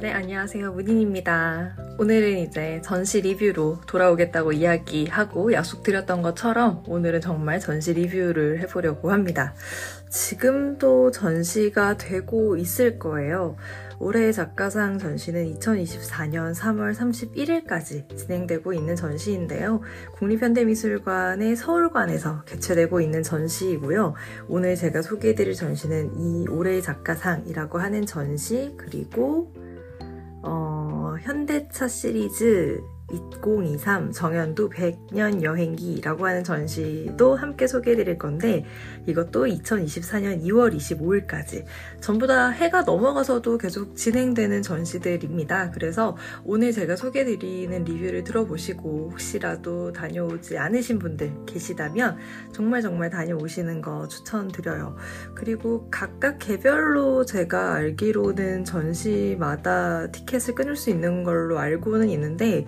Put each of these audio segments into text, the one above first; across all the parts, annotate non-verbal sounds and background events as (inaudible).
네, 안녕하세요. 문인입니다. 오늘은 이제 전시 리뷰로 돌아오겠다고 이야기하고 약속드렸던 것처럼 오늘은 정말 전시 리뷰를 해보려고 합니다. 지금도 전시가 되고 있을 거예요. 올해의 작가상 전시는 2024년 3월 31일까지 진행되고 있는 전시인데요. 국립현대미술관의 서울관에서 개최되고 있는 전시이고요. 오늘 제가 소개해드릴 전시는 이 올해의 작가상이라고 하는 전시 그리고 어, 현대차 시리즈 2023 정연도 100년 여행기라고 하는 전시도 함께 소개해드릴 건데 이것도 2024년 2월 25일까지 전부 다 해가 넘어가서도 계속 진행되는 전시들입니다. 그래서 오늘 제가 소개해드리는 리뷰를 들어보시고 혹시라도 다녀오지 않으신 분들 계시다면 정말 정말 다녀오시는 거 추천드려요. 그리고 각각 개별로 제가 알기로는 전시마다 티켓을 끊을 수 있는 걸로 알고는 있는데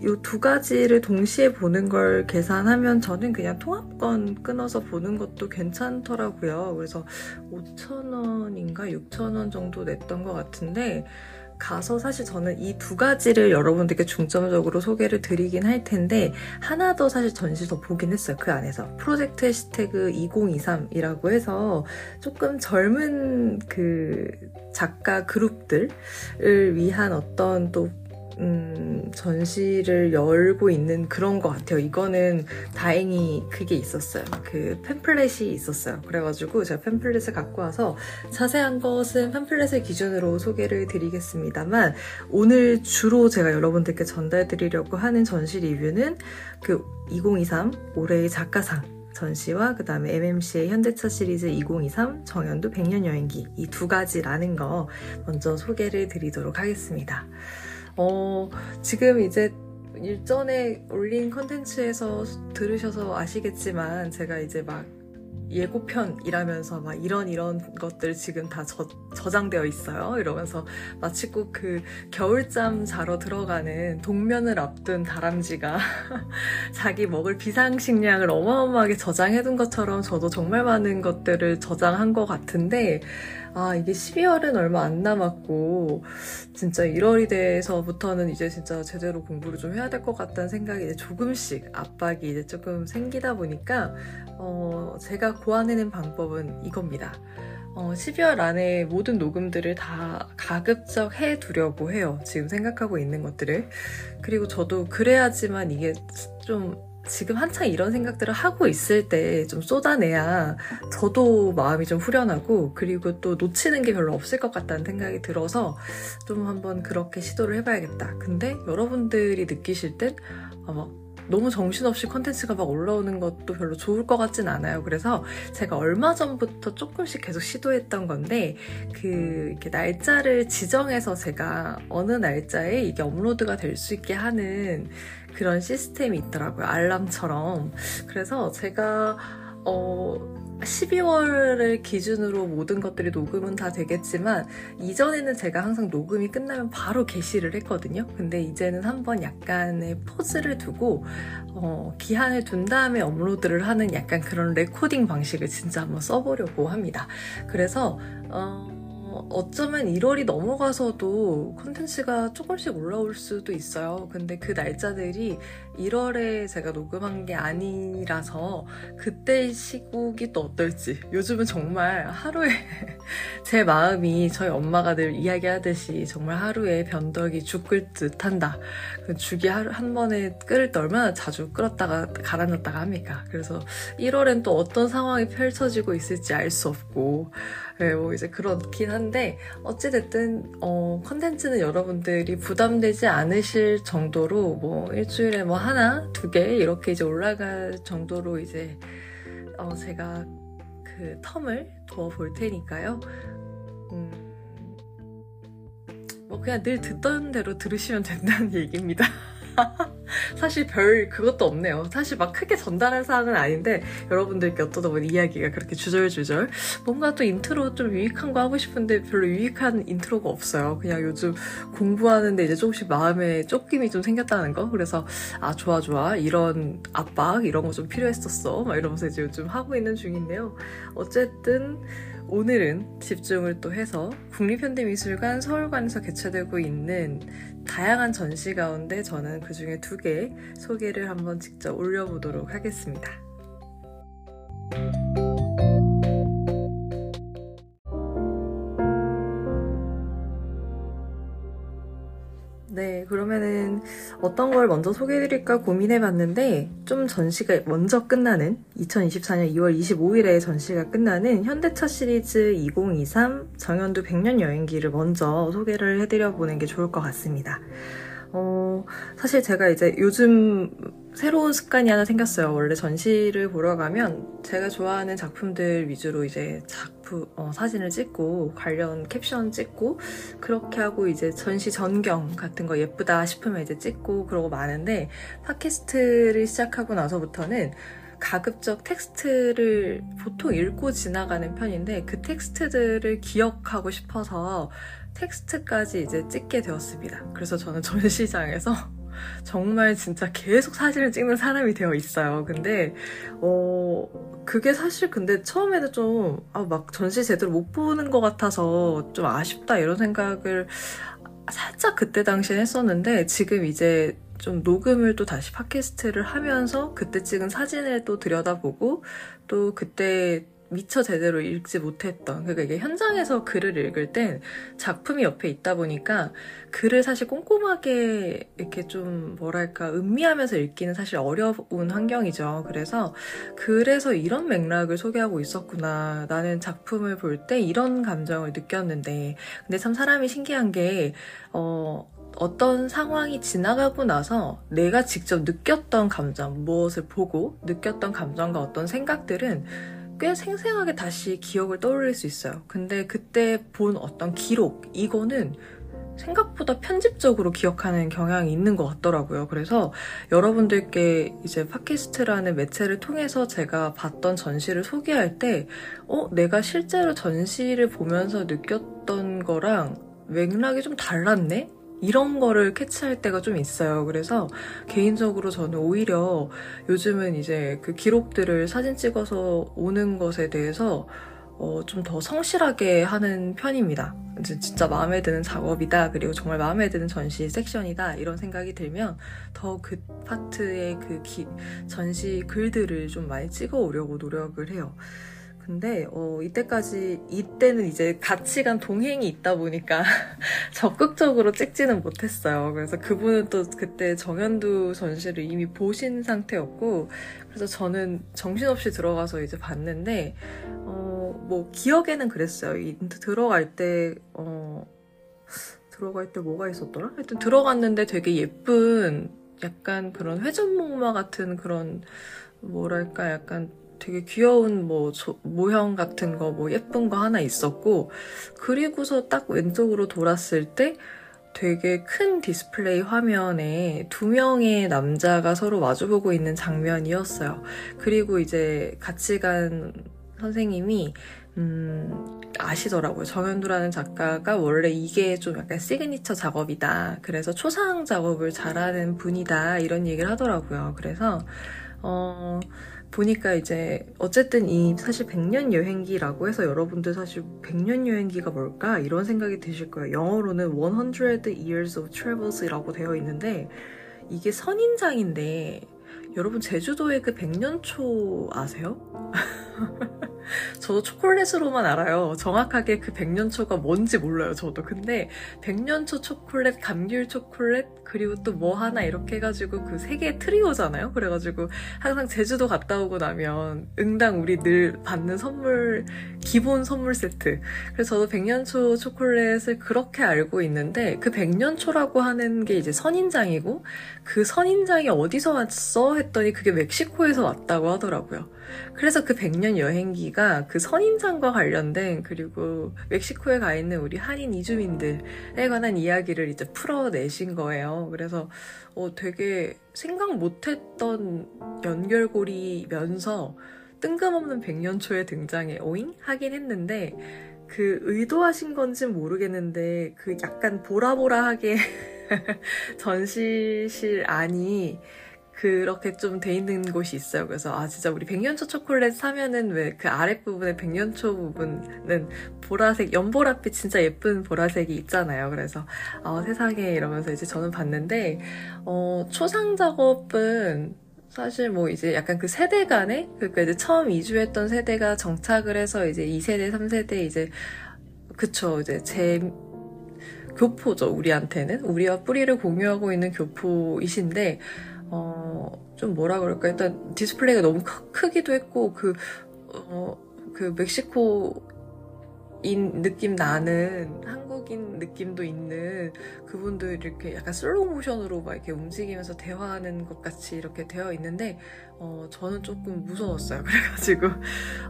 이 두 가지를 동시에 보는 걸 계산하면 저는 그냥 통합권 끊어서 보는 것도 괜찮더라고요. 그래서 5,000원인가 6,000원 정도 냈던 것 같은데 가서 사실 저는 이 두 가지를 여러분들께 중점적으로 소개를 드리긴 할 텐데 하나 더 사실 전시 더 보긴 했어요. 그 안에서 프로젝트 해시태그 2023이라고 해서 조금 젊은 그 작가 그룹들을 위한 어떤 또 음, 전시를 열고 있는 그런 것 같아요. 이거는 다행히 그게 있었어요. 그 팸플렛이 있었어요. 그래가지고 제가 팸플렛을 갖고 와서 자세한 것은 팸플렛을 기준으로 소개를 드리겠습니다만 오늘 주로 제가 여러분들께 전달드리려고 하는 전시 리뷰는 그 2023 올해의 작가상 전시와 그 다음에 MMC의 현대차 시리즈 2023 정연도 100년 여행기 이 두 가지라는 거 먼저 소개를 드리도록 하겠습니다. 어, 지금 이제 일전에 올린 컨텐츠에서 들으셔서 아시겠지만 제가 이제 막 예고편이라면서 막 이런 이런 것들 지금 다 저, 저장되어 있어요. 이러면서 마치 꼭 그 겨울잠 자러 들어가는 동면을 앞둔 다람쥐가 (laughs) 자기 먹을 비상식량을 어마어마하게 저장해둔 것처럼 저도 정말 많은 것들을 저장한 것 같은데 아, 이게 12월은 얼마 안 남았고, 진짜 1월이 돼서부터는 이제 진짜 제대로 공부를 좀 해야 될 것 같다는 생각이 이제 조금씩 압박이 이제 조금 생기다 보니까, 어, 제가 고안해낸 방법은 이겁니다. 어, 12월 안에 모든 녹음들을 다 가급적 해 두려고 해요. 지금 생각하고 있는 것들을. 그리고 저도 그래야지만 이게 좀 지금 한창 이런 생각들을 하고 있을 때 좀 쏟아내야 저도 마음이 좀 후련하고 그리고 또 놓치는 게 별로 없을 것 같다는 생각이 들어서 좀 한번 그렇게 시도를 해봐야겠다. 근데 여러분들이 느끼실 땐 아, 너무 정신없이 컨텐츠가 막 올라오는 것도 별로 좋을 것 같진 않아요. 그래서 제가 얼마 전부터 조금씩 계속 시도했던 건데, 그, 이렇게 날짜를 지정해서 제가 어느 날짜에 이게 업로드가 될 수 있게 하는 그런 시스템이 있더라고요. 알람처럼. 그래서 제가, 어, 12월을 기준으로 모든 것들이 녹음은 다 되겠지만 이전에는 제가 항상 녹음이 끝나면 바로 게시를 했거든요. 근데 이제는 한번 약간의 pause를 두고 어, 기한을 둔 다음에 upload를 하는 약간 그런 recording 방식을 진짜 한번 써보려고 합니다. 그래서 어, 어쩌면 1월이 넘어가서도 콘텐츠가 조금씩 올라올 수도 있어요. 근데 그 날짜들이 1월에 제가 녹음한 게 아니라서 그때 시국이 또 어떨지. 요즘은 정말 하루에 (laughs) 제 마음이 저희 엄마가 늘 이야기하듯이 정말 하루에 변덕이 죽을 듯 한다. 그 죽이 하루, 한 번에 끓을 때 얼마나 자주 끓었다가 가라앉았다가 합니까? 그래서 1월엔 또 어떤 상황이 펼쳐지고 있을지 알 수 없고, 네, 뭐 이제 그렇긴 한데, 어찌됐든, 어, 컨텐츠는 여러분들이 부담되지 않으실 정도로 뭐 일주일에 뭐 하나, 두 개 이렇게 이제 올라갈 정도로 이제 어, 제가 그 term을 두어 볼 테니까요. 음, 뭐 그냥 늘 듣던 대로 들으시면 된다는 (laughs) 얘기입니다. 사실 별 그것도 없네요. 사실 막 크게 전달할 사항은 아닌데 여러분들께 어쩌다 보니 이야기가 그렇게 주절주절 뭔가 또 인트로 좀 유익한 거 하고 싶은데 별로 유익한 intro가 없어요. 그냥 요즘 공부하는데 이제 조금씩 마음에 쫓김이 좀 생겼다는 거. 그래서 아 좋아 좋아 이런 압박 이런 거 좀 필요했었어. 막 이러면서 이제 요즘 하고 있는 중인데요. 어쨌든 오늘은 집중을 또 해서 국립현대미술관 서울관에서 개최되고 있는 다양한 전시 가운데 저는 그 중에 두 개 소개를 한번 직접 올려보도록 하겠습니다. 네, 그러면은 어떤 걸 먼저 소개해드릴까 고민해봤는데 좀 전시가 먼저 끝나는 2024년 2월 25일에 전시가 끝나는 현대차 시리즈 2023 정연두 100년 여행기를 먼저 소개를 해드려보는 게 좋을 것 같습니다. 어, 사실 제가 이제 요즘 새로운 습관이 하나 생겼어요. 원래 전시를 보러 가면 제가 좋아하는 작품들 위주로 이제 작품, 어, 사진을 찍고 관련 캡션 찍고 그렇게 하고 이제 전시 전경 같은 거 예쁘다 싶으면 이제 찍고 그러고 마는데 팟캐스트를 시작하고 나서부터는 가급적 텍스트를 보통 읽고 지나가는 편인데 그 텍스트들을 기억하고 싶어서 텍스트까지 이제 찍게 되었습니다. 그래서 저는 전시장에서 (laughs) 정말 진짜 계속 사진을 찍는 사람이 되어 있어요. 근데, 어, 그게 사실 근데 처음에는 좀, 아, 막 전시 제대로 못 보는 것 같아서 좀 아쉽다 이런 생각을 살짝 그때 당시에 했었는데 지금 이제 좀 녹음을 또 다시 팟캐스트를 하면서 그때 찍은 사진을 또 들여다보고 또 그때 미처 제대로 읽지 못했던 그러니까 이게 현장에서 글을 읽을 땐 작품이 옆에 있다 보니까 글을 사실 꼼꼼하게 이렇게 좀 뭐랄까 음미하면서 읽기는 사실 어려운 환경이죠. 그래서 그래서 이런 맥락을 소개하고 있었구나. 나는 작품을 볼 때 이런 감정을 느꼈는데 근데 참 사람이 신기한 게 어, 어떤 상황이 지나가고 나서 내가 직접 느꼈던 감정, 무엇을 보고 느꼈던 감정과 어떤 생각들은 꽤 생생하게 다시 기억을 떠올릴 수 있어요. 근데 그때 본 어떤 기록, 이거는 생각보다 편집적으로 기억하는 경향이 있는 것 같더라고요. 그래서 여러분들께 이제 팟캐스트라는 매체를 통해서 제가 봤던 전시를 소개할 때, 어, 내가 실제로 전시를 보면서 느꼈던 거랑 맥락이 좀 달랐네? 이런 거를 캐치할 때가 좀 있어요. 그래서 개인적으로 저는 오히려 요즘은 이제 그 기록들을 사진 찍어서 오는 것에 대해서 어, 좀 더 성실하게 하는 편입니다. 진짜 마음에 드는 작업이다. 그리고 정말 마음에 드는 전시 섹션이다. 이런 생각이 들면 더 그 파트의 그 기, 전시 글들을 좀 많이 찍어 오려고 노력을 해요. 근데 어, 이때까지 이때는 이제 같이 간 동행이 있다 보니까 (laughs) 적극적으로 찍지는 못했어요. 그래서 그분은 또 그때 정현두 전시를 이미 보신 상태였고 그래서 저는 정신없이 들어가서 이제 봤는데 어, 뭐 기억에는 그랬어요. 이, 들어갈 때 어, 들어갈 때 뭐가 있었더라? 하여튼 들어갔는데 되게 예쁜 약간 그런 회전목마 같은 그런 뭐랄까 약간 되게 귀여운 뭐 조, 모형 같은 거 뭐 예쁜 거 하나 있었고 그리고서 딱 왼쪽으로 돌았을 때 되게 큰 디스플레이 화면에 두 명의 남자가 서로 마주보고 있는 장면이었어요. 그리고 이제 같이 간 선생님이 음, 아시더라고요. 정연두라는 작가가 원래 이게 좀 약간 시그니처 작업이다. 그래서 초상 작업을 잘하는 분이다. 이런 얘기를 하더라고요. 그래서, 어, 보니까 이제 어쨌든 이 사실 100년 여행기라고 해서 여러분들 사실 100년 여행기가 뭘까 이런 생각이 드실 거예요. 영어로는 100 years of travels이라고 되어 있는데 이게 선인장인데 여러분 제주도의 그 백년초 아세요? (laughs) 저도 초콜릿으로만 알아요. 정확하게 그 백년초가 뭔지 몰라요, 저도. 근데 백년초 초콜릿, 감귤 초콜릿, 그리고 또 뭐 하나 이렇게 해가지고 그 세개 트리오잖아요? 그래가지고 항상 제주도 갔다 오고 나면 응당 우리 늘 받는 선물, 기본 선물 세트. 그래서 저도 백년초 초콜릿을 그렇게 알고 있는데 그 백년초라고 하는 게 이제 선인장이고 그 선인장이 어디서 왔어? 했더니 그게 멕시코에서 왔다고 하더라고요. 그래서 그 100년 여행기가 그 선인장과 관련된 그리고 멕시코에 가 있는 우리 한인 이주민들에 관한 이야기를 이제 풀어내신 거예요. 그래서 어, 되게 생각 못했던 연결고리면서 뜬금없는 백년초에 등장해 오잉 하긴 했는데 그 의도하신 건진 모르겠는데 그 약간 보라보라하게 (laughs) (laughs) 전시실 안이 그렇게 좀 돼 있는 곳이 있어요. 그래서 아 진짜 우리 백년초 초콜릿 사면은 왜 그 아랫부분에 백년초 부분은 보라색 연보라빛 진짜 예쁜 보라색이 있잖아요. 그래서 어, 세상에 이러면서 이제 저는 봤는데 어, 초상 작업은 사실 뭐 이제 약간 그 세대 간에 그러니까 이제 처음 이주했던 세대가 정착을 해서 이제 2세대, 3세대 이제 그쵸 이제 제 교포죠 우리한테는. 우리와 뿌리를 공유하고 있는 교포이신데 어, 좀 뭐라 그럴까 일단 디스플레이가 너무 크, 기도 했고 그 어, 그 멕시코 인 느낌 나는 한국인 느낌도 있는 그분들 이렇게 약간 슬로우 모션으로 막 이렇게 움직이면서 대화하는 것 같이 이렇게 되어 있는데 어 저는 조금 무서웠어요. (laughs) 그래가지고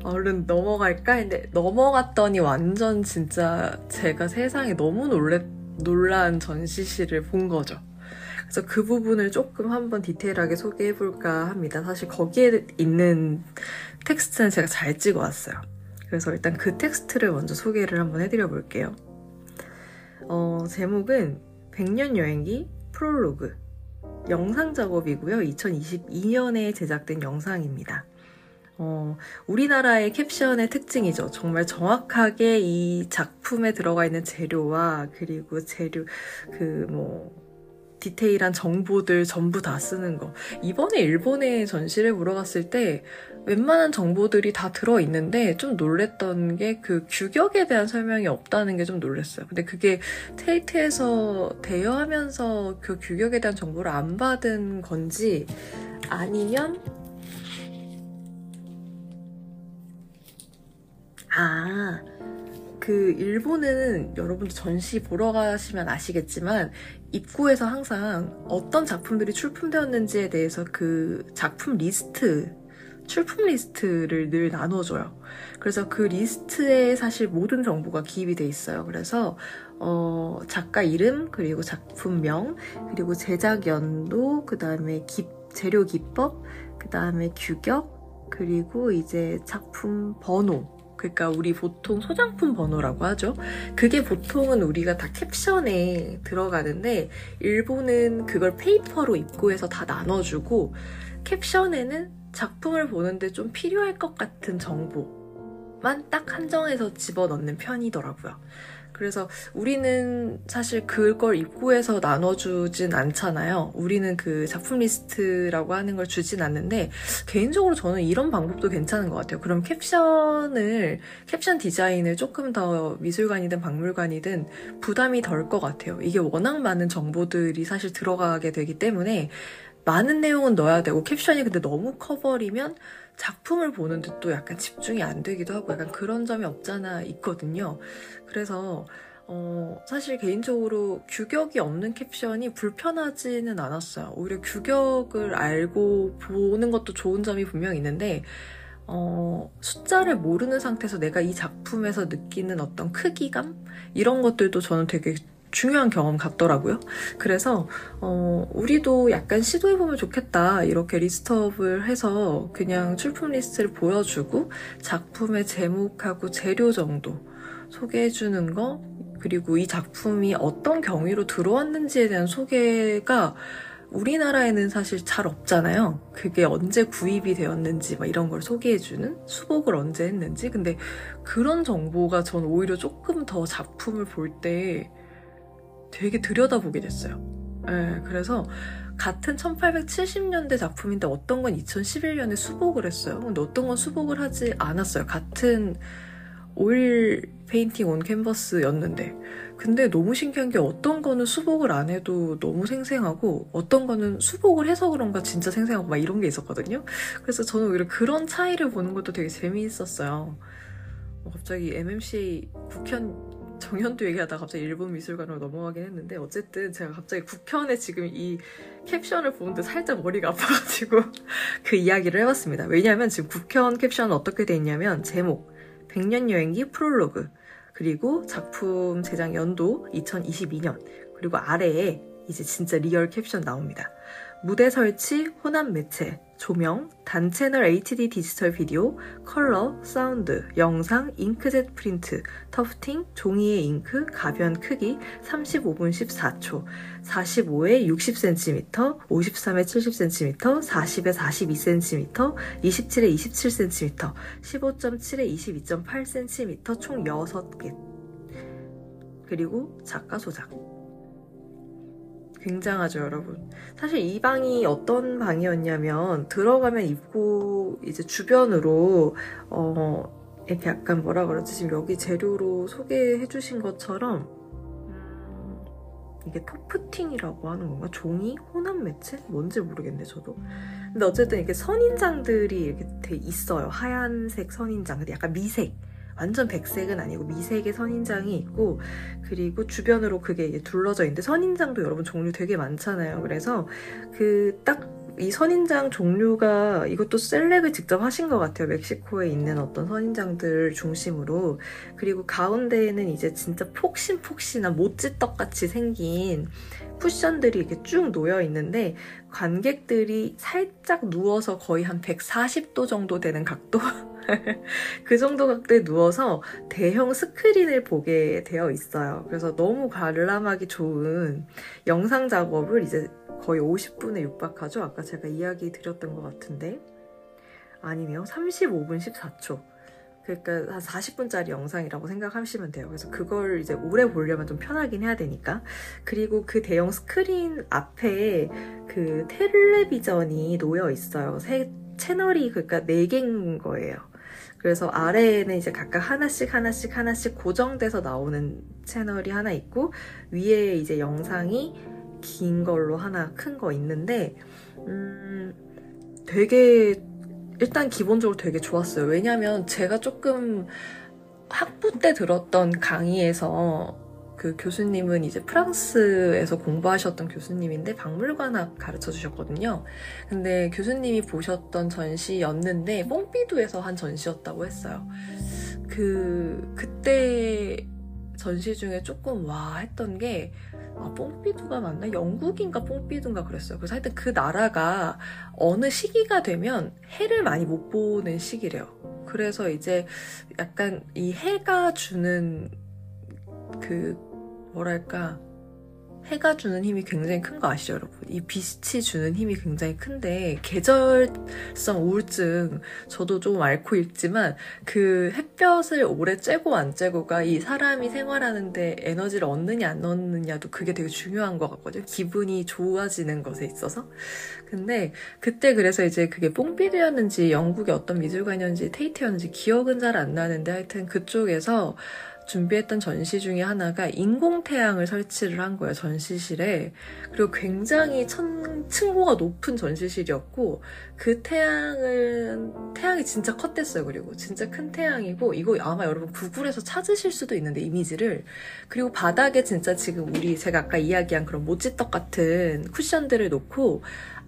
얼른 넘어갈까 했는데 넘어갔더니 완전 진짜 제가 세상에 너무 놀래 놀란 전시실을 본 거죠. 그래서 그 부분을 조금 한번 디테일하게 소개해볼까 합니다. 사실 거기에 있는 텍스트는 제가 잘 찍어왔어요. 그래서 일단 그 텍스트를 먼저 소개를 한번 해드려 볼게요. 어, 제목은 백년 여행기 프롤로그 영상 작업이고요. 2022년에 제작된 영상입니다. 어, 우리나라의 캡션의 특징이죠. 정말 정확하게 이 작품에 들어가 있는 재료와 그리고 재료 그 뭐 디테일한 정보들 전부 다 쓰는 거. 이번에 일본에 전시를 보러 갔을 때 웬만한 정보들이 다 들어있는데 좀 놀랬던 게 그 규격에 대한 설명이 없다는 게 좀 놀랬어요. 근데 그게 테이트에서 대여하면서 그 규격에 대한 정보를 안 받은 건지 아니면 아, 그 일본은 여러분들 전시 보러 가시면 아시겠지만 입구에서 항상 어떤 작품들이 출품되었는지에 대해서 그 작품 리스트, 출품 리스트를 늘 나눠줘요. 그래서 그 리스트에 사실 모든 정보가 기입이 돼 있어요. 그래서 어, 작가 이름, 그리고 작품명, 그리고 제작 연도, 그 다음에 재료 기법, 그 다음에 규격, 그리고 이제 작품 번호, 그러니까 우리 보통 소장품 번호라고 하죠. 그게 보통은 우리가 다 캡션에 들어가는데 일본은 그걸 페이퍼로 입구에서 다 나눠주고 캡션에는 작품을 보는데 좀 필요할 것 같은 정보만 딱 한정해서 집어넣는 편이더라고요. 그래서 우리는 사실 그걸 입구에서 나눠주진 않잖아요. 우리는 그 작품 리스트라고 하는 걸 주진 않는데 개인적으로 저는 이런 방법도 괜찮은 것 같아요. 그럼 캡션을 캡션 디자인을 조금 더 미술관이든 박물관이든 부담이 덜 것 같아요. 이게 워낙 많은 정보들이 사실 들어가게 되기 때문에 많은 내용은 넣어야 되고 캡션이 근데 너무 커버리면 작품을 보는데 또 약간 집중이 안 되기도 하고 약간 그런 점이 없잖아 있거든요. 그래서 어, 사실 개인적으로 규격이 없는 캡션이 불편하지는 않았어요. 오히려 규격을 알고 보는 것도 좋은 점이 분명 있는데, 어, 숫자를 모르는 상태에서 내가 이 작품에서 느끼는 어떤 크기감? 이런 것들도 저는 되게 중요한 경험 같더라고요. 그래서 어, 우리도 약간 시도해보면 좋겠다 이렇게 list up을 해서 그냥 출품 리스트를 보여주고 작품의 제목하고 재료 정도 소개해주는 거 그리고 이 작품이 어떤 경위로 들어왔는지에 대한 소개가 우리나라에는 사실 잘 없잖아요. 그게 언제 구입이 되었는지 막 이런 걸 소개해주는 수복을 언제 했는지. 근데 그런 정보가 전 오히려 조금 더 작품을 볼때 되게 들여다보게 됐어요. 네, 그래서 같은 1870년대 작품인데 어떤 건 2011년에 수복을 했어요. 근데 어떤 건 수복을 하지 않았어요. 같은 oil painting on canvas였는데. 근데 너무 신기한 게 어떤 거는 수복을 안 해도 너무 생생하고 어떤 거는 수복을 해서 그런가 진짜 생생하고 막 이런 게 있었거든요. 그래서 저는 오히려 그런 차이를 보는 것도 되게 재미있었어요. 어, 갑자기 MMCA 국현 정현도 얘기하다 갑자기 일본 미술관으로 넘어가긴 했는데 어쨌든 제가 갑자기 국현에 지금 이 캡션을 보는데 살짝 머리가 아파가지고 (laughs) 그 이야기를 해봤습니다. 왜냐하면 지금 국현 캡션은 어떻게 돼 있냐면 제목 백년 여행기 프롤로그 그리고 작품 제작 연도 2022년 그리고 아래에 이제 진짜 real 캡션 나옵니다. 무대 설치, 혼합 매체, 조명, 단채널 HD 디지털 비디오, 컬러, 사운드, 영상, 잉크젯 프린트, tufting, 종이에 잉크, 가변 크기 35분 14초, 45에 60cm, 53에 70cm, 40에 42cm, 27에 27cm, 15.7에 22.8cm 총 6개. 그리고 작가 소작. 굉장하죠, 여러분. 사실 이 방이 어떤 방이었냐면 들어가면 입구 이제 주변으로 어 이렇게 약간 뭐라 그러지 지금 여기 재료로 소개해 주신 것처럼 음, 이게 토프팅이라고 하는 건가? 종이? 혼합 매체? 뭔지 모르겠네, 저도. 근데 어쨌든 이렇게 선인장들이 이렇게 돼 있어요. 하얀색 선인장. 근데 약간 미색. 완전 백색은 아니고 미색의 선인장이 있고 그리고 주변으로 그게 둘러져 있는데 선인장도 여러분 종류 되게 많잖아요. 그래서 그딱 이 선인장 종류가 이것도 셀렉을 직접 하신 것 같아요. 멕시코에 있는 어떤 선인장들 중심으로 그리고 가운데에는 이제 진짜 폭신폭신한 모찌떡 같이 생긴 쿠션들이 이렇게 쭉 놓여 있는데 관객들이 살짝 누워서 거의 한 140도 정도 되는 각도 (laughs) (laughs) 그 정도 각도에 누워서 대형 스크린을 보게 되어 있어요. 그래서 너무 관람하기 좋은 영상 작업을 이제 거의 50분에 육박하죠. 아까 제가 이야기 드렸던 것 같은데. 아니네요. 35분 14초. 그러니까 한 40분짜리 영상이라고 생각하시면 돼요. 그래서 그걸 이제 오래 보려면 좀 편하긴 해야 되니까. 그리고 그 대형 스크린 앞에 그 텔레비전이 놓여 있어요. 세 채널이 그러니까 4개인 거예요. 그래서 아래에는 이제 각각 하나씩 하나씩 하나씩 고정돼서 나오는 채널이 하나 있고 위에 이제 영상이 긴 걸로 하나 큰 거 있는데 음 되게 일단 기본적으로 되게 좋았어요. 왜냐면 제가 조금 학부 때 들었던 강의에서 그 교수님은 이제 프랑스에서 공부하셨던 교수님인데 박물관학 가르쳐 주셨거든요. 근데 교수님이 보셨던 전시였는데 뽕피두에서 한 전시였다고 했어요. 그 그때 전시 중에 조금 와 했던 게 아, 뽕피두가 맞나? 영국인가 뽕피두인가 그랬어요. 그래서 하여튼 그 나라가 어느 시기가 되면 해를 많이 못 보는 시기래요. 그래서 이제 약간 이 해가 주는 그 뭐랄까 해가 주는 힘이 굉장히 큰 거 아시죠, 여러분? 이 빛이 주는 힘이 굉장히 큰데, 계절성 우울증, 저도 좀 앓고 있지만, 그 햇볕을 오래 쬐고 안 쬐고가 이 사람이 생활하는데 에너지를 얻느냐 안 얻느냐도 그게 되게 중요한 것 같거든요. 기분이 좋아지는 것에 있어서. 근데, 그때 그래서 이제 그게 뽕비드였는지, 영국의 어떤 미술관이었는지, 테이트였는지 기억은 잘 안 나는데, 하여튼 그쪽에서, 준비했던 전시 중에 하나가 인공태양을 설치를 한 거예요, 전시실에. 그리고 굉장히 천, 층고가 높은 전시실이었고, 그 태양은, 태양이 진짜 컸댔어요, 그리고. 진짜 큰 태양이고, 이거 아마 여러분 구글에서 찾으실 수도 있는데, 이미지를. 그리고 바닥에 진짜 지금 우리, 제가 아까 이야기한 그런 모찌떡 같은 쿠션들을 놓고,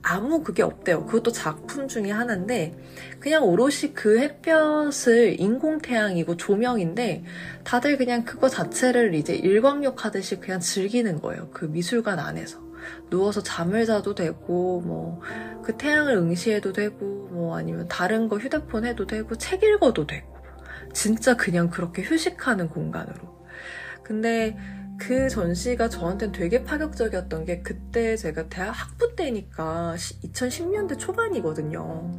아무 그게 없대요. 그것도 작품 중에 하나인데 그냥 오롯이 그 햇볕을 인공 태양이고 조명인데 다들 그냥 그거 자체를 이제 일광욕 하듯이 그냥 즐기는 거예요. 그 미술관 안에서. 누워서 잠을 자도 되고 뭐 그 태양을 응시해도 되고 뭐 아니면 다른 거 휴대폰 해도 되고 책 읽어도 되고 진짜 그냥 그렇게 휴식하는 공간으로. 근데 그 전시가 저한테는 되게 파격적이었던 게 그때 제가 대학 학부 때니까 2010년대 초반이거든요.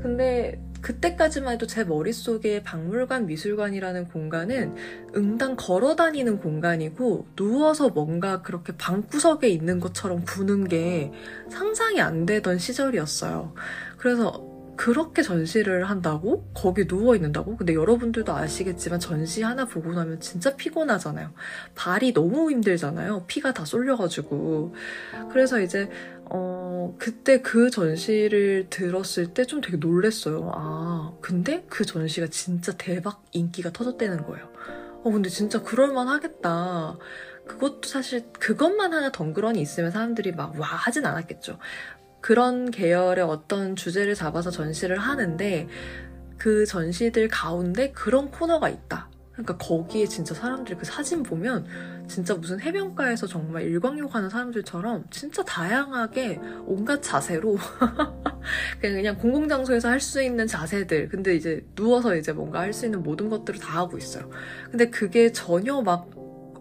근데 그때까지만 해도 제 머릿속에 박물관, 미술관이라는 공간은 응당 걸어 다니는 공간이고 누워서 뭔가 그렇게 방구석에 있는 것처럼 구는 게 상상이 안 되던 시절이었어요. 그래서 그렇게 전시를 한다고? 거기 누워있는다고? 근데 여러분들도 아시겠지만 전시 하나 보고 나면 진짜 피곤하잖아요. 발이 너무 힘들잖아요. 피가 다 쏠려가지고. 그래서 이제, 어, 그때 그 전시를 들었을 때 좀 되게 놀랬어요. 아, 근데 그 전시가 진짜 대박 인기가 터졌다는 거예요. 어, 근데 진짜 그럴만 하겠다. 그것도 사실 그것만 하나 덩그러니 있으면 사람들이 막 와 하진 않았겠죠. 그런 계열의 어떤 주제를 잡아서 전시를 하는데 그 전시들 가운데 그런 코너가 있다. 그러니까 거기에 진짜 사람들이 그 사진 보면 진짜 무슨 해변가에서 정말 일광욕하는 사람들처럼 진짜 다양하게 온갖 자세로 (laughs) 그냥 그냥 공공장소에서 할 수 있는 자세들 근데 이제 누워서 이제 뭔가 할 수 있는 모든 것들을 다 하고 있어요. 근데 그게 전혀 막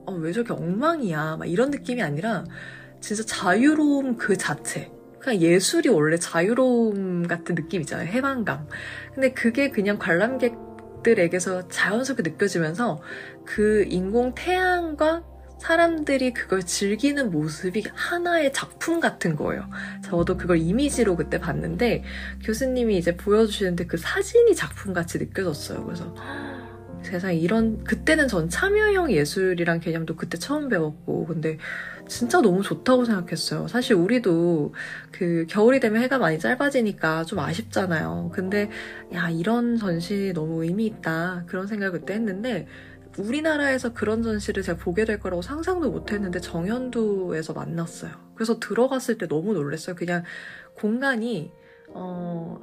어, 왜 저렇게 엉망이야 막 이런 느낌이 아니라 진짜 자유로움 그 자체 그냥 예술이 원래 자유로움 같은 느낌 이잖아요 해방감. 근데 그게 그냥 관람객들에게서 자연스럽게 느껴지면서 그 인공 태양과 사람들이 그걸 즐기는 모습이 하나의 작품 같은 거예요. 저도 그걸 이미지로 그때 봤는데 교수님이 이제 보여주시는데 그 사진이 작품같이 느껴졌어요. 그래서 세상에 이런 그때는 전 참여형 예술이란 개념도 그때 처음 배웠고 근데 진짜 너무 좋다고 생각했어요. 사실 우리도 그 겨울이 되면 해가 많이 짧아지니까 좀 아쉽잖아요. 근데 야 이런 전시 너무 의미 있다 그런 생각을 그때 했는데 우리나라에서 그런 전시를 제가 보게 될 거라고 상상도 못 했는데 정현두에서 만났어요. 그래서 들어갔을 때 너무 놀랐어요. 그냥 공간이 어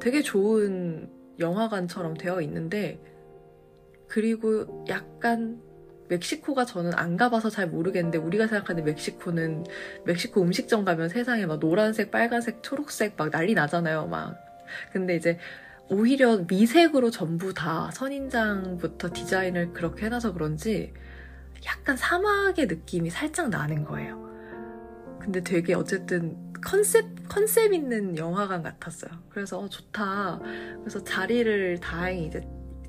되게 좋은 영화관처럼 되어 있는데 그리고 약간 멕시코가 저는 안 가봐서 잘 모르겠는데 우리가 생각하는 멕시코는 멕시코 음식점 가면 세상에 막 노란색, 빨간색, 초록색 막 난리 나잖아요. 막 근데 이제 오히려 미색으로 전부 다 선인장부터 디자인을 그렇게 해놔서 그런지 약간 사막의 느낌이 살짝 나는 거예요. 근데 되게 어쨌든 컨셉 컨셉 있는 영화관 같았어요. 그래서 어, 좋다. 그래서 자리를 다행히 이제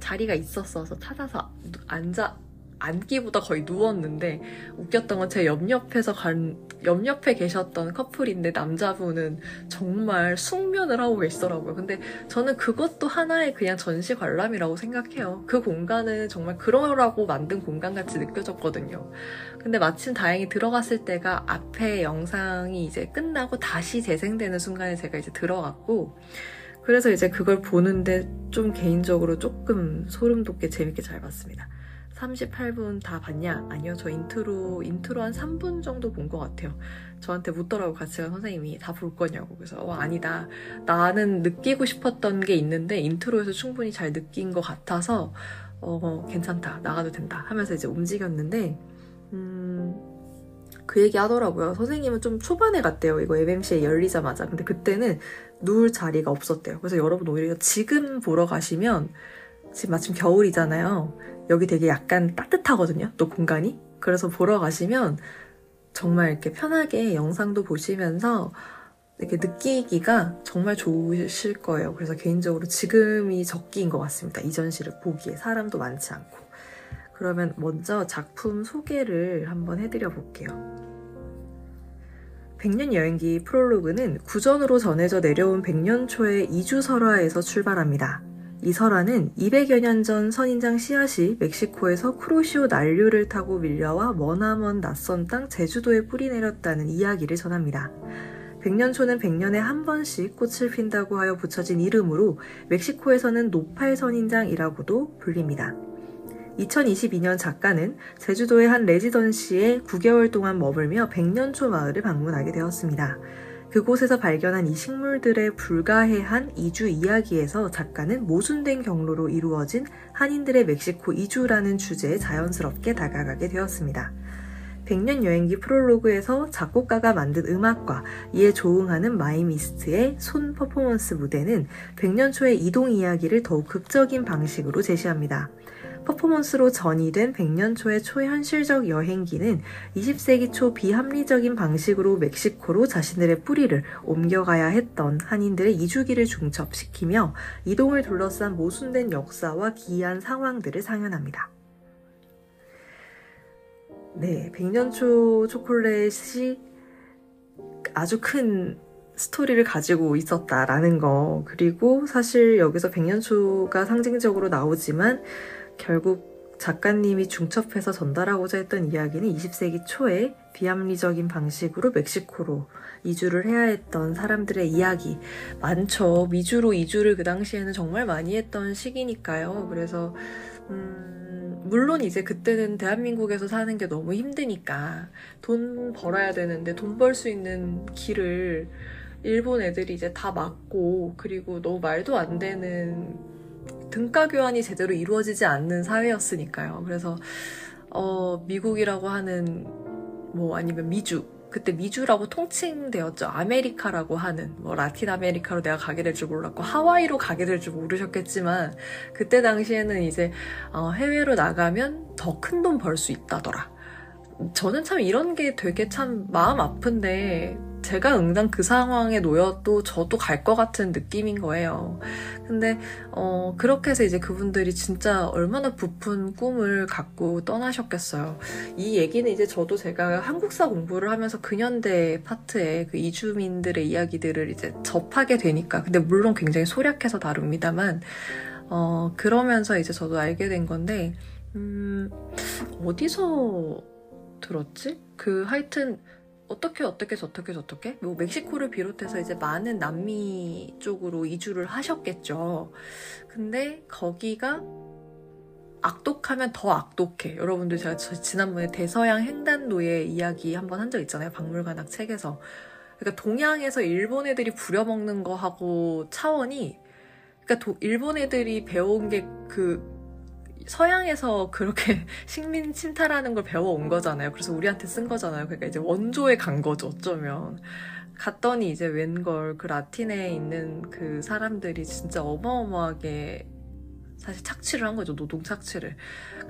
자리가 있었어서 찾아서 앉아 앉기보다 거의 누웠는데 웃겼던 건 제 옆옆에서 간 옆옆에 계셨던 커플인데 남자분은 정말 숙면을 하고 계시더라고요. 근데 저는 그것도 하나의 그냥 전시 관람이라고 생각해요. 그 공간은 정말 그러라고 만든 공간 같이 느껴졌거든요. 근데 마침 다행히 들어갔을 때가 앞에 영상이 이제 끝나고 다시 재생되는 순간에 제가 이제 들어갔고 그래서 이제 그걸 보는데 좀 개인적으로 조금 소름 돋게 재밌게 잘 봤습니다. 38분 다 봤냐? 아니요, 저 intro, intro 한 3분 정도 본 것 같아요. 저한테 묻더라고, 같이 간 선생님이. 다 볼 거냐고. 그래서, 어, 아니다. 나는 느끼고 싶었던 게 있는데, intro에서 충분히 잘 느낀 것 같아서, 어, 괜찮다. 나가도 된다. 하면서 이제 움직였는데, 음, 그 얘기 하더라고요. 선생님은 좀 초반에 갔대요. 이거 MMCA 열리자마자. 근데 그때는 누울 자리가 없었대요. 그래서 여러분 오히려 지금 보러 가시면, 지금 마침 겨울이잖아요. 여기 되게 약간 따뜻하거든요. 또 공간이. 그래서 보러 가시면 정말 이렇게 편하게 영상도 보시면서 이렇게 느끼기가 정말 좋으실 거예요. 그래서 개인적으로 지금이 적기인 것 같습니다. 이 전시를 보기에 사람도 많지 않고. 그러면 먼저 작품 소개를 한번 해드려 볼게요. 백년 여행기 프롤로그는 구전으로 전해져 내려온 백년 초의 이주 설화에서 출발합니다. 이 설화는 200여 년 전 선인장 씨앗이 멕시코에서 크로시오 난류를 타고 밀려와 머나먼 낯선 땅 제주도에 뿌리 내렸다는 이야기를 전합니다. 백년초는 백년에 한 번씩 꽃을 핀다고 하여 붙여진 이름으로 멕시코에서는 노팔 선인장이라고도 불립니다. 2022년 작가는 제주도의 한 레지던시에 9개월 동안 머물며 백년초 마을을 방문하게 되었습니다. 그곳에서 발견한 이 식물들의 불가해한 이주 이야기에서 작가는 모순된 경로로 이루어진 한인들의 멕시코 이주라는 주제에 자연스럽게 다가가게 되었습니다. 백년 여행기 프롤로그에서 작곡가가 만든 음악과 이에 조응하는 마이미스트의 손 퍼포먼스 무대는 백년 초의 이동 이야기를 더욱 극적인 방식으로 제시합니다. 퍼포먼스로 전이된 100년 초의 초현실적 여행기는 20세기 초 비합리적인 방식으로 멕시코로 자신들의 뿌리를 옮겨가야 했던 한인들의 이주기를 중첩시키며 이동을 둘러싼 모순된 역사와 기이한 상황들을 상연합니다. 네, 100년 초 초콜릿이 아주 큰 스토리를 가지고 있었다라는 거. 그리고 사실 여기서 100년초가 상징적으로 나오지만 결국 작가님이 중첩해서 전달하고자 했던 이야기는 20세기 초에 비합리적인 방식으로 멕시코로 이주를 해야 했던 사람들의 이야기 많죠. 미주로 이주를 그 당시에는 정말 많이 했던 시기니까요. 그래서 음, 물론 이제 그때는 대한민국에서 사는 게 너무 힘드니까 돈 벌어야 되는데 돈 벌 수 있는 길을 일본 애들이 이제 다 막고 그리고 너무 말도 안 되는 등가 교환이 제대로 이루어지지 않는 사회였으니까요. 그래서 어, 미국이라고 하는 뭐 아니면 미주 그때 미주라고 통칭되었죠. 아메리카라고 하는 뭐 라틴 아메리카로 내가 가게 될 줄 몰랐고 하와이로 가게 될 줄 모르셨겠지만 그때 당시에는 이제 어, 해외로 나가면 더 큰 돈 벌 수 있다더라. 저는 참 이런 게 되게 참 마음 아픈데 제가 응당 그 상황에 놓여도 저도 갈 것 같은 느낌인 거예요. 근데 어 그렇게 해서 이제 그분들이 진짜 얼마나 부푼 꿈을 갖고 떠나셨겠어요. 이 얘기는 이제 저도 제가 한국사 공부를 하면서 근현대 파트에 그 이주민들의 이야기들을 이제 접하게 되니까 근데 물론 굉장히 소략해서 다룹니다만 어 그러면서 이제 저도 알게 된 건데 음 어디서 들었지? 그 하여튼 어떻게 어떻게 저떻게 저떻게 뭐 멕시코를 비롯해서 이제 많은 남미 쪽으로 이주를 하셨겠죠. 근데 거기가 악독하면 더 악독해. 여러분들 제가 지난번에 대서양 횡단도의 이야기 한번 한 적 있잖아요. 박물관학 책에서. 그러니까 동양에서 일본 애들이 부려먹는 거하고 차원이 그러니까 도, 일본 애들이 배운 게 그 서양에서 그렇게 (laughs) 식민 침탈하는 걸 배워온 거잖아요. 그래서 우리한테 쓴 거잖아요. 그러니까 이제 원조에 간 거죠, 어쩌면. 갔더니 이제 웬걸 그 라틴에 있는 그 사람들이 진짜 어마어마하게 사실 착취를 한 거죠. 노동 착취를.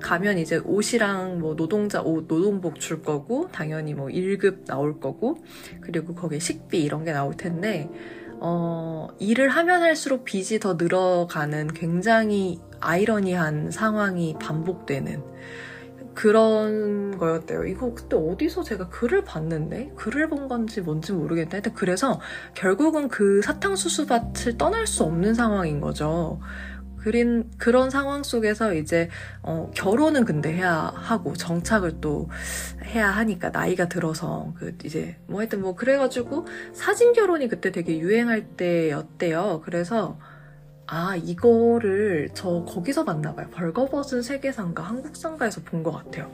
가면 이제 옷이랑 뭐 노동자 옷, 노동복 줄 거고, 당연히 뭐 1급 나올 거고, 그리고 거기에 식비 이런 게 나올 텐데, 어, 일을 하면 할수록 빚이 더 늘어가는 굉장히 아이러니한 상황이 반복되는 그런 거였대요. 이거 그때 어디서 제가 글을 봤는데 글을 본 건지 뭔지 모르겠는데 하여튼 그래서 결국은 그 사탕수수밭을 떠날 수 없는 상황인 거죠. 그린 그런 상황 속에서 이제 어, 결혼은 근데 해야 하고 정착을 또 해야 하니까 나이가 들어서 그 이제 뭐 하여튼 뭐 그래가지고 사진 결혼이 그때 되게 유행할 때였대요. 그래서 아 이거를 저 거기서 봤나 봐요. 벌거벗은 세계상가 한국상가에서 본 것 같아요.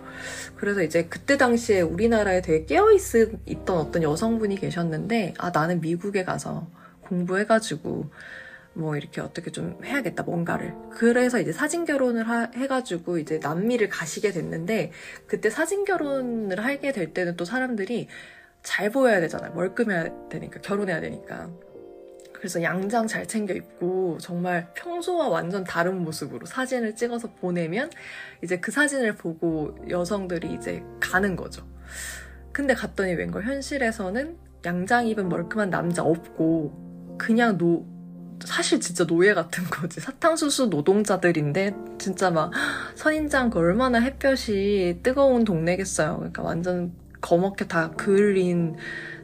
그래서 이제 그때 당시에 우리나라에 되게 깨어 있던 어떤 여성분이 계셨는데 아 나는 미국에 가서 공부해가지고 뭐 이렇게 어떻게 좀 해야겠다 뭔가를. 그래서 이제 사진 결혼을 하, 해가지고 이제 남미를 가시게 됐는데 그때 사진 결혼을 하게 될 때는 또 사람들이 잘 보여야 되잖아요. 멀끔해야 되니까 결혼해야 되니까. 그래서 양장 잘 챙겨 입고 정말 평소와 완전 다른 모습으로 사진을 찍어서 보내면 이제 그 사진을 보고 여성들이 이제 가는 거죠. 근데 갔더니 웬걸 현실에서는 양장 입은 멀끔한 남자 없고 그냥 노 사실 진짜 노예 같은 거지. 사탕수수 노동자들인데 진짜 막 선인장 그 얼마나 햇볕이 뜨거운 동네겠어요. 그러니까 완전 거먹게 다 그을린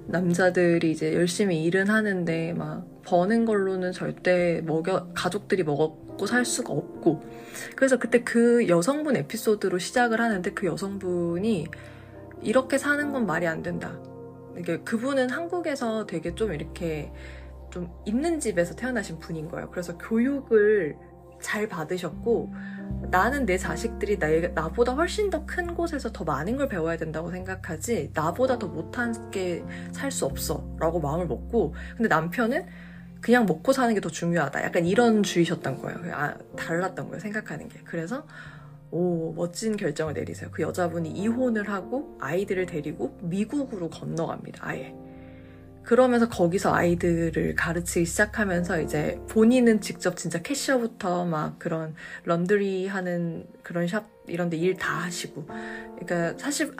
남자들이 이제 열심히 일은 하는데 막 버는 걸로는 절대 먹여 가족들이 먹고 살 수가 없고 그래서 그때 그 여성분 에피소드로 시작을 하는데 그 여성분이 이렇게 사는 건 말이 안 된다. 그분은 한국에서 되게 좀 이렇게 좀 있는 집에서 태어나신 분인 거예요. 그래서 교육을 잘 받으셨고 나는 내 자식들이 나, 나보다 훨씬 더 큰 곳에서 더 많은 걸 배워야 된다고 생각하지 나보다 더 못한 게 살 수 없어 라고 마음을 먹고 근데 남편은 그냥 먹고 사는 게 더 중요하다. 약간 이런 주의셨던 거예요. 아, 달랐던 거예요 생각하는 게. 그래서 오 멋진 결정을 내리세요. 그 여자분이 이혼을 하고 아이들을 데리고 미국으로 건너갑니다 아예 그러면서 거기서 아이들을 가르치기 시작하면서 이제 본인은 직접 진짜 캐셔부터 막 그런 런드리 하는 그런 샵 이런 데 일 다 하시고. 그러니까 사실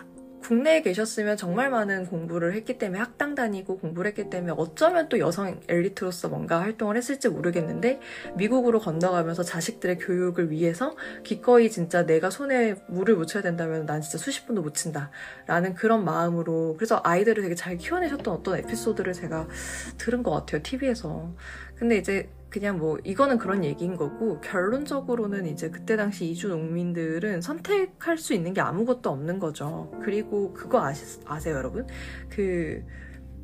국내에 계셨으면 정말 많은 공부를 했기 때문에 학당 다니고 공부를 했기 때문에 어쩌면 또 여성 엘리트로서 뭔가 활동을 했을지 모르겠는데 미국으로 건너가면서 자식들의 교육을 위해서 기꺼이 진짜 내가 손에 물을 묻혀야 된다면 난 진짜 수십 분도 못 친다. 라는 그런 마음으로 그래서 아이들을 되게 잘 키워내셨던 어떤 에피소드를 제가 들은 것 같아요 TV에서. 근데 이제 그냥 뭐 이거는 그런 얘기인 거고 결론적으로는 이제 그때 당시 이주 농민들은 선택할 수 있는 게 아무것도 없는 거죠. 그리고 그거 아시, 아세요 여러분? 그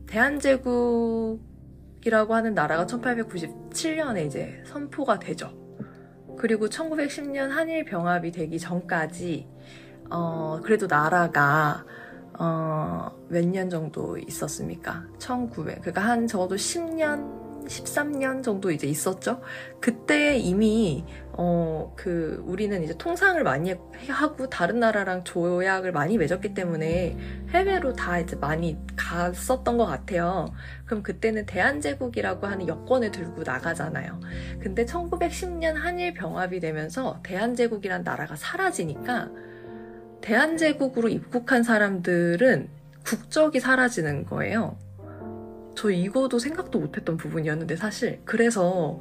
대한제국이라고 하는 나라가 1897년에 이제 선포가 되죠. 그리고 1910년 한일 병합이 되기 전까지 어 그래도 나라가 어 몇 년 정도 있었습니까? 1900 그러니까 한 적어도 10년 13년 정도 이제 있었죠. 그때 이미 어, 그, 우리는 이제 통상을 많이 하고 다른 나라랑 조약을 많이 맺었기 때문에 해외로 다 이제 많이 갔었던 것 같아요. 그럼 그때는 대한제국이라고 하는 여권을 들고 나가잖아요. 근데 1910년 한일 병합이 되면서 대한제국이란 나라가 사라지니까 대한제국으로 입국한 사람들은 국적이 사라지는 거예요. 저 이거도 생각도 못했던 부분이었는데 사실 그래서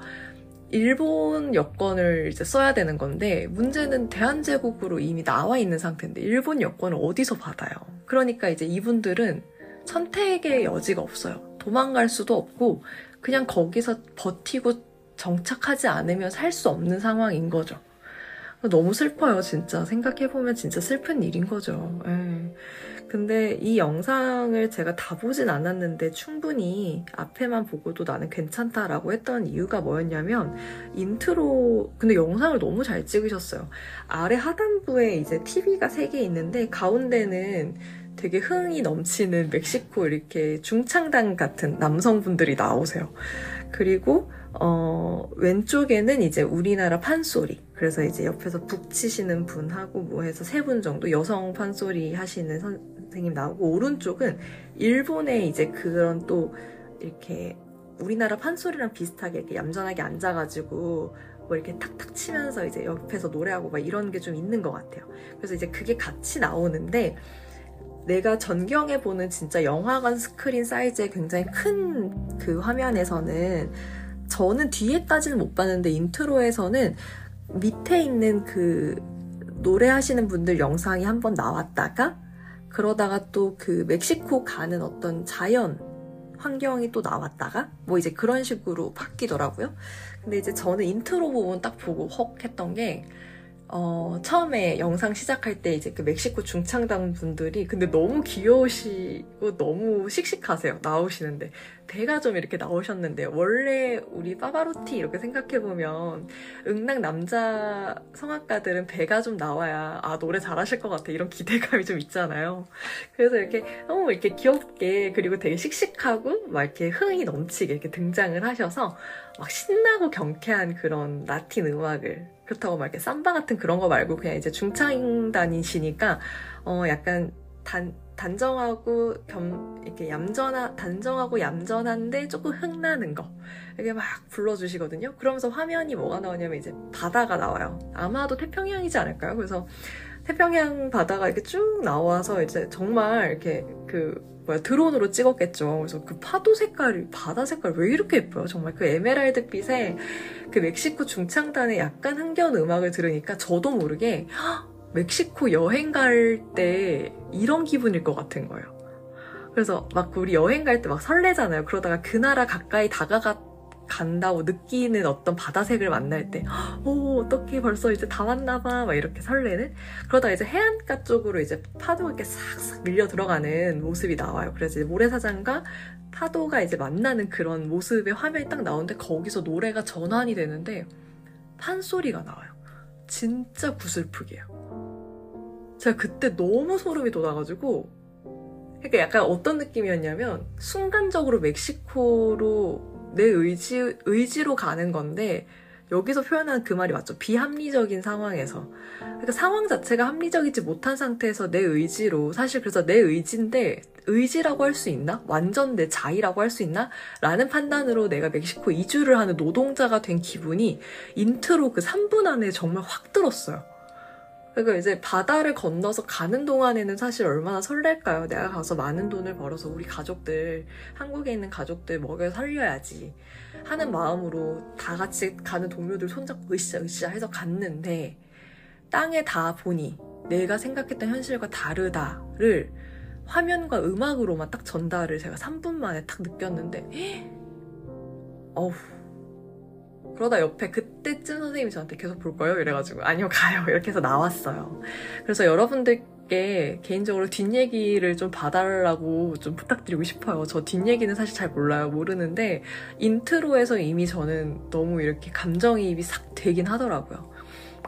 일본 여권을 이제 써야 되는 건데 문제는 대한제국으로 이미 나와 있는 상태인데 일본 여권을 어디서 받아요? 그러니까 이제 이분들은 선택의 여지가 없어요. 도망갈 수도 없고 그냥 거기서 버티고 정착하지 않으면 살 수 없는 상황인 거죠. 너무 슬퍼요, 진짜. 생각해보면 진짜 슬픈 일인 거죠. 에이. 예. 근데 이 영상을 제가 다 보진 않았는데 충분히 앞에만 보고도 나는 괜찮다라고 했던 이유가 뭐였냐면 인트로 근데 영상을 너무 잘 찍으셨어요. 아래 하단부에 이제 TV가 3개 있는데 가운데는 되게 흥이 넘치는 멕시코 이렇게 중창단 같은 남성분들이 나오세요. 그리고 어, 왼쪽에는 이제 우리나라 판소리. 그래서 이제 옆에서 북 치시는 분하고 뭐 해서 세 분 정도 여성 판소리 하시는 선생님 나오고 오른쪽은 일본의 이제 그런 또 이렇게 우리나라 판소리랑 비슷하게 이렇게 얌전하게 앉아가지고 뭐 이렇게 탁탁 치면서 이제 옆에서 노래하고 막 이런 게 좀 있는 것 같아요. 그래서 이제 그게 같이 나오는데 내가 전경에 보는 진짜 영화관 스크린 사이즈의 굉장히 큰 그 화면에서는 저는 뒤에까지는 못 봤는데 intro에서는 밑에 있는 그 노래하시는 분들 영상이 한번 나왔다가 그러다가 또 그 멕시코 가는 어떤 자연 환경이 또 나왔다가 뭐 이제 그런 식으로 바뀌더라고요. 근데 이제 저는 인트로 부분 딱 보고 헉 했던 게 어, 처음에 영상 시작할 때 이제 그 멕시코 중창단 분들이 근데 너무 귀여우시고 너무 씩씩하세요. 나오시는데. 배가 좀 이렇게 나오셨는데 원래 우리 파바로티 이렇게 생각해보면 응당 남자 성악가들은 배가 좀 나와야 아, 노래 잘하실 것 같아. 이런 기대감이 좀 있잖아요. 그래서 이렇게 너무 이렇게 귀엽게 그리고 되게 씩씩하고 막 이렇게 흥이 넘치게 이렇게 등장을 하셔서 막 신나고 경쾌한 그런 라틴 음악을 그렇다고 막 이렇게 삼바 같은 그런 거 말고 그냥 이제 중창 단이시니까 어 약간 단 단정하고 겸 이렇게 얌전한 단정하고 얌전한데 조금 흥나는 거 이렇게 막 불러주시거든요. 그러면서 화면이 뭐가 나오냐면 이제 바다가 나와요. 아마도 태평양이지 않을까요? 그래서 태평양 바다가 이렇게 쭉 나와서 이제 정말 이렇게 그 뭐야 드론으로 찍었겠죠. 그래서 그 파도 색깔이 바다 색깔 왜 이렇게 예뻐요? 정말 그 에메랄드 빛에 그 멕시코 중창단의 약간 흥겨운 음악을 들으니까 저도 모르게 멕시코 여행 갈 때 이런 기분일 것 같은 거예요. 그래서 막 우리 여행 갈 때 막 설레잖아요. 그러다가 그 나라 가까이 다가가 간다고 느끼는 어떤 바다색을 만날 때, 오, 어떻게 벌써 이제 다 왔나봐, 막 이렇게 설레는? 그러다 이제 해안가 쪽으로 이제 파도가 이렇게 싹싹 밀려 들어가는 모습이 나와요. 그래서 모래사장과 파도가 이제 만나는 그런 모습의 화면이 딱 나오는데 거기서 노래가 전환이 되는데 판소리가 나와요. 진짜 구슬프게요. 제가 그때 너무 소름이 돋아가지고 그러니까 약간 어떤 느낌이었냐면 순간적으로 멕시코로 내 의지, 의지로 가는 건데, 여기서 표현한 그 말이 맞죠. 비합리적인 상황에서. 그러니까 상황 자체가 합리적이지 못한 상태에서 내 의지로, 사실 그래서 내 의지인데, 의지라고 할 수 있나? 완전 내 자의라고 할 수 있나? 라는 판단으로 내가 멕시코 이주를 하는 노동자가 된 기분이 인트로 그 3분 안에 정말 확 들었어요. 그러니까 이제 바다를 건너서 가는 동안에는 사실 얼마나 설렐까요? 내가 가서 많은 돈을 벌어서 우리 가족들, 한국에 있는 가족들 먹여 살려야지 하는 마음으로 다 같이 가는 동료들 손잡고 으쌰 으쌰 해서 갔는데 땅에 다 보니 내가 생각했던 현실과 다르다를 화면과 음악으로만 딱 전달을 제가 3분 만에 딱 느꼈는데 어우 그러다 옆에 그때쯤 선생님이 저한테 계속 볼 거예요? 이래가지고 아니요 가요 (laughs) 이렇게 해서 나왔어요. 그래서 여러분들께 개인적으로 뒷얘기를 좀 봐달라고 좀 부탁드리고 싶어요. 저 뒷얘기는 사실 잘 몰라요. 모르는데 intro에서 이미 저는 너무 이렇게 감정이입이 싹 되긴 하더라고요.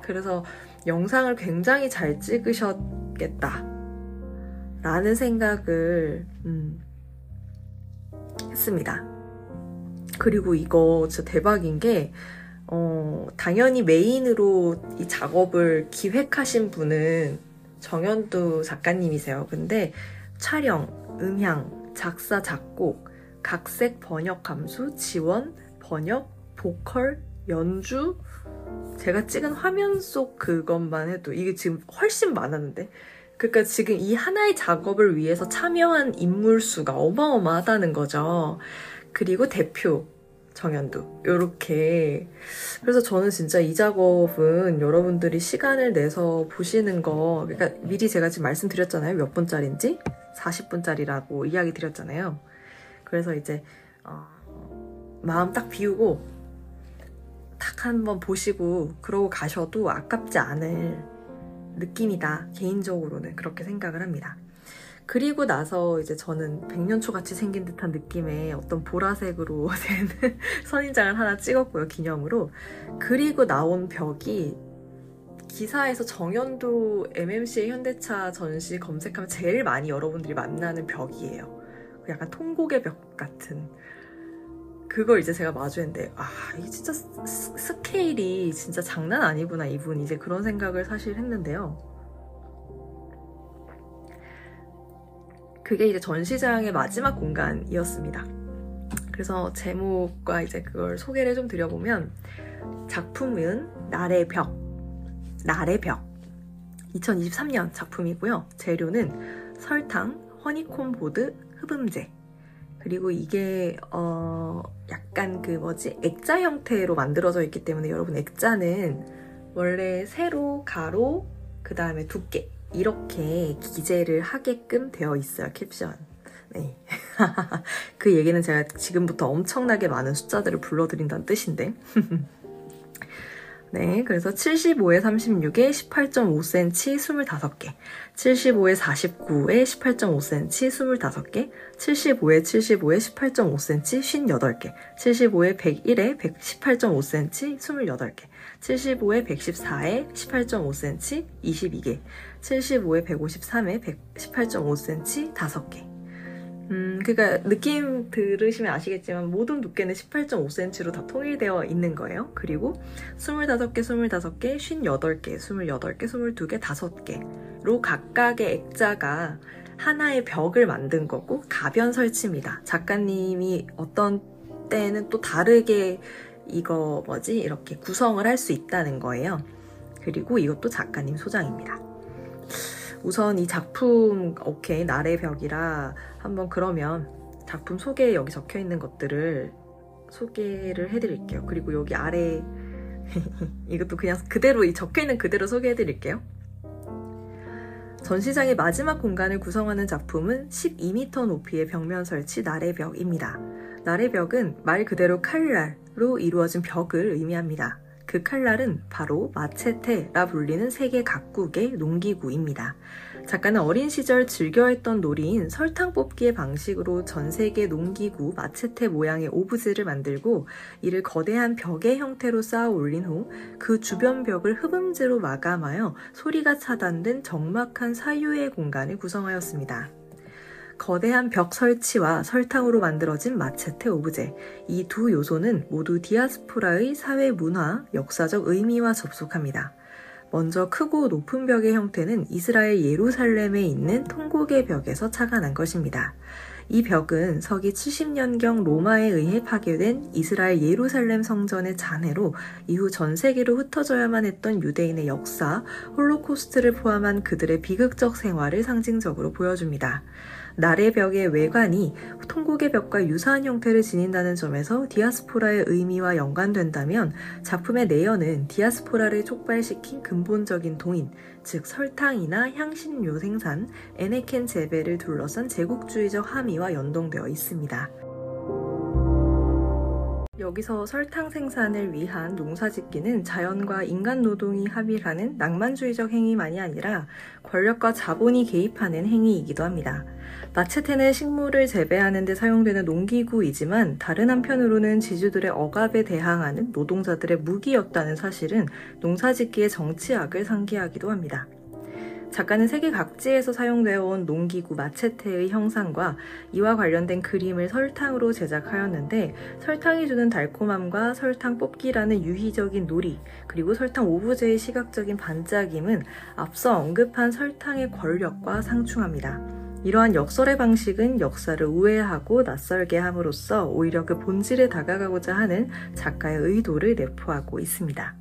그래서 영상을 굉장히 잘 찍으셨겠다. 라는 생각을 음, 했습니다. 그리고 이거 진짜 대박인 게 어, 당연히 메인으로 이 작업을 기획하신 분은 정연두 작가님이세요. 근데 촬영, 음향, 작사, 작곡, 각색 번역 감수, 지원, 번역, 보컬, 연주, 제가 찍은 화면 속 그것만 해도 이게 지금 훨씬 많았는데 그러니까 지금 이 하나의 작업을 위해서 참여한 인물 수가 어마어마하다는 거죠. 그리고 대표 정연도 이렇게. 그래서 저는 진짜 이 작업은 여러분들이 시간을 내서 보시는 거 그러니까 미리 제가 지금 말씀드렸잖아요. 몇 분짜리인지? 40분짜리라고 이야기 드렸잖아요. 그래서 이제 어, 마음 딱 비우고 딱 한번 보시고 그러고 가셔도 아깝지 않을 느낌이다. 개인적으로는 그렇게 생각을 합니다. 그리고 나서 이제 저는 백년초 같이 생긴 듯한 느낌의 어떤 보라색으로 (laughs) 된 선인장을 하나 찍었고요, 기념으로. 그리고 나온 벽이 기사에서 정연도 MMC의 현대차 전시 검색하면 제일 많이 여러분들이 만나는 벽이에요. 약간 통곡의 벽 같은. 그걸 이제 제가 마주했는데 아 이게 진짜 스, 케일이 진짜 장난 아니구나 이분 이제 그런 생각을 사실 했는데요. 그게 이제 전시장의 마지막 공간이었습니다. 그래서 제목과 이제 그걸 소개를 좀 드려보면 작품은 날의 벽, 날의 벽 2023년 작품이고요. 재료는 설탕, 허니콤 보드, 흡음제 그리고 이게 어 약간 그 뭐지 액자 형태로 만들어져 있기 때문에 여러분 액자는 원래 세로, 가로, 그 다음에 두께 이렇게 기재를 하게끔 되어 있어요 캡션. 네. (laughs) 그 얘기는 제가 지금부터 엄청나게 많은 숫자들을 불러드린다는 뜻인데. (laughs) 네, 그래서 75에 36에 18.5cm 25개, 75에 49에 18.5cm 25개, 75에 75에 18.5cm 58개, 75에 101에 118.5cm 28개, 75에 114에 18.5cm 22개, 75에 153에 118.5cm 5개, 음, 그러니까 느낌 들으시면 아시겠지만 모든 두께는 18.5cm로 다 통일되어 있는 거예요. 그리고 25개, 25개, 58개, 28개, 22개, 5개로 각각의 액자가 하나의 벽을 만든 거고 가변 설치입니다. 작가님이 어떤 때는 또 다르게 이거 뭐지 이렇게 구성을 할 수 있다는 거예요. 그리고 이것도 작가님 소장입니다. 우선 이 작품 오케이 날의 벽이라 한번 그러면 작품 소개에 여기 적혀 있는 것들을 소개를 해드릴게요. 그리고 여기 아래 (laughs) 이것도 그냥 그대로 이 적혀 있는 그대로 소개해드릴게요. 전시장의 마지막 공간을 구성하는 작품은 12m 높이의 벽면 설치 날의 벽입니다. 날의 벽은 말 그대로 칼날로 이루어진 벽을 의미합니다. 그 칼날은 바로 마체테라 불리는 세계 각국의 농기구입니다. 작가는 어린 시절 즐겨했던 놀이인 설탕 뽑기의 방식으로 전 세계 농기구 마체테 모양의 오브제를 만들고 이를 거대한 벽의 형태로 쌓아 올린 후 그 주변 벽을 흡음재로 마감하여 소리가 차단된 적막한 사유의 공간을 구성하였습니다. 거대한 벽 설치와 설탕으로 만들어진 마체테 오브제. 이 두 요소는 모두 디아스포라의 사회 문화, 역사적 의미와 접속합니다. 먼저 크고 높은 벽의 형태는 이스라엘 예루살렘에 있는 통곡의 벽에서 착안한 것입니다. 이 벽은 서기 70년경 로마에 의해 파괴된 이스라엘 예루살렘 성전의 잔해로 이후 전 세계로 흩어져야만 했던 유대인의 역사, 홀로코스트를 포함한 그들의 비극적 생활을 상징적으로 보여줍니다. 날의 벽의 외관이 통곡의 벽과 유사한 형태를 지닌다는 점에서 디아스포라의 의미와 연관된다면 작품의 내연은 디아스포라를 촉발시킨 근본적인 동인, 즉 설탕이나 향신료 생산, 에네켄 재배를 둘러싼 제국주의적 함의와 연동되어 있습니다. 여기서 설탕 생산을 위한 농사짓기는 자연과 인간 노동이 합일하는 낭만주의적 행위만이 아니라 권력과 자본이 개입하는 행위이기도 합니다. 마체테는 식물을 재배하는 데 사용되는 농기구이지만 다른 한편으로는 지주들의 억압에 대항하는 노동자들의 무기였다는 사실은 농사짓기의 정치학을 상기하기도 합니다. 작가는 세계 각지에서 사용되어 온 농기구 마체테의 형상과 이와 관련된 그림을 설탕으로 제작하였는데 설탕이 주는 달콤함과 설탕 뽑기라는 유희적인 놀이 그리고 설탕 오브제의 시각적인 반짝임은 앞서 언급한 설탕의 권력과 상충합니다. 이러한 역설의 방식은 역사를 우회하고 낯설게 함으로써 오히려 그 본질에 다가가고자 하는 작가의 의도를 내포하고 있습니다.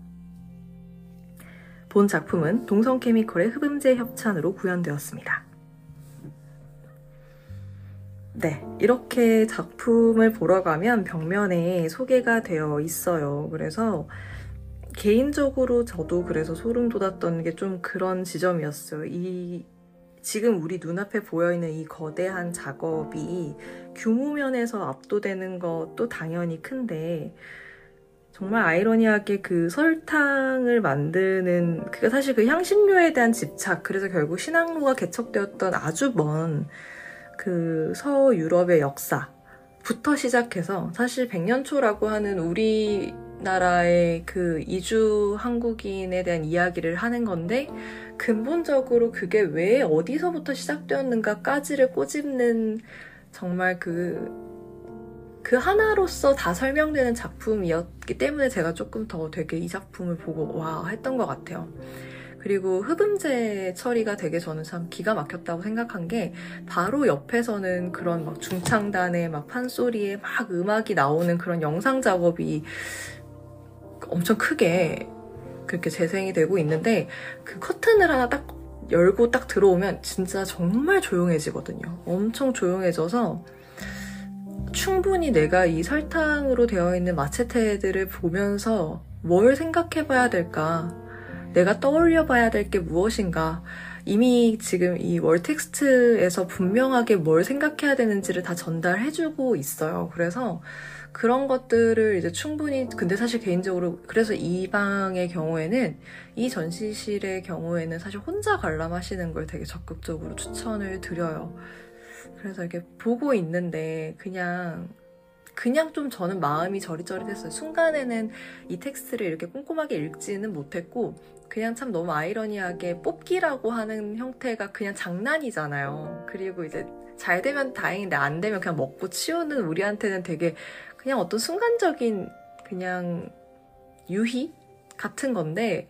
본 작품은 동성 케미컬의 흡음제 협찬으로 구현되었습니다. 네, 이렇게 작품을 보러 가면 벽면에 소개가 되어 있어요. 그래서 개인적으로 저도 그래서 소름 돋았던 게 좀 그런 지점이었어요. 이 지금 우리 눈앞에 보여있는 이 거대한 작업이 규모 면에서 압도되는 것도 당연히 큰데 정말 아이러니하게 그 설탕을 만드는 그게 사실 그 향신료에 대한 집착 그래서 결국 신앙로가 개척되었던 아주 먼 그 서유럽의 역사부터 시작해서 사실 백년초라고 하는 우리 나라의 그 이주 한국인에 대한 이야기를 하는 건데 근본적으로 그게 왜 어디서부터 시작되었는가까지를 꼬집는 정말 그그 하나로서 다 설명되는 작품이었기 때문에 제가 조금 더 되게 이 작품을 보고 와 했던 것 같아요. 그리고 흡음재 처리가 되게 저는 참 기가 막혔다고 생각한 게 바로 옆에서는 그런 막 중창단의 막 판소리에 막 음악이 나오는 그런 영상 작업이 엄청 크게 그렇게 재생이 되고 있는데 그 커튼을 하나 딱 열고 딱 들어오면 진짜 정말 조용해지거든요. 엄청 조용해져서 충분히 내가 이 설탕으로 되어 있는 마체테들을 보면서 뭘 생각해 봐야 될까? 내가 떠올려 봐야 될 게 무엇인가? 이미 지금 이 월텍스트에서 분명하게 뭘 생각해야 되는지를 다 전달해주고 있어요. 그래서 그런 것들을 이제 충분히, 근데 사실 개인적으로, 그래서 이 방의 경우에는, 이 전시실의 경우에는 사실 혼자 관람하시는 걸 되게 적극적으로 추천을 드려요. 그래서 이렇게 보고 있는데 그냥 그냥 좀 저는 마음이 저릿저릿했어요. 순간에는 이 텍스트를 이렇게 꼼꼼하게 읽지는 못했고 그냥 참 너무 아이러니하게 뽑기라고 하는 형태가 그냥 장난이잖아요. 그리고 이제 잘 되면 다행인데 안 되면 그냥 먹고 치우는 우리한테는 되게 그냥 어떤 순간적인 그냥 유희 같은 건데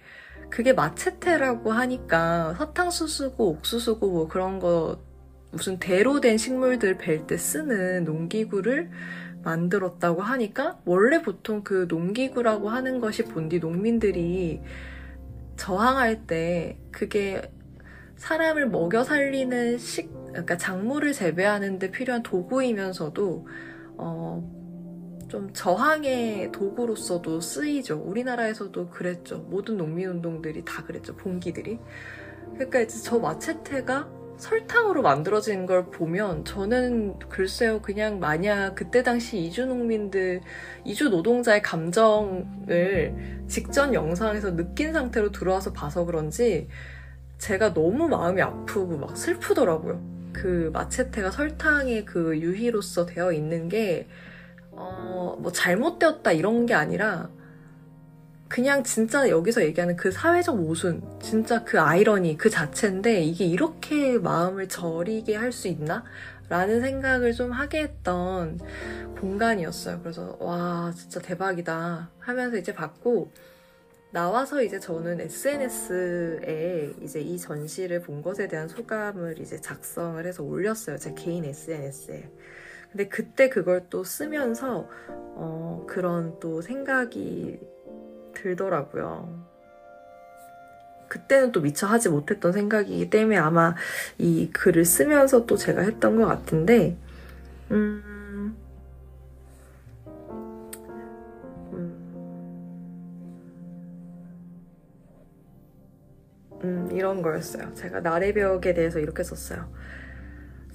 그게 마체테라고 하니까 사탕수수고 옥수수고 뭐 그런 거 무슨 대로 된 식물들 벨 때 쓰는 농기구를 만들었다고 하니까 원래 보통 그 농기구라고 하는 것이 본디 농민들이 저항할 때 그게 사람을 먹여 살리는 식, 그러니까 작물을 재배하는 데 필요한 도구이면서도 어, 좀 저항의 도구로서도 쓰이죠. 우리나라에서도 그랬죠. 모든 농민운동들이 다 그랬죠. 봉기들이. 그러니까 이제 저 마체테가 설탕으로 만들어진 걸 보면 저는 글쎄요 그냥 만약 그때 당시 이주 농민들 이주 노동자의 감정을 직전 영상에서 느낀 상태로 들어와서 봐서 그런지 제가 너무 마음이 아프고 막 슬프더라고요. 그 마체테가 설탕의 그 유희로서 되어 있는 게 어, 뭐 잘못되었다 이런 게 아니라 그냥 진짜 여기서 얘기하는 그 사회적 모순, 진짜 그 아이러니 그 자체인데 이게 이렇게 마음을 저리게 할 수 있나? 라는 생각을 좀 하게 했던 공간이었어요. 그래서 와 진짜 대박이다 하면서 이제 봤고 나와서 이제 저는 SNS에 이제 이 전시를 본 것에 대한 소감을 이제 작성을 해서 올렸어요. 제 개인 SNS에. 근데 그때 그걸 또 쓰면서 어, 그런 또 생각이 들더라고요. 그때는 또 미처 하지 못했던 생각이기 때문에 아마 이 글을 쓰면서 또 제가 했던 것 같은데, 음, 음, 이런 거였어요. 제가 나래 벽에 대해서 이렇게 썼어요.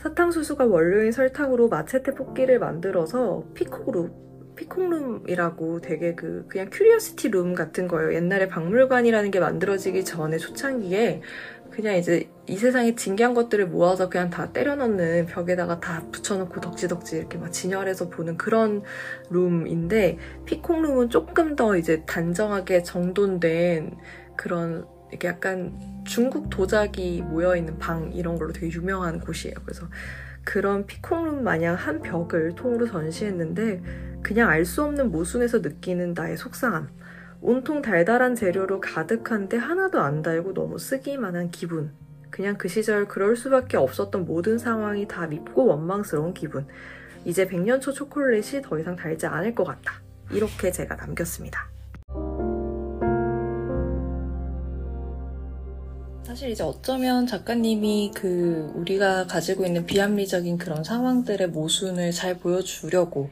사탕수수가 원료인 설탕으로 마체테 뽑기를 만들어서 peacock으로 Peacock Room이라고 되게 그 그냥 curiosity room 같은 거예요. 옛날에 박물관이라는 게 만들어지기 전에 초창기에 그냥 이제 이 세상에 진기한 것들을 모아서 그냥 다 때려 넣는 벽에다가 다 붙여놓고 덕지덕지 이렇게 막 진열해서 보는 그런 룸인데 Peacock Room은 조금 더 이제 단정하게 정돈된 그런 이렇게 약간 중국 도자기 모여있는 방 이런 걸로 되게 유명한 곳이에요. 그래서 그런 피콩룸 마냥 한 벽을 통으로 전시했는데 그냥 알 수 없는 모순에서 느끼는 나의 속상함. 온통 달달한 재료로 가득한데 하나도 안 달고 너무 쓰기만한 기분. 그냥 그 시절 그럴 수밖에 없었던 모든 상황이 다 밉고 원망스러운 기분. 이제 100년 초 초콜릿이 더 이상 달지 않을 것 같다. 이렇게 제가 남겼습니다. 사실 이제 어쩌면 작가님이 그 우리가 가지고 있는 비합리적인 그런 상황들의 모순을 잘 보여주려고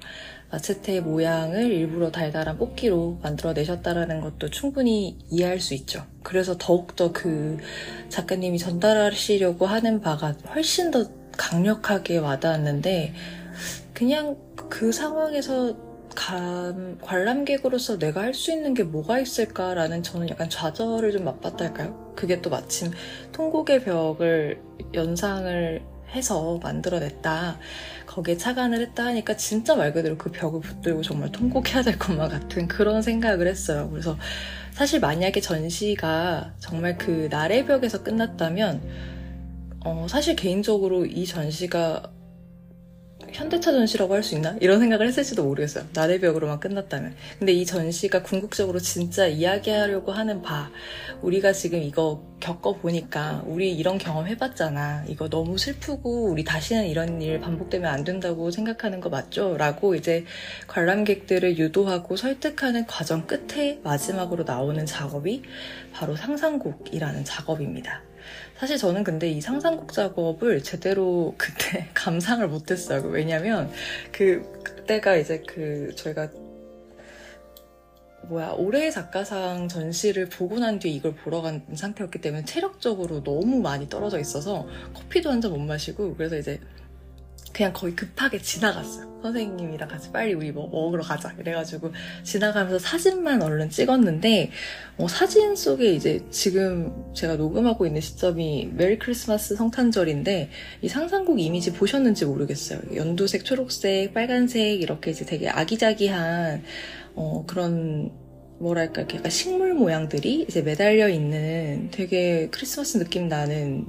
마체테의 모양을 일부러 달달한 뽑기로 만들어내셨다라는 것도 충분히 이해할 수 있죠. 그래서 더욱더 그 작가님이 전달하시려고 하는 바가 훨씬 더 강력하게 와닿았는데 그냥 그 상황에서 감, 관람객으로서 내가 할 수 있는 게 뭐가 있을까라는 저는 약간 좌절을 좀 맛봤달까요? 그게 또 마침 통곡의 벽을 연상을 해서 만들어냈다. 거기에 착안을 했다 하니까 진짜 말 그대로 그 벽을 붙들고 정말 통곡해야 될 것만 같은 그런 생각을 했어요. 그래서 사실 만약에 전시가 정말 그 날의 벽에서 끝났다면 어, 사실 개인적으로 이 전시가 현대차 전시라고 할 수 있나? 이런 생각을 했을지도 모르겠어요. 나의 벽으로만 끝났다면. 근데 이 전시가 궁극적으로 진짜 이야기하려고 하는 바, 우리가 지금 이거 겪어보니까, 우리 이런 경험 해봤잖아. 이거 너무 슬프고, 우리 다시는 이런 일 반복되면 안 된다고 생각하는 거 맞죠? 라고 이제 관람객들을 유도하고 설득하는 과정 끝에 마지막으로 나오는 작업이 바로 상상곡이라는 작업입니다. 사실 저는 근데 이 상상곡 작업을 제대로 (laughs) 그때 감상을 못했어요. 왜냐면 그 그때가 이제 그 저희가 뭐야 올해의 작가상 전시를 보고 난 뒤에 이걸 보러 간 상태였기 때문에 체력적으로 너무 많이 떨어져 있어서 커피도 한 잔 못 마시고 그래서 이제 그냥 거의 급하게 지나갔어요. 선생님이랑 같이 빨리 우리 뭐 먹으러 가자. 이래가지고 지나가면서 사진만 얼른 찍었는데, 어, 사진 속에 이제 지금 제가 녹음하고 있는 시점이 메리 크리스마스 성탄절인데, 이 상상곡 이미지 보셨는지 모르겠어요. 연두색, 초록색, 빨간색, 이렇게 이제 되게 아기자기한, 어, 그런 뭐랄까, 약간 식물 모양들이 이제 매달려 있는 되게 크리스마스 느낌 나는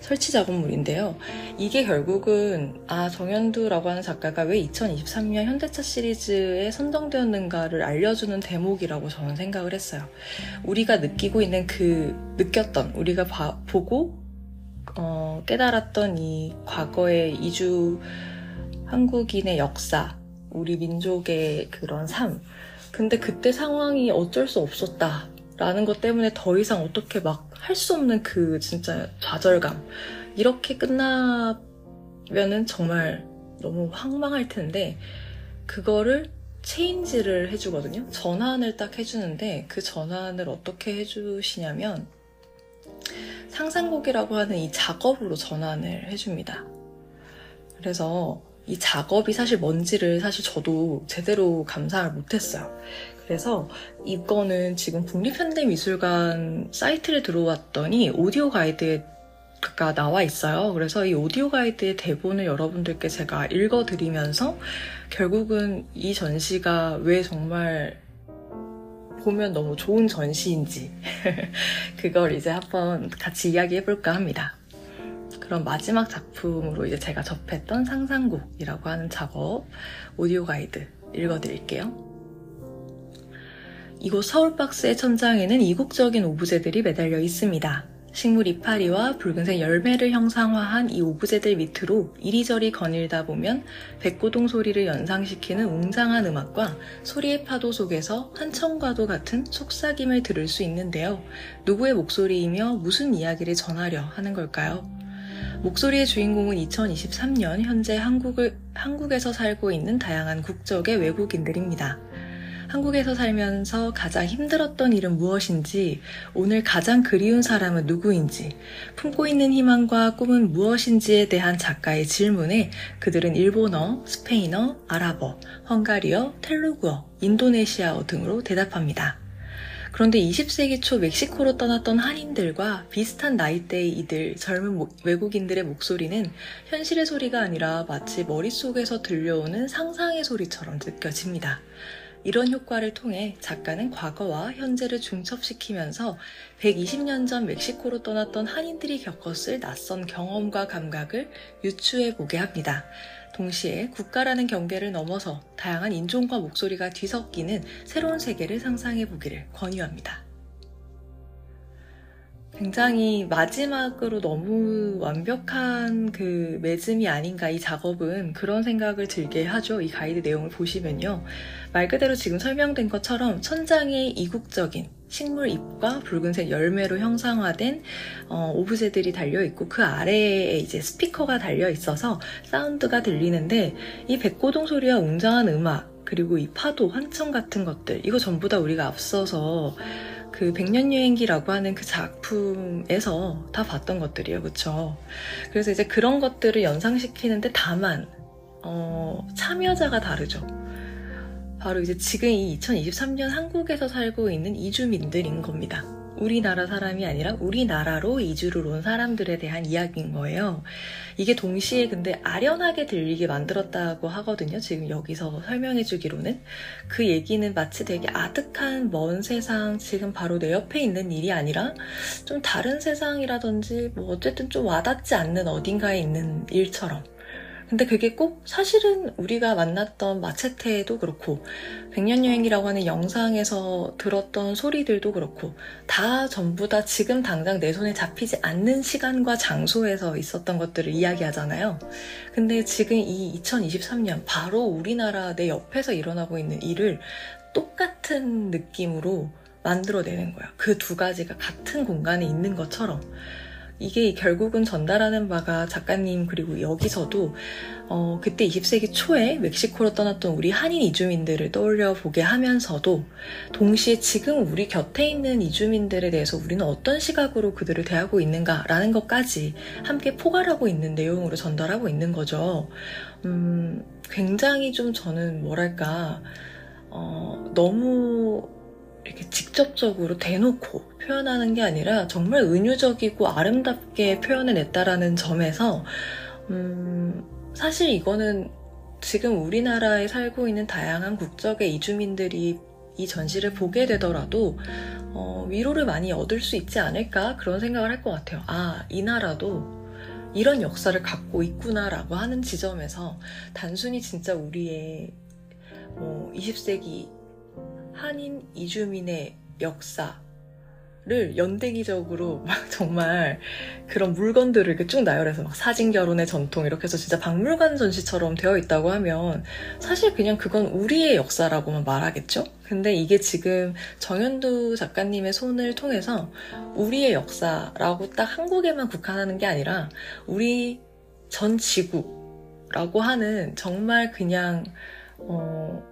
설치 작업물인데요. 이게 결국은 아 정현두라고 하는 작가가 왜 2023년 현대차 시리즈에 선정되었는가를 알려주는 대목이라고 저는 생각을 했어요. 우리가 느끼고 있는 그 느꼈던 우리가 봐, 보고 어, 깨달았던 이 과거의 이주 한국인의 역사, 우리 민족의 그런 삶. 근데 그때 상황이 어쩔 수 없었다 라는 것 때문에 더 이상 어떻게 막 할 수 없는 그 진짜 좌절감. 이렇게 끝나면은 정말 너무 황망할 텐데, 그거를 체인지를 해주거든요. 전환을 딱 해주는데, 그 전환을 어떻게 해주시냐면, 상상곡이라고 하는 이 작업으로 전환을 해줍니다. 그래서 이 작업이 사실 뭔지를 사실 저도 제대로 감상을 못했어요. 그래서 이거는 지금 국립현대미술관 사이트를 들어왔더니 오디오 가이드가 나와 있어요. 그래서 이 오디오 가이드의 대본을 여러분들께 제가 읽어드리면서 결국은 이 전시가 왜 정말 보면 너무 좋은 전시인지 (laughs) 그걸 이제 한번 같이 이야기해볼까 합니다. 그럼 마지막 작품으로 이제 제가 접했던 상상곡이라고 하는 작업 오디오 가이드 읽어드릴게요. 이곳 서울박스의 천장에는 이국적인 오브제들이 매달려 있습니다. 식물 이파리와 붉은색 열매를 형상화한 이 오브제들 밑으로 이리저리 거닐다 보면 백고동 소리를 연상시키는 웅장한 음악과 소리의 파도 속에서 한청과도 같은 속삭임을 들을 수 있는데요. 누구의 목소리이며 무슨 이야기를 전하려 하는 걸까요? 목소리의 주인공은 2023년 현재 한국을, 한국에서 살고 있는 다양한 국적의 외국인들입니다. 한국에서 살면서 가장 힘들었던 일은 무엇인지, 오늘 가장 그리운 사람은 누구인지, 품고 있는 희망과 꿈은 무엇인지에 대한 작가의 질문에 그들은 일본어, 스페인어, 아랍어, 헝가리어, 텔루구어, 인도네시아어 등으로 대답합니다. 그런데 20세기 초 멕시코로 떠났던 한인들과 비슷한 나이대의 이들 젊은 외국인들의 목소리는 현실의 소리가 아니라 마치 머릿속에서 들려오는 상상의 소리처럼 느껴집니다. 이런 효과를 통해 작가는 과거와 현재를 중첩시키면서 120년 전 멕시코로 떠났던 한인들이 겪었을 낯선 경험과 감각을 유추해 보게 합니다. 동시에 국가라는 경계를 넘어서 다양한 인종과 목소리가 뒤섞이는 새로운 세계를 상상해 보기를 권유합니다. 굉장히 마지막으로 너무 완벽한 그 매즘이 아닌가 이 작업은 그런 생각을 들게 하죠. 이 가이드 내용을 보시면요. 말 그대로 지금 설명된 것처럼 천장에 이국적인 식물 잎과 붉은색 열매로 형상화된 어, 오브제들이 달려 있고 그 아래에 이제 스피커가 달려 있어서 사운드가 들리는데 이 백고동 소리와 웅장한 음악 그리고 이 파도, 환청 같은 것들 이거 전부 다 우리가 앞서서 그 백년여행기라고 하는 그 작품에서 다 봤던 것들이에요. 그쵸? 그래서 이제 그런 것들을 연상시키는데 다만, 어, 참여자가 다르죠. 바로 이제 지금 이 2023년 한국에서 살고 있는 이주민들인 겁니다. 우리나라 사람이 아니라 우리나라로 이주를 온 사람들에 대한 이야기인 거예요. 이게 동시에 근데 아련하게 들리게 만들었다고 하거든요. 지금 여기서 설명해 주기로는. 그 얘기는 마치 되게 아득한 먼 세상, 지금 바로 내 옆에 있는 일이 아니라 좀 다른 세상이라든지 뭐 어쨌든 좀 와닿지 않는 어딘가에 있는 일처럼 근데 그게 꼭 사실은 우리가 만났던 마체테도 그렇고 백년여행이라고 하는 영상에서 들었던 소리들도 그렇고 다 전부 다 지금 당장 내 손에 잡히지 않는 시간과 장소에서 있었던 것들을 이야기하잖아요. 근데 지금 이 2023년 바로 우리나라 내 옆에서 일어나고 있는 일을 똑같은 느낌으로 만들어내는 거야. 그 두 가지가 같은 공간에 있는 것처럼. 이게 결국은 전달하는 바가 작가님 그리고 여기서도 어, 그때 20세기 초에 멕시코로 떠났던 우리 한인 이주민들을 떠올려 보게 하면서도 동시에 지금 우리 곁에 있는 이주민들에 대해서 우리는 어떤 시각으로 그들을 대하고 있는가라는 것까지 함께 포괄하고 있는 내용으로 전달하고 있는 거죠. 음, 굉장히 좀 저는 뭐랄까 어, 너무 이렇게 직접적으로 대놓고 표현하는 게 아니라 정말 은유적이고 아름답게 표현해냈다라는 점에서 음, 사실 이거는 지금 우리나라에 살고 있는 다양한 국적의 이주민들이 이 전시를 보게 되더라도 어, 위로를 많이 얻을 수 있지 않을까 그런 생각을 할 것 같아요. 아, 이 나라도 이런 역사를 갖고 있구나라고 하는 지점에서 단순히 진짜 우리의 뭐 20세기 한인 이주민의 역사를 연대기적으로 (laughs) 막 정말 그런 물건들을 이렇게 쭉 나열해서 막 사진 결혼의 전통 이렇게 해서 진짜 박물관 전시처럼 되어 있다고 하면 사실 그냥 그건 우리의 역사라고만 말하겠죠? 근데 이게 지금 정현두 작가님의 손을 통해서 우리의 역사라고 딱 한국에만 국한하는 게 아니라 우리 전 지구라고 하는 정말 그냥 어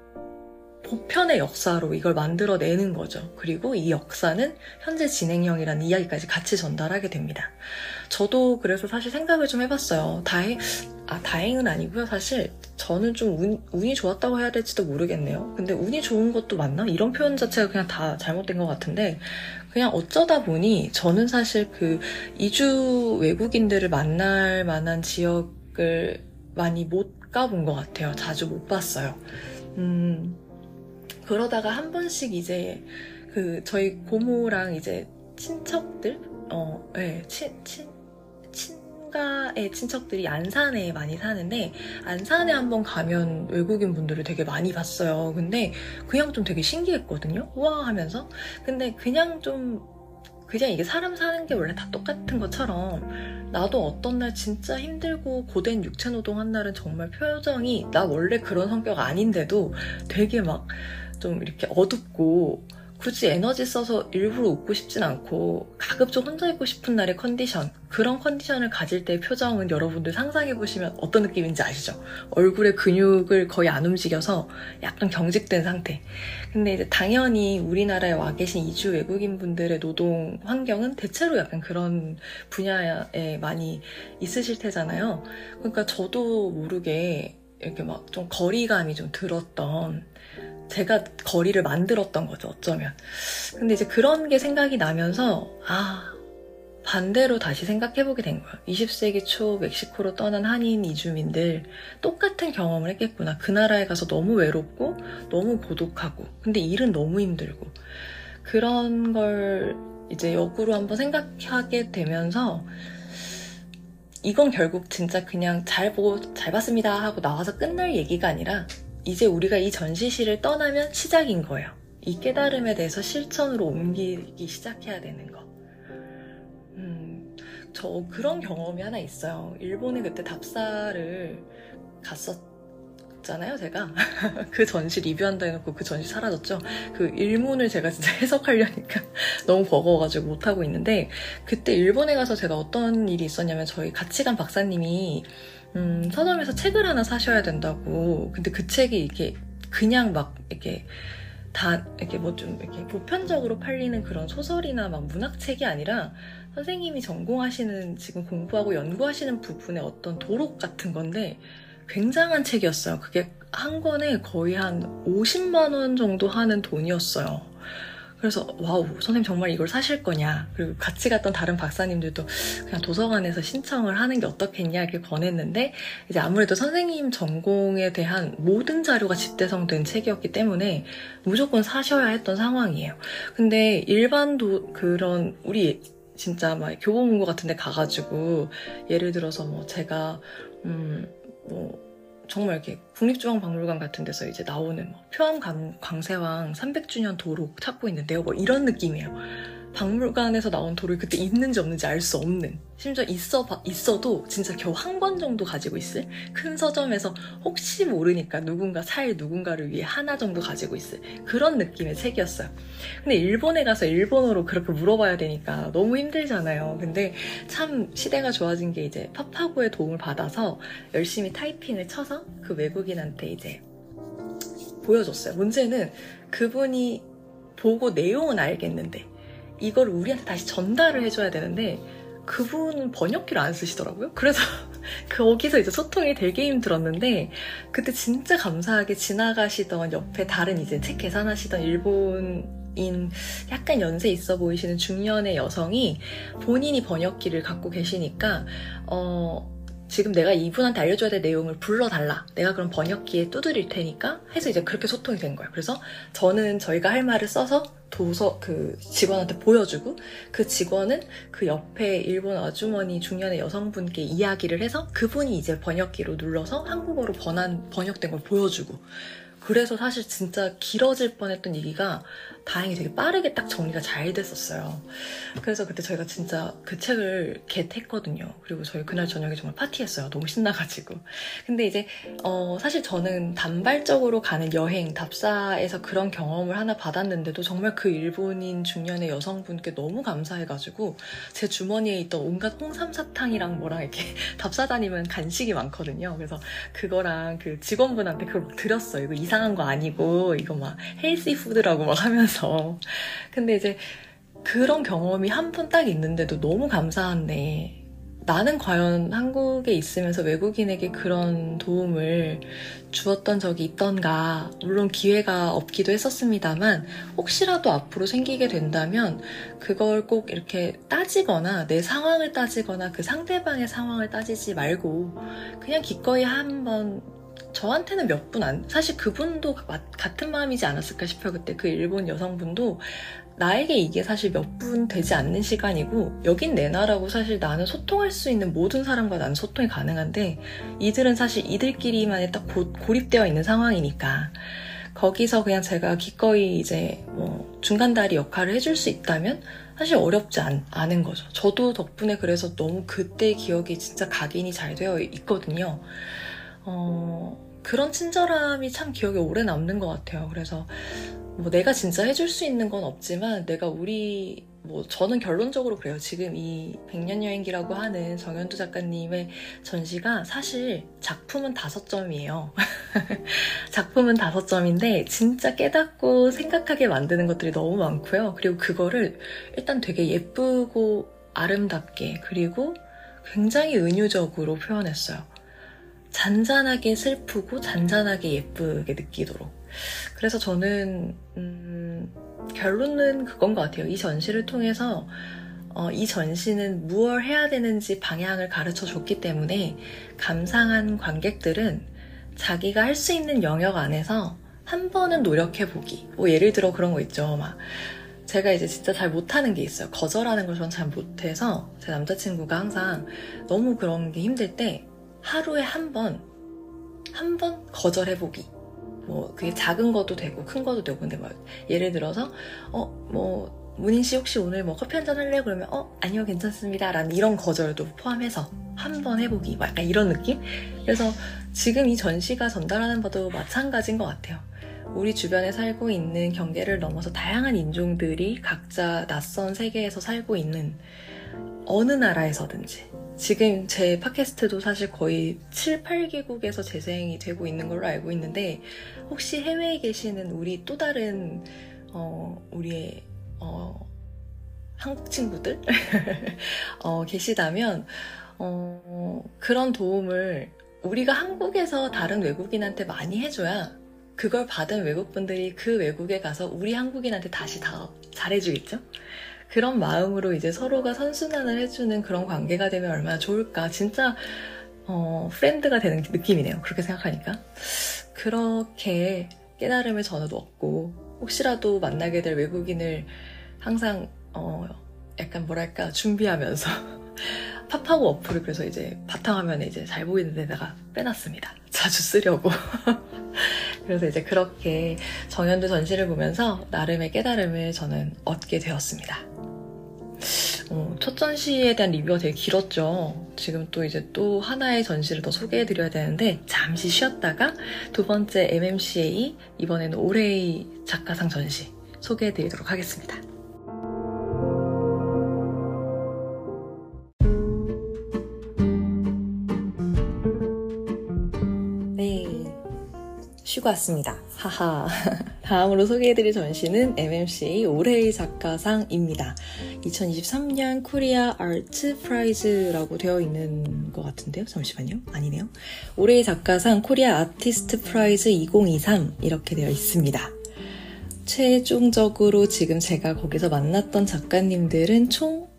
보편의 역사로 이걸 만들어내는 거죠. 그리고 이 역사는 현재 진행형이라는 이야기까지 같이 전달하게 됩니다. 저도 그래서 사실 생각을 좀 해봤어요. 다행, 아, 다행은 아니고요. 사실 저는 좀 운, 운이 좋았다고 해야 될지도 모르겠네요. 근데 운이 좋은 것도 맞나? 이런 표현 자체가 그냥 다 잘못된 것 같은데, 그냥 어쩌다 보니 저는 사실 그 이주 외국인들을 만날 만한 지역을 많이 못 가본 것 같아요. 자주 못 봤어요. 음, 그러다가 한 번씩 이제 그 저희 고모랑 이제 친척들 어, 네, 친, 친, 친가의 친척들이 안산에 많이 사는데 안산에 한번 가면 외국인 분들을 되게 많이 봤어요. 근데 그냥 좀 되게 신기했거든요. 우와 하면서. 근데 그냥 좀 그냥 이게 사람 사는 게 원래 다 똑같은 것처럼 나도 어떤 날 진짜 힘들고 고된 육체 노동 한 날은 정말 표정이 나 원래 그런 성격 아닌데도 되게 막 좀 이렇게 어둡고 굳이 에너지 써서 일부러 웃고 싶진 않고 가급 적 혼자 있고 싶은 날의 컨디션 그런 컨디션을 가질 때의 표정은 여러분들 상상해 보시면 어떤 느낌인지 아시죠? 얼굴의 근육을 거의 안 움직여서 약간 경직된 상태 근데 이제 당연히 우리나라에 와 계신 이주 외국인 분들의 노동 환경은 대체로 약간 그런 분야에 많이 있으실 테잖아요 그러니까 저도 모르게 이렇게 막 좀 거리감이 좀 들었던 제가 거리를 만들었던 거죠, 어쩌면. 근데 이제 그런 게 생각이 나면서, 아, 반대로 다시 생각해보게 된 거야. 20세기 초 멕시코로 떠난 한인 이주민들 똑같은 경험을 했겠구나. 그 나라에 가서 너무 외롭고 너무 고독하고 근데 일은 너무 힘들고 그런 걸 이제 역으로 한번 생각하게 되면서 이건 결국 진짜 그냥 잘 보고 잘 봤습니다 하고 나와서 끝날 얘기가 아니라 이제 우리가 이 전시실을 떠나면 시작인 거예요. 이 깨달음에 대해서 실천으로 옮기기 시작해야 되는 거. 음, 저 그런 경험이 하나 있어요. 일본에 그때 답사를 갔었잖아요, 제가. (laughs) 그 전시 리뷰한다 해놓고 그 전시 사라졌죠. 그 일문을 제가 진짜 (laughs) 해석하려니까 (laughs) 너무 버거워가지고 못하고 있는데, 그때 일본에 가서 제가 어떤 일이 있었냐면 저희 같이 간 박사님이 음, 서점에서 책을 하나 사셔야 된다고. 근데 그 책이 이렇게 그냥 막 이렇게 다 이렇게 뭐 좀 이렇게 보편적으로 팔리는 그런 소설이나 막 문학책이 아니라 선생님이 전공하시는 지금 공부하고 연구하시는 부분의 어떤 도록 같은 건데 굉장한 책이었어요. 그게 한 권에 거의 한 50만 원 정도 하는 돈이었어요. 그래서 wow 선생님 정말 이걸 사실 거냐. 그리고 같이 갔던 다른 박사님들도 그냥 도서관에서 신청을 하는 게 어떻겠냐 이렇게 권했는데 이제 아무래도 선생님 전공에 대한 모든 자료가 집대성된 책이었기 때문에 무조건 사셔야 했던 상황이에요. 근데 일반도 그런 우리 진짜 막 교보문고 같은 데 가가지고 예를 들어서 뭐 제가 음뭐 정말 이렇게 국립중앙박물관 같은 데서 이제 나오는 뭐 표암 광세왕 300주년 도로 찾고 있는데요. 뭐 이런 느낌이에요. 박물관에서 나온 돌을 그때 있는지 없는지 알 수 없는 심지어 있어 있어도 진짜 겨우 한 권 정도 가지고 있을 큰 서점에서 혹시 모르니까 누군가 살 누군가를 위해 하나 정도 가지고 있을 그런 느낌의 책이었어요. 근데 일본에 가서 일본어로 그렇게 물어봐야 되니까 너무 힘들잖아요. 근데 참 시대가 좋아진 게 이제 파파고의 도움을 받아서 열심히 타이핑을 쳐서 그 외국인한테 이제 보여줬어요. 문제는 그분이 보고 내용은 알겠는데 이걸 우리한테 다시 전달을 해줘야 되는데 그분은 번역기를 안 쓰시더라고요. 그래서 (laughs) 거기서 이제 소통이 되게 힘들었는데 그때 진짜 감사하게 지나가시던 옆에 다른 이제 책 계산하시던 일본인 약간 연세 있어 보이시는 중년의 여성이 본인이 번역기를 갖고 계시니까 어 지금 내가 이분한테 알려줘야 될 내용을 불러달라. 내가 그럼 번역기에 두드릴 테니까 해서 이제 그렇게 소통이 된 거예요. 그래서 저는 저희가 할 말을 써서 도서 그 직원한테 보여주고 그 직원은 그 옆에 일본 아주머니 중년의 여성분께 이야기를 해서 그분이 이제 번역기로 눌러서 한국어로 번한 번역된 걸 보여주고 그래서 사실 진짜 길어질 뻔했던 얘기가 다행히 되게 빠르게 딱 정리가 잘 됐었어요. 그래서 그때 저희가 진짜 그 책을 겟했거든요. 그리고 저희 그날 저녁에 정말 파티했어요. 너무 신나가지고. 근데 이제 어, 사실 저는 단발적으로 가는 여행 답사에서 그런 경험을 하나 받았는데도 정말 그 일본인 중년의 여성분께 너무 감사해가지고 제 주머니에 있던 온갖 홍삼 사탕이랑 뭐랑 이렇게 (laughs) 답사 다니면 간식이 많거든요. 그래서 그거랑 그 직원분한테 그걸 드렸어요. 이거 이상한 거 아니고 이거 막 헬시 푸드라고 막 하면서 하면서. 근데 이제 그런 경험이 한번딱 있는데도 너무 감사한데 나는 과연 한국에 있으면서 외국인에게 그런 도움을 주었던 적이 있던가 물론 기회가 없기도 했었습니다만 혹시라도 앞으로 생기게 된다면 그걸 꼭 이렇게 따지거나 내 상황을 따지거나 그 상대방의 상황을 따지지 말고 그냥 기꺼이 한번 저한테는 몇 분 안, 사실 그분도 같은 마음이지 않았을까 싶어요. 그때 그 일본 여성분도 나에게 이게 사실 몇 분 되지 않는 시간이고, 여긴 내 나라고 사실 나는 소통할 수 있는 모든 사람과 나는 소통이 가능한데, 이들은 사실 이들끼리만의 딱 고, 고립되어 있는 상황이니까, 거기서 그냥 제가 기꺼이 이제 뭐 중간다리 역할을 해줄 수 있다면, 사실 어렵지 않, 않은 거죠. 저도 덕분에 그래서 너무 그때 기억이 진짜 각인이 잘 되어 있거든요. 어, 그런 친절함이 참 기억에 오래 남는 것 같아요. 그래서 뭐 내가 진짜 해줄 수 있는 건 없지만 내가 우리 뭐 저는 결론적으로 그래요. 지금 이 백년 여행기라고 하는 정현두 작가님의 전시가 사실 작품은 다섯 점이에요. (laughs) 작품은 다섯 점인데 진짜 깨닫고 생각하게 만드는 것들이 너무 많고요. 그리고 그거를 일단 되게 예쁘고 아름답게 그리고 굉장히 은유적으로 표현했어요. 잔잔하게 슬프고 잔잔하게 예쁘게 느끼도록. 그래서 저는 음, 결론은 그건 것 같아요. 이 전시를 통해서 어, 이 전시는 무얼 해야 되는지 방향을 가르쳐 줬기 때문에 감상한 관객들은 자기가 할 수 있는 영역 안에서 한 번은 노력해 보기. 뭐 예를 들어 그런 거 있죠. 막 제가 이제 진짜 잘 못하는 게 있어요. 거절하는 걸전잘 못해서 제 남자친구가 항상 너무 그런 게 힘들 때 하루에 한 번, 한 번 거절해보기. 뭐 그게 작은 것도 되고 큰 것도 되고 근데 막 예를 들어서 어 뭐 문인 씨 혹시 오늘 뭐 커피 한 잔 할래? 그러면 어 아니요 괜찮습니다 라는 이런 거절도 포함해서 한 번 해보기 막 약간 이런 느낌? 그래서 지금 이 전시가 전달하는 바도 마찬가지인 것 같아요. 우리 주변에 살고 있는 경계를 넘어서 다양한 인종들이 각자 낯선 세계에서 살고 있는 어느 나라에서든지 지금 제 팟캐스트도 사실 거의 7, 8개국에서 재생이 되고 있는 걸로 알고 있는데 혹시 해외에 계시는 우리 또 다른 어, 우리의 어, 한국 친구들 (laughs) 어, 계시다면 어, 그런 도움을 우리가 한국에서 다른 외국인한테 많이 해줘야 그걸 받은 외국 분들이 그 외국에 가서 우리 한국인한테 다시 다 잘해주겠죠? 그런 마음으로 이제 서로가 선순환을 해주는 그런 관계가 되면 얼마나 좋을까. 진짜, 어, friend가 되는 느낌이네요. 그렇게 생각하니까. 그렇게 깨달음을 저는 얻고, 혹시라도 만나게 될 외국인을 항상, 어, 약간 뭐랄까, 준비하면서 파파고 어플을 그래서 이제 바탕화면에 이제 잘 보이는 데다가 빼놨습니다. (laughs) 자주 쓰려고. (laughs) 그래서 이제 그렇게 정현도 전시를 보면서 나름의 깨달음을 저는 얻게 되었습니다. 어, 첫 전시에 대한 리뷰가 되게 길었죠. 지금 또 이제 또 하나의 전시를 더 소개해드려야 되는데 잠시 쉬었다가 두 번째 MMCA 이번에는 올해의 작가상 전시 소개해드리도록 하겠습니다. 쉬고 왔습니다. 하하. (laughs) 다음으로 소개해드릴 전시는 MMCA 올해의 작가상입니다. 2023년 Korea Art Prize라고 되어 있는 것 같은데요. 잠시만요. 아니네요. 올해의 작가상 Korea Artist Prize 2023 이렇게 되어 있습니다. 최종적으로 지금 제가 거기서 만났던 작가님들은 총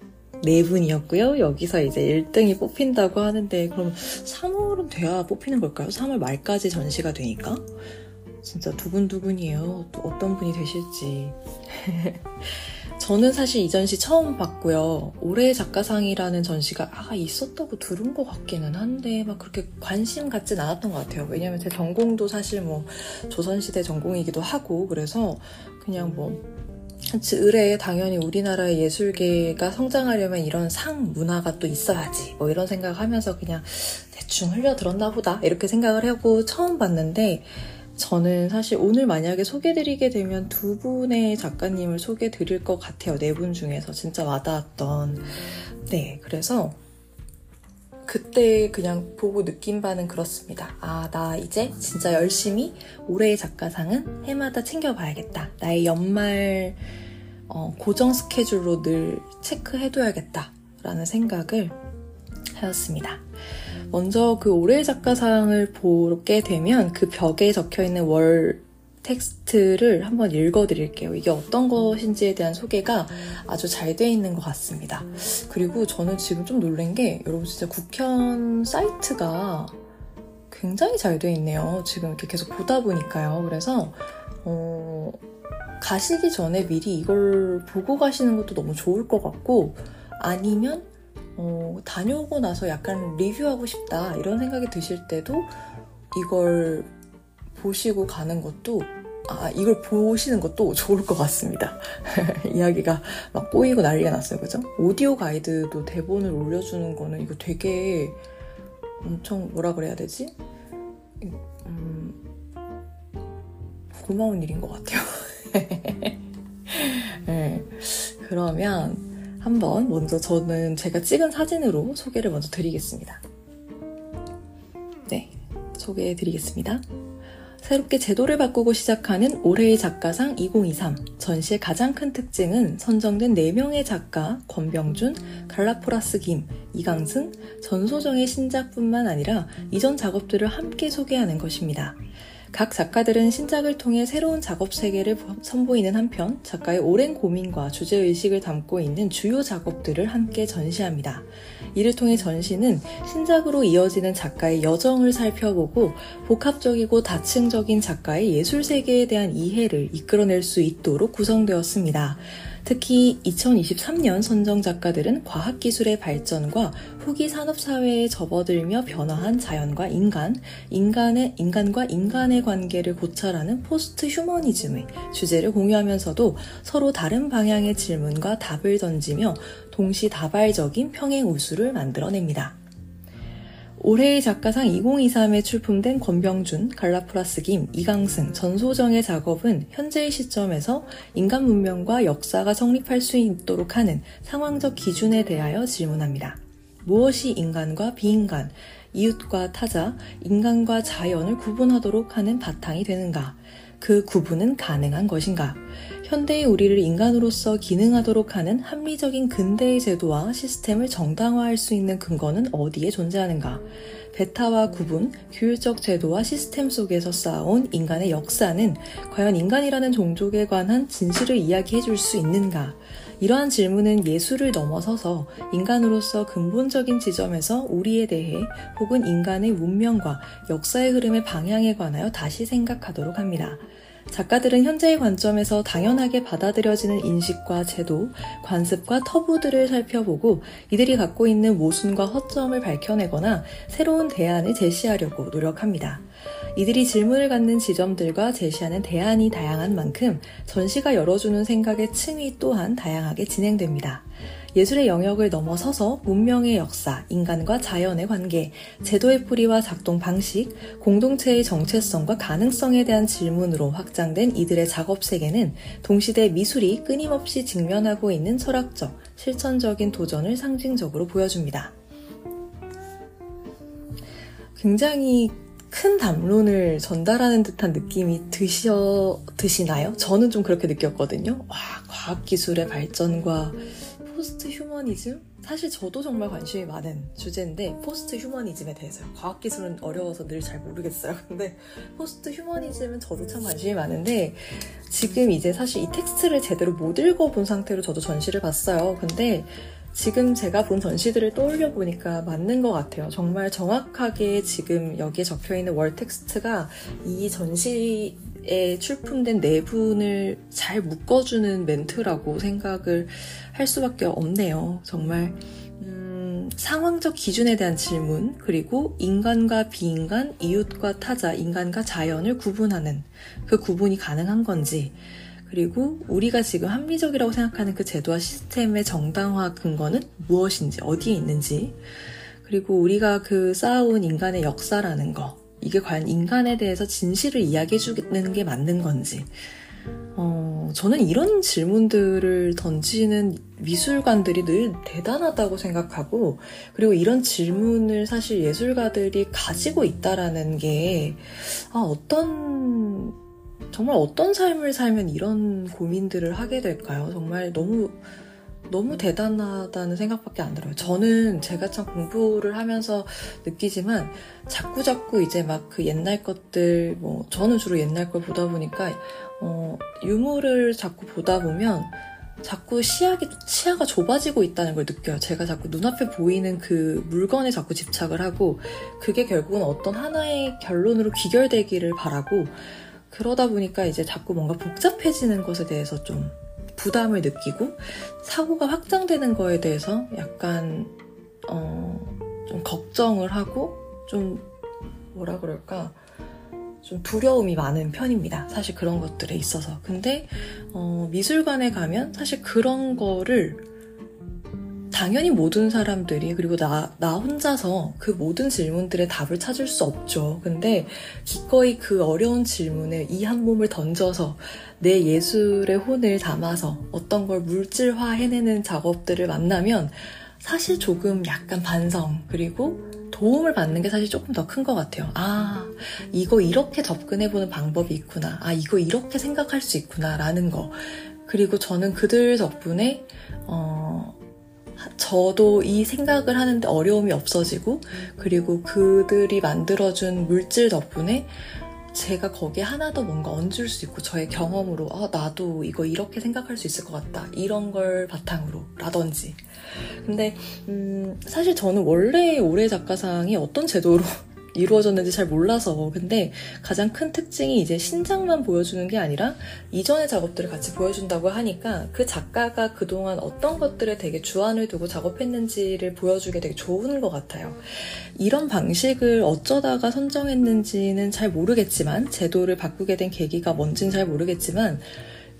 4분이었고요. 여기서 이제 1등이 뽑힌다고 하는데 그럼 3월은 돼야 뽑히는 걸까요? 3월 말까지 전시가 되니까? 진짜 두근두근이에요. 또 어떤 분이 되실지. (laughs) 저는 사실 이 전시 처음 봤고요. 올해 작가상이라는 전시가 아 있었다고 들은 것 같기는 한데 막 그렇게 관심 갖진 않았던 것 같아요. 왜냐면 제 전공도 사실 뭐 조선시대 전공이기도 하고 그래서 그냥 뭐 의뢰에 당연히 우리나라의 예술계가 성장하려면 이런 상 문화가 또 있어야지. 뭐 이런 생각하면서 그냥 대충 흘려들었나 보다. 이렇게 생각을 하고 처음 봤는데, 저는 사실 오늘 만약에 소개드리게 되면 두 분의 작가님을 소개드릴 것 같아요. 네 분 중에서 진짜 와닿았던. 네, 그래서 그때 그냥 보고 느낀 바는 그렇습니다. 아, 나 이제 진짜 열심히 올해의 작가상은 해마다 챙겨봐야겠다. 나의 연말 어, 고정 스케줄로 늘 체크해둬야겠다. 라는 생각을 하였습니다. 먼저 그 올해의 작가상을 보게 되면 그 벽에 적혀 있는 월 텍스트를 한번 읽어드릴게요. 이게 어떤 것인지에 대한 소개가 아주 잘 돼 있는 것 같습니다. 그리고 저는 지금 좀 놀란 게 여러분 진짜 국현 사이트가 굉장히 잘 돼 있네요. 지금 이렇게 계속 보다 보니까요. 그래서 어, 가시기 전에 미리 이걸 보고 가시는 것도 너무 좋을 것 같고 아니면 어, 다녀오고 나서 약간 리뷰하고 싶다 이런 생각이 드실 때도 이걸 보시고 가는 것도 아 이걸 보시는 것도 좋을 것 같습니다. (laughs) 이야기가 막 꼬이고 난리가 났어요, 그죠? 오디오 가이드도 대본을 올려주는 거는 이거 되게 엄청 뭐라 그래야 되지? 음, 고마운 일인 것 같아요. (laughs) 네, 그러면 한번 먼저 저는 제가 찍은 사진으로 소개를 먼저 드리겠습니다. 네, 소개해 드리겠습니다. 새롭게 제도를 바꾸고 시작하는 올해의 작가상 2023 전시의 가장 큰 특징은 선정된 4명의 작가 권병준, 갈라포라스 김, 이강승, 전소정의 신작뿐만 아니라 이전 작업들을 함께 소개하는 것입니다. 각 작가들은 신작을 통해 새로운 작업 세계를 선보이는 한편 작가의 오랜 고민과 주제의식을 담고 있는 주요 작업들을 함께 전시합니다. 이를 통해 전시는 신작으로 이어지는 작가의 여정을 살펴보고 복합적이고 다층적인 작가의 예술 세계에 대한 이해를 이끌어낼 수 있도록 구성되었습니다. 특히 2023년 선정 작가들은 과학기술의 발전과 후기 산업사회에 접어들며 변화한 자연과 인간, 인간의, 인간과 인간의 관계를 고찰하는 포스트 휴머니즘의 주제를 공유하면서도 서로 다른 방향의 질문과 답을 던지며 동시다발적인 평행 우수를 만들어냅니다. 올해의 작가상 2023에 출품된 권병준, 갈라프라스 김, 이강승, 전소정의 작업은 현재의 시점에서 인간 문명과 역사가 성립할 수 있도록 하는 상황적 기준에 대하여 질문합니다. 무엇이 인간과 비인간, 이웃과 타자, 인간과 자연을 구분하도록 하는 바탕이 되는가? 그 구분은 가능한 것인가? 현대의 우리를 인간으로서 기능하도록 하는 합리적인 근대의 제도와 시스템을 정당화할 수 있는 근거는 어디에 존재하는가? 베타와 구분, 규율적 제도와 시스템 속에서 쌓아온 인간의 역사는 과연 인간이라는 종족에 관한 진실을 이야기해 줄 수 있는가? 이러한 질문은 예술을 넘어서서 인간으로서 근본적인 지점에서 우리에 대해 혹은 인간의 문명과 역사의 흐름의 방향에 관하여 다시 생각하도록 합니다. 작가들은 현재의 관점에서 당연하게 받아들여지는 인식과 제도, 관습과 터부들을 살펴보고 이들이 갖고 있는 모순과 허점을 밝혀내거나 새로운 대안을 제시하려고 노력합니다. 이들이 질문을 갖는 지점들과 제시하는 대안이 다양한 만큼 전시가 열어주는 생각의 층위 또한 다양하게 진행됩니다. 예술의 영역을 넘어서서 문명의 역사, 인간과 자연의 관계, 제도의 뿌리와 작동 방식, 공동체의 정체성과 가능성에 대한 질문으로 확장된 이들의 작업 세계는 동시대 미술이 끊임없이 직면하고 있는 철학적, 실천적인 도전을 상징적으로 보여줍니다. 굉장히 큰 담론을 전달하는 듯한 느낌이 드셔, 드시나요? 저는 좀 그렇게 느꼈거든요. 와, 과학기술의 발전과 포스트 휴머니즘? 사실 저도 정말 관심이 많은 주제인데 포스트 휴머니즘에 대해서요. 과학기술은 어려워서 늘 잘 모르겠어요. (laughs) 근데 포스트 휴머니즘은 저도 참 관심이 많은데 지금 이제 사실 이 텍스트를 제대로 못 읽어본 상태로 저도 전시를 봤어요. 근데 지금 제가 본 전시들을 떠올려 보니까 맞는 것 같아요. 정말 정확하게 지금 여기에 적혀 있는 wall text가 이 전시 에 출품된 내분을 잘 묶어주는 멘트라고 생각을 할 수밖에 없네요. 정말 음, 상황적 기준에 대한 질문 그리고 인간과 비인간, 이웃과 타자, 인간과 자연을 구분하는 그 구분이 가능한 건지 그리고 우리가 지금 합리적이라고 생각하는 그 제도와 시스템의 정당화 근거는 무엇인지 어디에 있는지 그리고 우리가 그 쌓아온 인간의 역사라는 거 이게 과연 인간에 대해서 진실을 이야기해 주는 게 맞는 건지. 어, 저는 이런 질문들을 던지는 미술관들이 늘 대단하다고 생각하고, 그리고 이런 질문을 사실 예술가들이 가지고 있다라는 게, 아, 어떤, 정말 어떤 삶을 살면 이런 고민들을 하게 될까요? 정말 너무 너무 대단하다는 생각밖에 안 들어요. 저는 제가 참 공부를 하면서 느끼지만 자꾸 자꾸 이제 막 그 옛날 것들 뭐 저는 주로 옛날 걸 보다 보니까 어 유물을 자꾸 보다 보면 자꾸 시야기, 시야가 좁아지고 있다는 걸 느껴요. 제가 자꾸 눈앞에 보이는 그 물건에 자꾸 집착을 하고, 그게 결국은 어떤 하나의 결론으로 귀결되기를 바라고, 그러다 보니까 이제 자꾸 뭔가 복잡해지는 것에 대해서 좀 부담을 느끼고 사고가 확장되는 거에 대해서 약간 어, 좀 걱정을 하고 좀 뭐라 그럴까 좀 두려움이 많은 편입니다. 사실 그런 것들에 있어서. 근데 어, 미술관에 가면 사실 그런 거를 당연히 모든 사람들이 그리고 나, 나 혼자서 그 모든 질문들의 답을 찾을 수 없죠. 근데 기꺼이 그 어려운 질문에 이 한 몸을 던져서 내 예술의 혼을 담아서 어떤 걸 물질화 해내는 작업들을 만나면 사실 조금 약간 반성 그리고 도움을 받는 게 사실 조금 더 큰 것 같아요. 아, 이거 이렇게 접근해보는 방법이 있구나. 아, 이거 이렇게 생각할 수 있구나. 라는 거. 그리고 저는 그들 덕분에, 어, 저도 이 생각을 하는데 어려움이 없어지고, 그리고 그들이 만들어준 물질 덕분에 제가 거기에 하나 더 뭔가 얹을 수 있고 저의 경험으로 아 나도 이거 이렇게 생각할 수 있을 것 같다. 이런 걸 바탕으로 라든지. 근데 음, 사실 저는 원래 올해 작가상이 어떤 제도로 이루어졌는지 잘 몰라서 근데 가장 큰 특징이 이제 신작만 보여주는 게 아니라 이전의 작업들을 같이 보여준다고 하니까 그 작가가 그동안 어떤 것들에 되게 주안을 두고 작업했는지를 보여주게 되게 좋은 것 같아요. 이런 방식을 어쩌다가 선정했는지는 잘 모르겠지만 제도를 바꾸게 된 계기가 뭔지는 잘 모르겠지만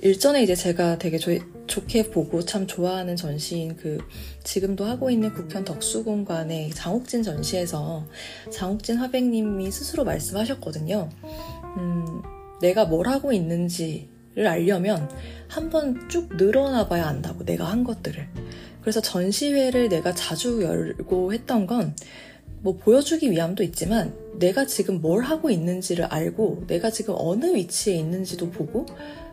일전에 이제 제가 되게 조, 좋게 보고 참 좋아하는 전시인 그 지금도 하고 있는 국현 덕수공관의 장옥진 전시에서 장옥진 화백님이 스스로 말씀하셨거든요. 음, 내가 뭘 하고 있는지를 알려면 한번 쭉 늘어나 봐야 안다고 내가 한 것들을. 그래서 전시회를 내가 자주 열고 했던 건 뭐 보여주기 위함도 있지만 내가 지금 뭘 하고 있는지를 알고 내가 지금 어느 위치에 있는지도 보고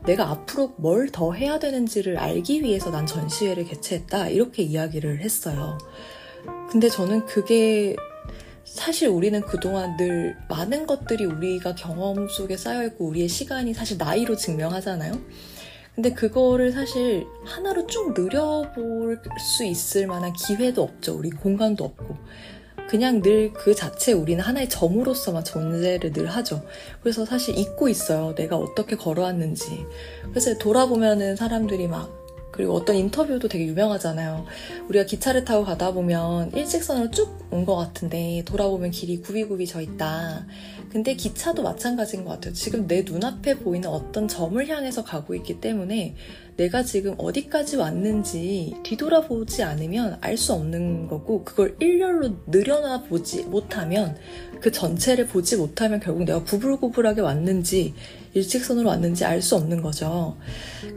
내가 앞으로 뭘 더 해야 되는지를 알기 위해서 난 전시회를 개최했다. 이렇게 이야기를 했어요. 근데 저는 그게 사실 우리는 그동안 늘 많은 것들이 우리가 경험 속에 쌓여있고 우리의 시간이 사실 나이로 증명하잖아요. 근데 그거를 사실 하나로 쭉 늘려볼 수 있을 만한 기회도 없죠. 우리 공간도 없고. 그냥 늘 그 자체 우리는 하나의 점으로서만 존재를 늘 하죠. 그래서 사실 잊고 있어요. 내가 어떻게 걸어왔는지. 그래서 돌아보면은 사람들이 막 그리고 어떤 인터뷰도 되게 유명하잖아요. 우리가 기차를 타고 가다 보면 일직선으로 쭉 온 것 같은데 돌아보면 길이 굽이굽이 져 있다. 근데 기차도 마찬가지인 것 같아요. 지금 내 눈앞에 보이는 어떤 점을 향해서 가고 있기 때문에 내가 지금 어디까지 왔는지 뒤돌아보지 않으면 알 수 없는 거고 그걸 일렬로 늘여나 보지 못하면 그 전체를 보지 못하면 결국 내가 구불구불하게 왔는지 일직선으로 왔는지 알 수 없는 거죠.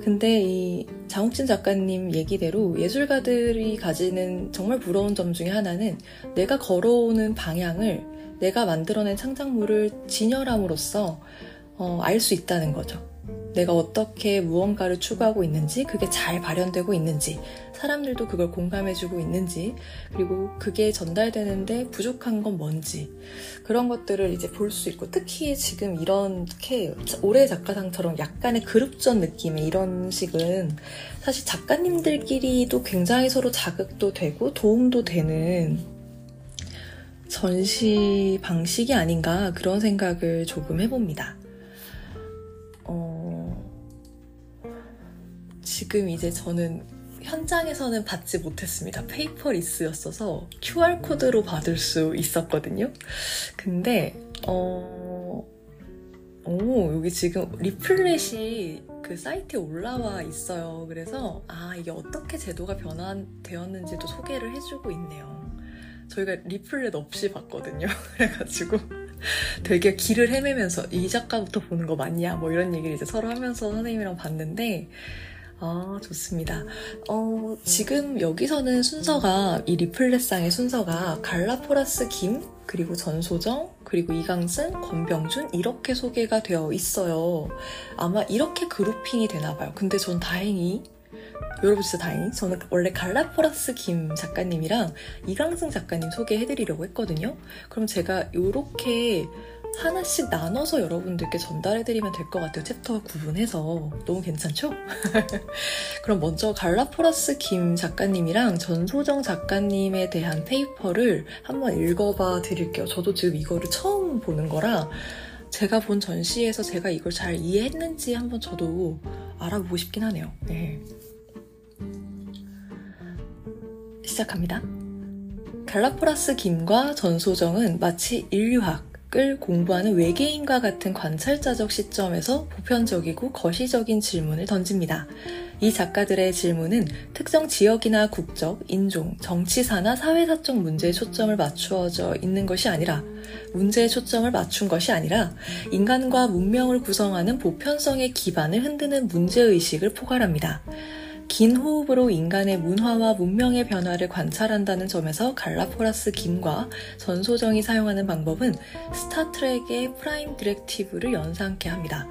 근데 이 장욱진 작가님 얘기대로 예술가들이 가지는 정말 부러운 점 중에 하나는 내가 걸어오는 방향을 내가 만들어낸 창작물을 진열함으로써 어, 알 수 있다는 거죠. 내가 어떻게 무언가를 추구하고 있는지, 그게 잘 발현되고 있는지, 사람들도 그걸 공감해주고 있는지, 그리고 그게 전달되는데 부족한 건 뭔지, 그런 것들을 이제 볼 수 있고, 특히 지금 이렇게 올해 작가상처럼 약간의 그룹전 느낌의 이런 식은 사실 작가님들끼리도 굉장히 서로 자극도 되고 도움도 되는 전시 방식이 아닌가 그런 생각을 조금 해봅니다. 지금 이제 저는 현장에서는 받지 못했습니다. paperless였어서 QR코드로 받을 수 있었거든요. 근데, 어, 오, 여기 지금 리플렛이 그 사이트에 올라와 있어요. 그래서, 아, 이게 어떻게 제도가 변화되었는지도 소개를 해주고 있네요. 저희가 리플렛 없이 봤거든요. (laughs) 그래가지고 되게 길을 헤매면서 이 작가부터 보는 거 맞냐? 뭐 이런 얘기를 이제 서로 하면서 선생님이랑 봤는데, 아, 좋습니다. 어, 지금 여기서는 순서가, 이 리플렛상의 순서가 갈라포라스 김, 그리고 전소정, 그리고 이강승, 권병준, 이렇게 소개가 되어 있어요. 아마 이렇게 그룹핑이 되나봐요. 근데 전 다행히, 여러분 진짜 다행히, 저는 원래 갈라포라스 김 작가님이랑 이강승 작가님 소개해드리려고 했거든요. 그럼 제가 이렇게 하나씩 나눠서 여러분들께 전달해드리면 될 것 같아요. 챕터 구분해서. 너무 괜찮죠? (laughs) 그럼 먼저 갈라포라스 김 작가님이랑 전소정 작가님에 대한 paper를 한번 읽어봐 드릴게요. 저도 지금 이거를 처음 보는 거라 제가 본 전시에서 제가 이걸 잘 이해했는지 한번 저도 알아보고 싶긴 하네요. 네. 시작합니다. 갈라포라스 김과 전소정은 마치 인류학, 을 공부하는 외계인과 같은 관찰자적 시점에서 보편적이고 거시적인 질문을 던집니다. 이 작가들의 질문은 특정 지역이나 국적, 인종, 정치사나 사회사적 문제에 초점을 맞추어져 있는 것이 아니라 문제에 초점을 맞춘 것이 아니라 인간과 문명을 구성하는 보편성의 기반을 흔드는 문제의식을 포괄합니다. 긴 호흡으로 인간의 문화와 문명의 변화를 관찰한다는 점에서 갈라포라스 김과 전소정이 사용하는 방법은 스타트렉의 Prime Directive를 연상케 합니다.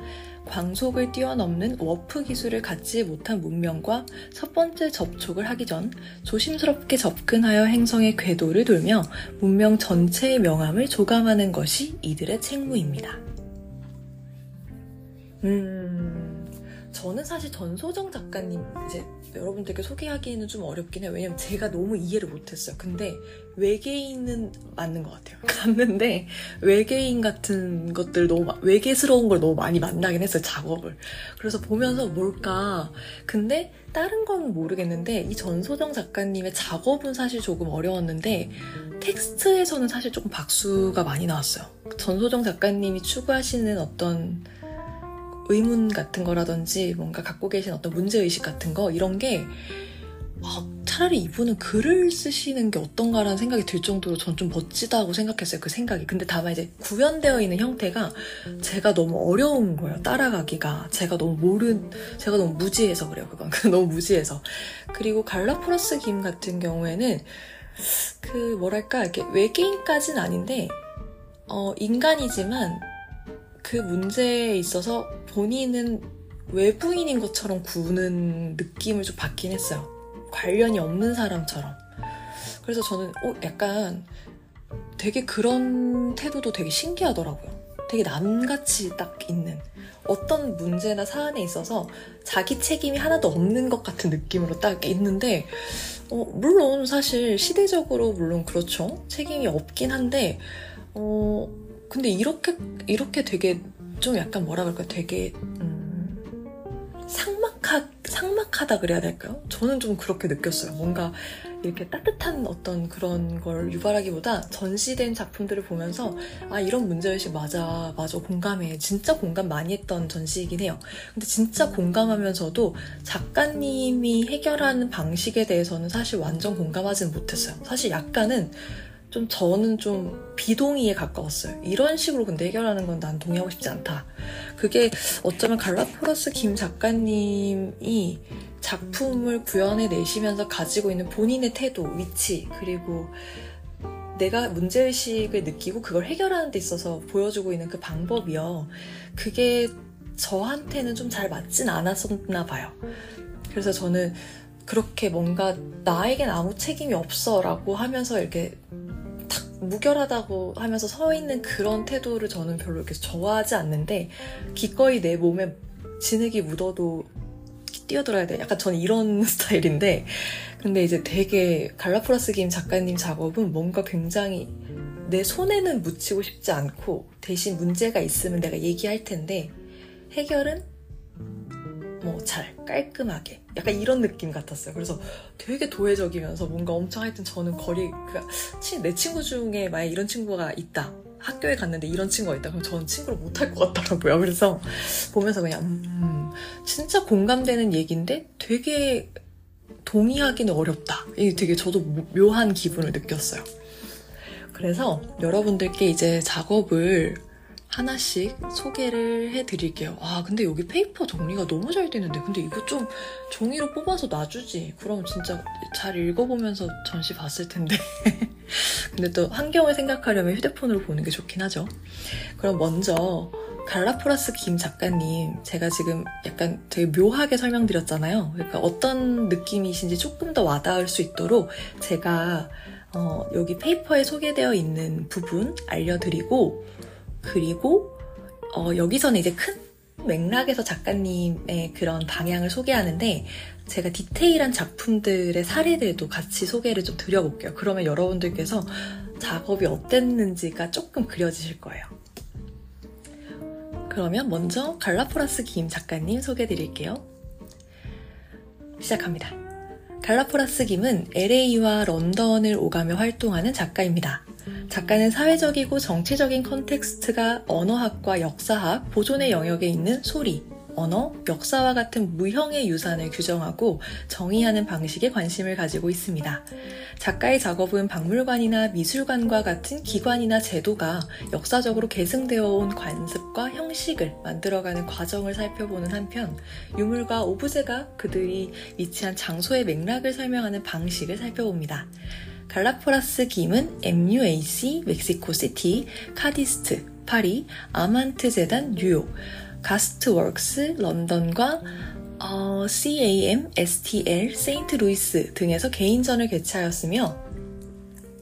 광속을 뛰어넘는 워프 기술을 갖지 못한 문명과 첫 번째 접촉을 하기 전 조심스럽게 접근하여 행성의 궤도를 돌며 문명 전체의 명암을 조감하는 것이 이들의 책무입니다. 음, 저는 사실 전소정 작가님 이제 여러분들께 소개하기에는 좀 어렵긴 해요. 왜냐면 제가 너무 이해를 못했어요. 근데 외계인은 맞는 것 같아요. (laughs) 갔는데 외계인 같은 것들 너무 외계스러운 걸 너무 많이 만나긴 했어요. 작업을. 그래서 보면서 뭘까. 근데 다른 건 모르겠는데 이 전소정 작가님의 작업은 사실 조금 어려웠는데 텍스트에서는 사실 조금 박수가 많이 나왔어요. 전소정 작가님이 추구하시는 어떤 의문 같은 거라든지 뭔가 갖고 계신 어떤 문제의식 같은 거 이런 게 아, 차라리 이분은 글을 쓰시는 게 어떤가라는 생각이 들 정도로 전 좀 멋지다고 생각했어요. 그 생각이. 근데 다만 이제 구현되어 있는 형태가 제가 너무 어려운 거예요. 따라가기가. 제가 너무 모른, 제가 너무 무지해서 그래요. (laughs) 그건. 너무 무지해서. 그리고 갈라포러스 김 같은 경우에는 그 뭐랄까, 이렇게 외계인까지는 아닌데, 어, 인간이지만 그 문제에 있어서 본인은 외부인인 것처럼 구는 느낌을 좀 받긴 했어요. 관련이 없는 사람처럼. 그래서 저는 어, 약간 되게 그런 태도도 되게 신기하더라고요. 되게 남같이 딱 있는 어떤 문제나 사안에 있어서 자기 책임이 하나도 없는 것 같은 느낌으로 딱 있는데 어, 물론 사실 시대적으로 물론 그렇죠. 책임이 없긴 한데 어, 근데 이렇게 이렇게 되게 좀 약간 뭐라 그럴까 되게 음, 상막하 상막하다 그래야 될까요? 저는 좀 그렇게 느꼈어요. 뭔가 이렇게 따뜻한 어떤 그런 걸 유발하기보다 전시된 작품들을 보면서 아 이런 문제의식 맞아 맞아 공감해 진짜 공감 많이 했던 전시이긴 해요 근데 진짜 공감하면서도 작가님이 해결하는 방식에 대해서는 사실 완전 공감하지는 못했어요 사실 약간은 좀 저는 좀 비동의에 가까웠어요. 이런 식으로 근데 해결하는 건 난 동의하고 싶지 않다. 그게 어쩌면 갈라포러스 김 작가님이 작품을 구현해 내시면서 가지고 있는 본인의 태도, 위치, 그리고 내가 문제의식을 느끼고 그걸 해결하는 데 있어서 보여주고 있는 그 방법이요. 그게 저한테는 좀 잘 맞진 않았었나 봐요. 그래서 저는 그렇게 뭔가 나에겐 아무 책임이 없어 라고 하면서 이렇게 무결하다고 하면서 서 있는 그런 태도를 저는 별로 이렇게 좋아하지 않는데 기꺼이 내 몸에 진흙이 묻어도 뛰어들어야 돼. 약간 저는 이런 (laughs) 스타일인데 근데 이제 되게 갈라프라스 김 작가님 작업은 뭔가 굉장히 내 손에는 묻히고 싶지 않고 대신 문제가 있으면 내가 얘기할 텐데 해결은 뭐 잘 깔끔하게 약간 이런 느낌 같았어요. 그래서 되게 도회적이면서 뭔가 엄청 하여튼 저는 거리 그러니까 내 친구 중에 만약 이런 친구가 있다. 학교에 갔는데 이런 친구가 있다. 그럼 저는 친구를 못 할 것 같더라고요. 그래서 보면서 그냥 음, 진짜 공감되는 얘기인데 되게 동의하기는 어렵다. 이게 되게 저도 묘한 기분을 느꼈어요. 그래서 여러분들께 이제 작업을 하나씩 소개를 해드릴게요. 아, 근데 여기 paper 정리가 너무 잘 되는데. 근데 이거 좀 종이로 뽑아서 놔주지. 그럼 진짜 잘 읽어보면서 전시 봤을 텐데. (laughs) 근데 또 환경을 생각하려면 휴대폰으로 보는 게 좋긴 하죠. 그럼 먼저 갈라포라스 김 작가님, 제가 지금 약간 되게 묘하게 설명드렸잖아요. 그러니까 어떤 느낌이신지 조금 더 와닿을 수 있도록 제가 어, 여기 페이퍼에 소개되어 있는 부분 알려드리고 그리고 어, 여기서는 이제 큰 맥락에서 작가님의 그런 방향을 소개하는데 제가 디테일한 작품들의 사례들도 같이 소개를 좀 드려볼게요. 그러면 여러분들께서 작업이 어땠는지가 조금 그려지실 거예요. 그러면 먼저 갈라포라스 김 작가님 소개해 드릴게요. 시작합니다. 갈라포라스 김은 LA와 런던을 오가며 활동하는 작가입니다. 작가는 사회적이고 정치적인 context가 언어학과 역사학, 보존의 영역에 있는 소리, 언어, 역사와 같은 무형의 유산을 규정하고 정의하는 방식에 관심을 가지고 있습니다. 작가의 작업은 박물관이나 미술관과 같은 기관이나 제도가 역사적으로 계승되어 온 관습과 형식을 만들어가는 과정을 살펴보는 한편 유물과 오브제가 그들이 위치한 장소의 맥락을 설명하는 방식을 살펴봅니다. 갈라포라스 김은 MUAC 멕시코 시티, 카디스트 파리, 아만트 재단 뉴욕, 가스트웍스 런던과 어, CAM, STL, 세인트 루이스 등에서 개인전을 개최하였으며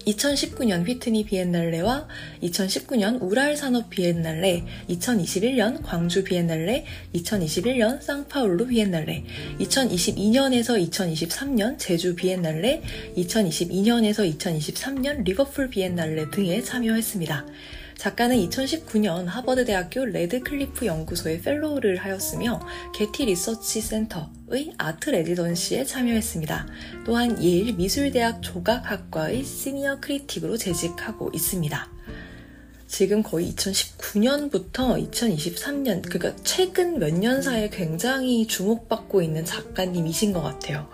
2019년 휘트니 비엔날레와 2019년 우랄 산업 비엔날레, 2021년 광주 비엔날레, 2021년 상파울루 비엔날레, 2022년에서 2023년 제주 비엔날레, 2022년에서 2023년 리버풀 비엔날레 등에 참여했습니다. 작가는 2019년 하버드대학교 레드클리프 연구소의 fellow를 하였으며 게티 리서치 센터의 아트 레지던시에 참여했습니다. 또한 예일 미술대학 조각학과의 시니어 크리틱으로 재직하고 있습니다. 지금 거의 2019년부터 2023년, 그러니까 최근 몇 년 사이에 굉장히 주목받고 있는 작가님이신 것 같아요.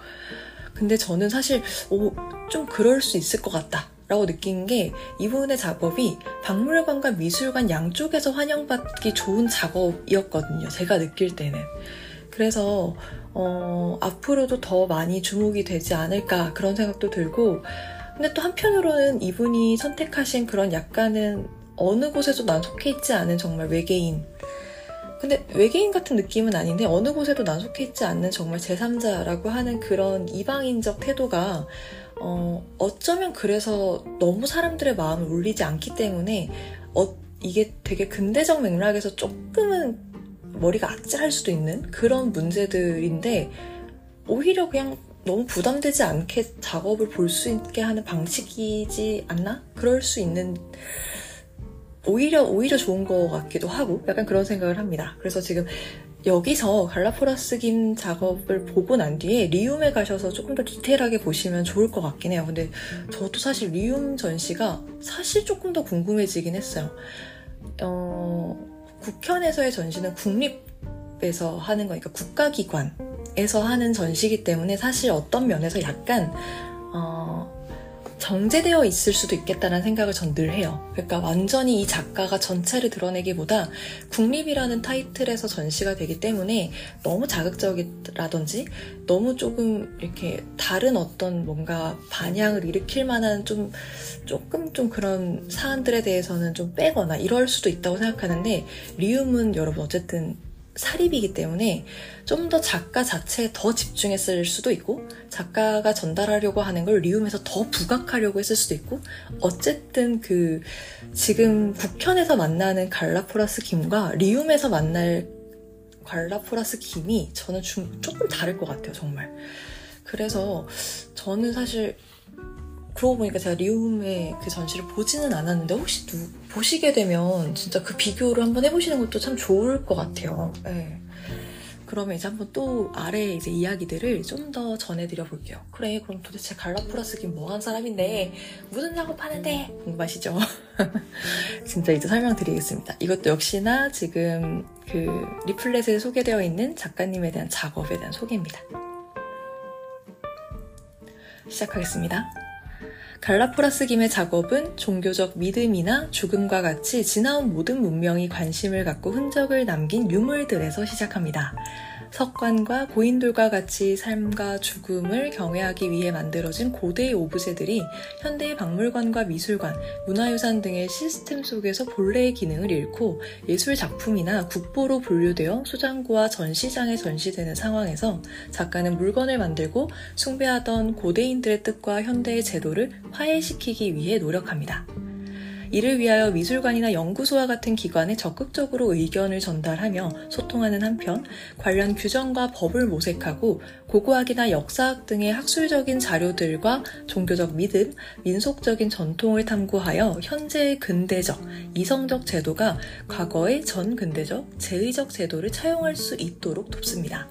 근데 저는 사실, 오, 좀 그럴 수 있을 것 같다. 라고 느낀 게 이분의 작업이 박물관과 미술관 양쪽에서 환영받기 좋은 작업이었거든요. 제가 느낄 때는. 그래서 어, 앞으로도 더 많이 주목이 되지 않을까 그런 생각도 들고 근데 또 한편으로는 이분이 선택하신 그런 약간은 어느 곳에도 난 속해 있지 않은 정말 외계인 근데 외계인 같은 느낌은 아닌데 어느 곳에도 난 속해 있지 않는 정말 제3자라고 하는 그런 이방인적 태도가 어, 어쩌면 그래서 너무 사람들의 마음을 울리지 않기 때문에 어, 이게 되게 근대적 맥락에서 조금은 머리가 아찔할 수도 있는 그런 문제들인데 오히려 그냥 너무 부담되지 않게 작업을 볼 수 있게 하는 방식이지 않나? 그럴 수 있는 오히려 오히려 좋은 것 같기도 하고 약간 그런 생각을 합니다. 그래서 지금 여기서 갈라포라스 김 작업을 보고 난 뒤에 리움에 가셔서 조금 더 디테일하게 보시면 좋을 것 같긴 해요. 근데 저도 사실 리움 전시가 사실 조금 더 궁금해지긴 했어요. 어, 국현에서의 전시는 국립에서 하는 거니까 국가기관에서 하는 전시기 때문에 사실 어떤 면에서 약간 어, 정제되어 있을 수도 있겠다는 생각을 전 늘 해요. 그러니까 완전히 이 작가가 전체를 드러내기보다 국립이라는 타이틀에서 전시가 되기 때문에 너무 자극적이라든지 너무 조금 이렇게 다른 어떤 뭔가 반향을 일으킬 만한 좀 조금 좀 그런 사안들에 대해서는 좀 빼거나 이럴 수도 있다고 생각하는데 리움은 여러분 어쨌든 사립이기 때문에 좀 더 작가 자체에 더 집중했을 수도 있고 작가가 전달하려고 하는 걸 리움에서 더 부각하려고 했을 수도 있고 어쨌든 그 지금 국현에서 만나는 갈라포라스 김과 리움에서 만날 갈라포라스 김이 저는 좀 조금 다를 것 같아요 정말. 그래서 저는 사실 그러고 보니까 제가 리움의 그 전시를 보지는 않았는데 혹시 누, 보시게 되면 진짜 그 비교를 한번 해보시는 것도 참 좋을 것 같아요. 네. 그러면 이제 한번 또 아래 이제 이야기들을 좀 더 전해드려 볼게요. 그래, 그럼 도대체 갈라프라스긴 뭐한 사람인데 무슨 작업하는데 궁금하시죠? (laughs) 진짜 이제 설명드리겠습니다. 이것도 역시나 지금 그 리플렛에 소개되어 있는 작가님에 대한 작업에 대한 소개입니다. 시작하겠습니다. 갈라포라스 김의 작업은 종교적 믿음이나 죽음과 같이 지나온 모든 문명이 관심을 갖고 흔적을 남긴 유물들에서 시작합니다. 석관과 고인돌과 같이 삶과 죽음을 경외하기 위해 만들어진 고대의 오브제들이 현대의 박물관과 미술관, 문화유산 등의 시스템 속에서 본래의 기능을 잃고 예술 작품이나 국보로 분류되어 소장고와 전시장에 전시되는 상황에서 작가는 물건을 만들고 숭배하던 고대인들의 뜻과 현대의 제도를 화해시키기 위해 노력합니다. 이를 위하여 미술관이나 연구소와 같은 기관에 적극적으로 의견을 전달하며 소통하는 한편 관련 규정과 법을 모색하고 고고학이나 역사학 등의 학술적인 자료들과 종교적 믿음, 민속적인 전통을 탐구하여 현재의 근대적, 이성적 제도가 과거의 전근대적, 제의적 제도를 차용할 수 있도록 돕습니다.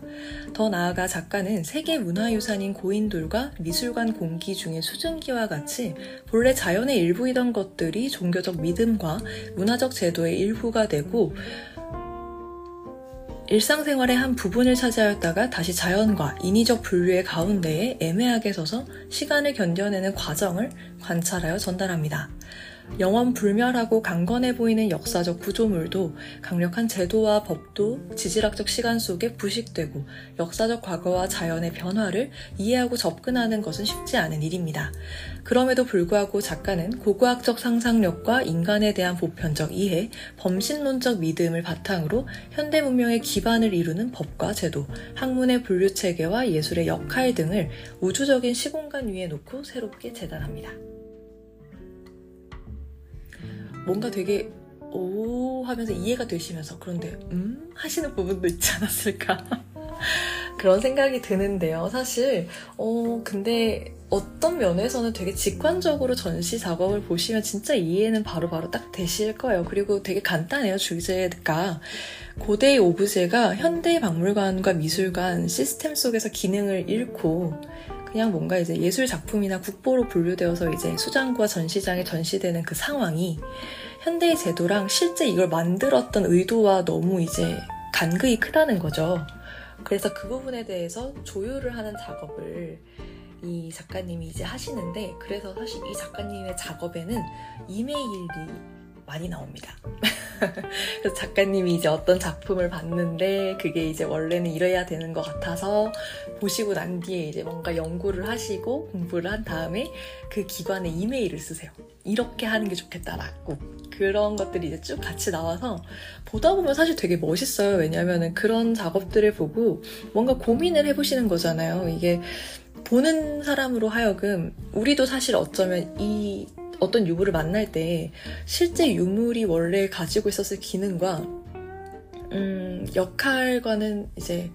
더 나아가 작가는 세계 문화유산인 고인돌과 미술관 공기 중의 수증기와 같이 본래 자연의 일부이던 것들이 종교적 믿음과 문화적 제도의 일부가 되고 일상생활의 한 부분을 차지하였다가 다시 자연과 인위적 분류의 가운데에 애매하게 서서 시간을 견뎌내는 과정을 관찰하여 전달합니다. 영원 불멸하고 강건해 보이는 역사적 구조물도 강력한 제도와 법도 지질학적 시간 속에 부식되고 역사적 과거와 자연의 변화를 이해하고 접근하는 것은 쉽지 않은 일입니다. 그럼에도 불구하고 작가는 고고학적 상상력과 인간에 대한 보편적 이해, 범신론적 믿음을 바탕으로 현대 문명의 기반을 이루는 법과 제도, 학문의 분류 체계와 예술의 역할 등을 우주적인 시공간 위에 놓고 새롭게 재단합니다. 뭔가 되게 오 하면서 이해가 되시면서 그런데 음 하시는 부분도 있지 않았을까 (laughs) 그런 생각이 드는데요. 사실 어 근데 어떤 면에서는 되게 직관적으로 전시 작업을 보시면 진짜 이해는 바로바로 바로 딱 되실 거예요. 그리고 되게 간단해요. 주제가 고대의 오브제가 현대 박물관과 미술관 시스템 속에서 기능을 잃고 그냥 뭔가 이제 예술 작품이나 국보로 분류되어서 이제 수장과 전시장에 전시되는 그 상황이 현대의 제도랑 실제 이걸 만들었던 의도와 너무 이제 간극이 크다는 거죠. 그래서 그 부분에 대해서 조율을 하는 작업을 이 작가님이 이제 하시는데 그래서 사실 이 작가님의 작업에는 이메일이 많이 나옵니다. (laughs) 그래서 작가님이 이제 어떤 작품을 봤는데 그게 이제 원래는 이래야 되는 것 같아서 보시고 난 뒤에 이제 뭔가 연구를 하시고 공부를 한 다음에 그 기관에 이메일을 쓰세요. 이렇게 하는 게 좋겠다라고. 그런 것들이 이제 쭉 같이 나와서 보다 보면 사실 되게 멋있어요. 왜냐하면 그런 작업들을 보고 뭔가 고민을 해보시는 거잖아요. 이게 보는 사람으로 하여금 우리도 사실 어쩌면 이 어떤 유물을 만날 때 실제 유물이 원래 가지고 있었을 기능과 음, 역할과는 이제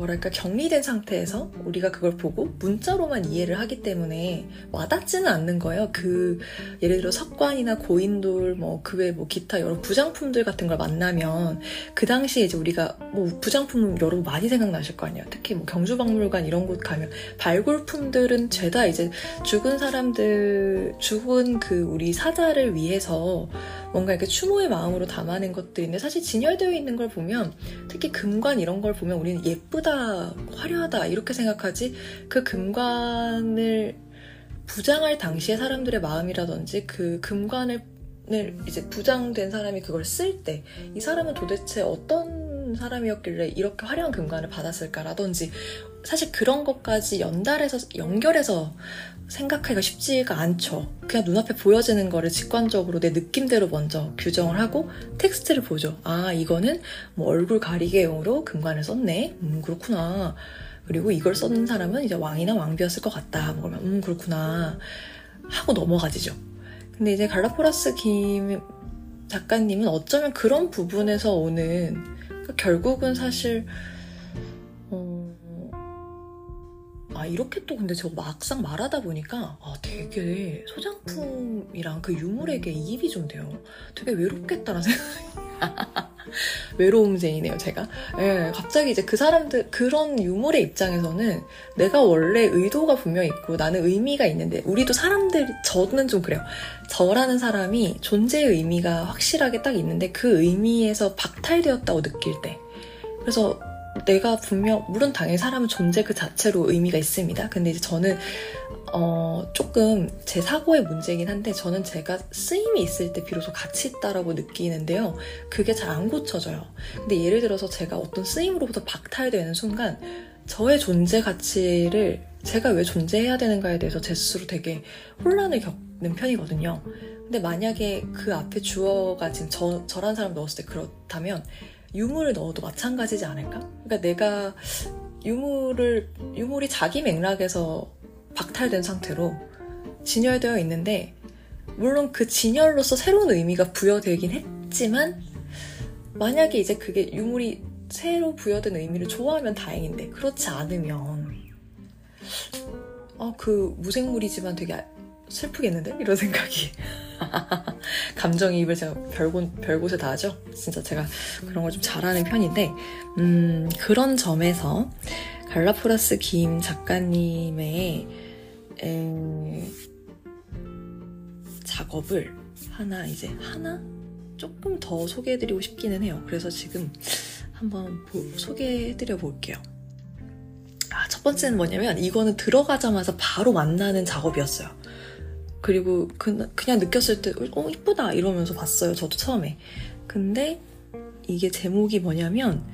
뭐랄까 격리된 상태에서 우리가 그걸 보고 문자로만 이해를 하기 때문에 와닿지는 않는 거예요. 그 예를 들어 석관이나 고인돌 뭐 그 외 뭐 기타 여러 부장품들 같은 걸 만나면 그 당시에 이제 우리가 뭐 부장품 여러분 많이 생각나실 거 아니에요. 특히 뭐 경주박물관 이런 곳 가면 발굴품들은 죄다 이제 죽은 사람들 죽은 그 우리 사자를 위해서 뭔가 이렇게 추모의 마음으로 담아낸 것들인데 사실 진열되어 있는 걸 보면 특히 금관 이런 걸 보면 우리는 예쁘다, 화려하다 이렇게 생각하지 그 금관을 부장할 당시의 사람들의 마음이라든지 그 금관을 이제 부장된 사람이 그걸 쓸 때 이 사람은 도대체 어떤 사람이었길래 이렇게 화려한 금관을 받았을까라든지 사실 그런 것까지 연달해서 연결해서 생각하기가 쉽지가 않죠. 그냥 눈앞에 보여지는 거를 직관적으로 내 느낌대로 먼저 규정을 하고 텍스트를 보죠. 아, 이거는 뭐 얼굴 가리개용으로 금관을 썼네. 음, 그렇구나. 그리고 이걸 썼는 사람은 이제 왕이나 왕비였을 것 같다. 뭐 그러면 음, 그렇구나. 하고 넘어가지죠. 근데 이제 갈라포라스 김 작가님은 어쩌면 그런 부분에서 오는 그러니까 결국은 사실 아 이렇게 또 근데 저거 막상 말하다 보니까 아 되게 소장품이랑 그 유물에게 이입이 좀 돼요. 되게 외롭겠다라는 (laughs) 생각이 외로움쟁이네요 제가. 예, 갑자기 이제 그 사람들 그런 유물의 입장에서는 내가 원래 의도가 분명 있고 나는 의미가 있는데 우리도 사람들 저는 좀 그래요. 저라는 사람이 존재의 의미가 확실하게 딱 있는데 그 의미에서 박탈되었다고 느낄 때 그래서 내가 분명 물론 당연히 사람은 존재 그 자체로 의미가 있습니다. 근데 이제 저는 어, 조금 제 사고의 문제이긴 한데 저는 제가 쓰임이 있을 때 비로소 가치 있다라고 느끼는데요. 그게 잘 안 고쳐져요. 근데 예를 들어서 제가 어떤 쓰임으로부터 박탈되는 순간 저의 존재 가치를 제가 왜 존재해야 되는가에 대해서 제 스스로 되게 혼란을 겪는 편이거든요. 근데 만약에 그 앞에 주어가 지금 저, 저란 사람 넣었을 때 그렇다면 유물을 넣어도 마찬가지지 않을까? 그러니까 내가 유물을 유물이 자기 맥락에서 박탈된 상태로 진열되어 있는데 물론 그 진열로서 새로운 의미가 부여되긴 했지만 만약에 이제 그게 유물이 새로 부여된 의미를 좋아하면 다행인데 그렇지 않으면 아그 무생물이지만 되게 슬프겠는데 이런 생각이 (laughs) 감정이입을 제가 별곳, 별곳에 다 하죠. 진짜 제가 그런 걸 좀 잘하는 편인데, 음, 그런 점에서 갈라포라스 김 작가님의 에, 작업을 하나, 이제 하나? 조금 더 소개해드리고 싶기는 해요. 그래서 지금 한번 보, 소개해드려 볼게요. 아, 첫 번째는 뭐냐면, 이거는 들어가자마자 바로 만나는 작업이었어요. 그리고 그, 그냥 느꼈을 때, 어, 이쁘다! 이러면서 봤어요. 저도 처음에. 근데 이게 제목이 뭐냐면,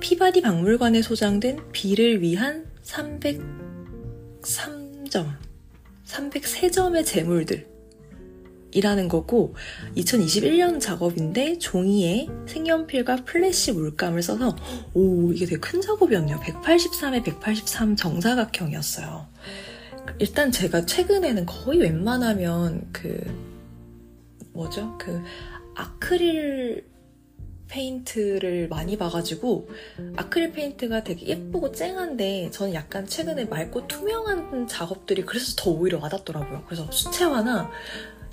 피바디 박물관에 소장된 비를 위한 303점, 303점의 제물들. 이라는 거고 2021년 작업인데 종이에 색연필과 플래시 물감을 써서 오 이게 되게 큰 작업이었네요. 183에 183 정사각형이었어요. 일단 제가 최근에는 거의 웬만하면 그 뭐죠? 그 아크릴 페인트를 많이 봐가지고 아크릴 페인트가 되게 예쁘고 쨍한데 저는 약간 최근에 맑고 투명한 작업들이 그래서 더 오히려 와닿더라고요. 그래서 수채화나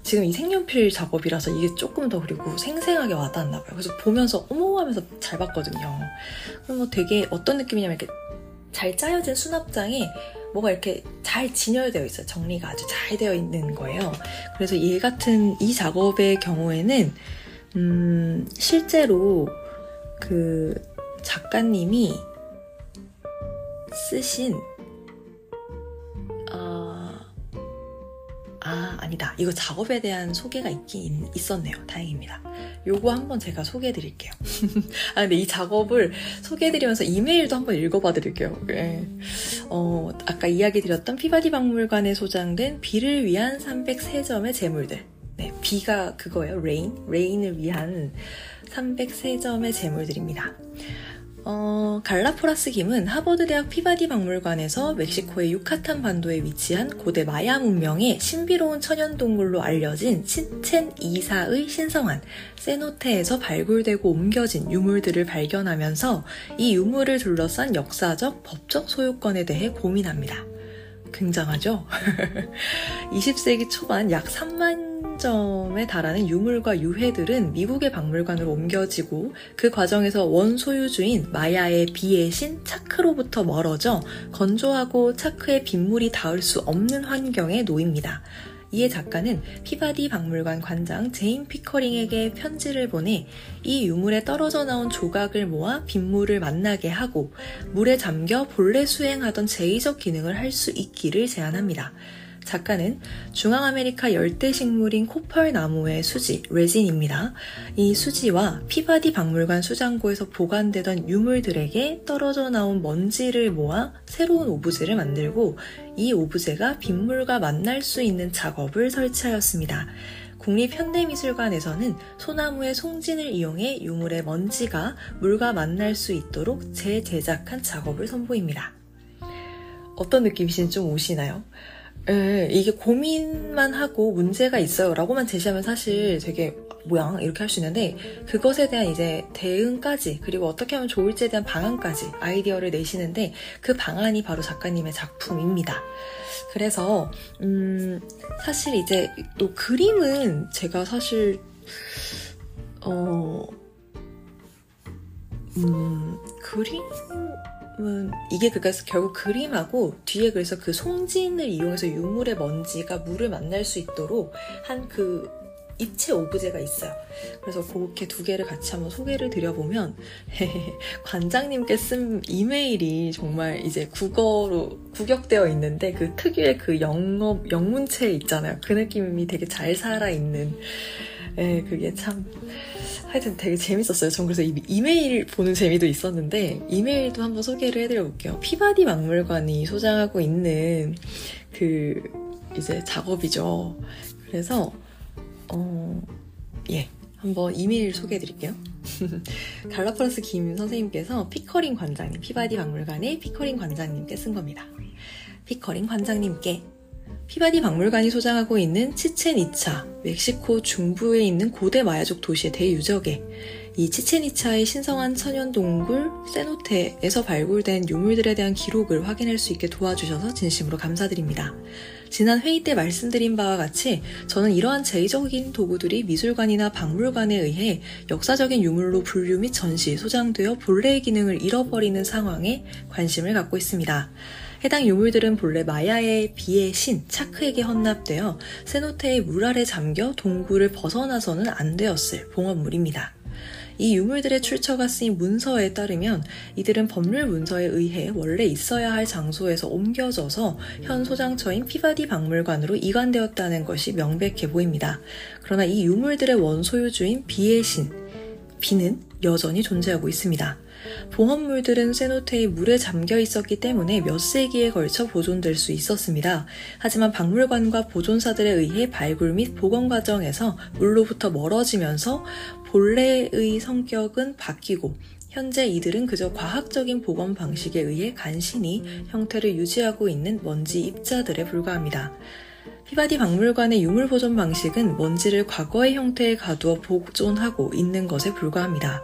지금 이 색연필 작업이라서 이게 조금 더 그리고 생생하게 와닿았나 봐요. 그래서 보면서 어머 하면서 잘 봤거든요. 그럼 뭐 되게 어떤 느낌이냐면 이렇게 잘 짜여진 수납장에 뭐가 이렇게 잘 진열되어 있어요. 정리가 아주 잘 되어 있는 거예요. 그래서 얘 같은 이 작업의 경우에는 음, 실제로 그 작가님이 쓰신 아, 아 아니다 이거 작업에 대한 소개가 있긴 있었네요 다행입니다 요거 한번 제가 소개해 드릴게요 (laughs) 아 근데 이 작업을 소개해 드리면서 이메일도 한번 읽어봐 드릴게요 네. 어, 아까 이야기 드렸던 피바디 박물관에 소장된 비를 위한 303점의 제물들 네, 비가 그거예요. rain. rain을 위한 303점의 제물들입니다. 어, 갈라포라스 김은 하버드 대학 피바디 박물관에서 멕시코의 유카탄 반도에 위치한 고대 마야 문명의 신비로운 천연 동굴로 알려진 치첸 이차의 신성한 세노테에서 발굴되고 옮겨진 유물들을 발견하면서 이 유물을 둘러싼 역사적, 법적 소유권에 대해 고민합니다. 굉장하죠? (laughs) 20세기 초반 약 3만 점에 달하는 유물과 유해들은 미국의 박물관으로 옮겨지고 그 과정에서 원소유주인 마야의 비의 신 차크로부터 멀어져 건조하고 차크의 빗물이 닿을 수 없는 환경에 놓입니다. 이에 작가는 피바디 박물관 관장 제인 피커링에게 편지를 보내 이 유물에 떨어져 나온 조각을 모아 빗물을 만나게 하고 물에 잠겨 본래 수행하던 제의적 기능을 할 수 있기를 제안합니다. 작가는 중앙아메리카 열대 식물인 코펄 나무의 수지, 레진입니다. 이 수지와 피바디 박물관 수장고에서 보관되던 유물들에게 떨어져 나온 먼지를 모아 새로운 오브제를 만들고 이 오브제가 빗물과 만날 수 있는 작업을 설치하였습니다. 국립현대미술관에서는 소나무의 송진을 이용해 유물의 먼지가 물과 만날 수 있도록 재제작한 작업을 선보입니다. 어떤 느낌이신지 좀 오시나요? 예, 이게 고민만 하고 문제가 있어요 라고만 제시하면 사실 되게 뭐야 이렇게 할 수 있는데 그것에 대한 이제 대응까지 그리고 어떻게 하면 좋을지에 대한 방안까지 아이디어를 내시는데 그 방안이 바로 작가님의 작품입니다. 그래서 음 사실 이제 또 그림은 제가 사실 어 음, 그림 음, 이게 그러니까 결국 그림하고 뒤에 그래서 그 송진을 이용해서 유물의 먼지가 물을 만날 수 있도록 한 그 입체 오브제가 있어요. 그래서 그렇게 두 개를 같이 한번 소개를 드려보면 (laughs) 관장님께 쓴 이메일이 정말 이제 국어로 구격되어 있는데 그 특유의 그 영업 영문체 있잖아요. 그 느낌이 되게 잘 살아 있는. 예, 그게 참 하여튼 되게 재밌었어요. 전 그래서 이메일 보는 재미도 있었는데 이메일도 한번 소개를 해드려 볼게요. 피바디 박물관이 소장하고 있는 그 이제 작업이죠. 그래서 어, 예. 한번 이메일 소개해 드릴게요. (laughs) 갈라포라스 김 선생님께서 피커링 관장님, 피바디 박물관의 피커링 관장님께 쓴 겁니다. 피커링 관장님께 피바디 박물관이 소장하고 있는 치첸 이차, 멕시코 중부에 있는 고대 마야족 도시의 대유적에 이 치첸 이차의 신성한 천연 동굴 세노테에서 발굴된 유물들에 대한 기록을 확인할 수 있게 도와주셔서 진심으로 감사드립니다. 지난 회의 때 말씀드린 바와 같이 저는 이러한 제의적인 도구들이 미술관이나 박물관에 의해 역사적인 유물로 분류 및 전시, 소장되어 본래의 기능을 잃어버리는 상황에 관심을 갖고 있습니다. 해당 유물들은 본래 마야의 비의 신 차크에게 헌납되어 세노테의 물 아래 잠겨 동굴을 벗어나서는 안 되었을 봉헌물입니다. 이 유물들의 출처가 쓰인 문서에 따르면 이들은 법률 문서에 의해 원래 있어야 할 장소에서 옮겨져서 현 소장처인 피바디 박물관으로 이관되었다는 것이 명백해 보입니다. 그러나 이 유물들의 원소유주인 비의 신, 비는 여전히 존재하고 있습니다. 봉헌물들은 세노테의 물에 잠겨 있었기 때문에 몇 세기에 걸쳐 보존될 수 있었습니다. 하지만 박물관과 보존사들에 의해 발굴 및 복원 과정에서 물로부터 멀어지면서 본래의 성격은 바뀌고 현재 이들은 그저 과학적인 복원 방식에 의해 간신히 형태를 유지하고 있는 먼지 입자들에 불과합니다. 피바디 박물관의 유물 보존 방식은 먼지를 과거의 형태에 가두어 보존하고 있는 것에 불과합니다.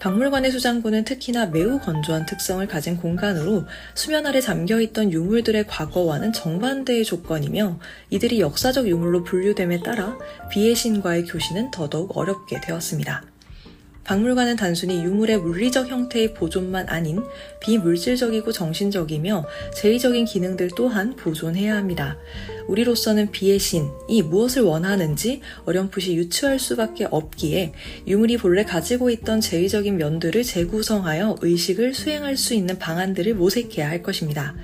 박물관의 수장고는 특히나 매우 건조한 특성을 가진 공간으로 수면 아래 잠겨있던 유물들의 과거와는 정반대의 조건이며 이들이 역사적 유물로 분류됨에 따라 비의 신과의 교신은 더더욱 어렵게 되었습니다. 박물관은 단순히 유물의 물리적 형태의 보존만 아닌 비물질적이고 정신적이며 제의적인 기능들 또한 보존해야 합니다. 우리로서는 비의 신이 무엇을 원하는지 어렴풋이 유추할 수밖에 없기에 유물이 본래 가지고 있던 제의적인 면들을 재구성하여 의식을 수행할 수 있는 방안들을 모색해야 할 것입니다.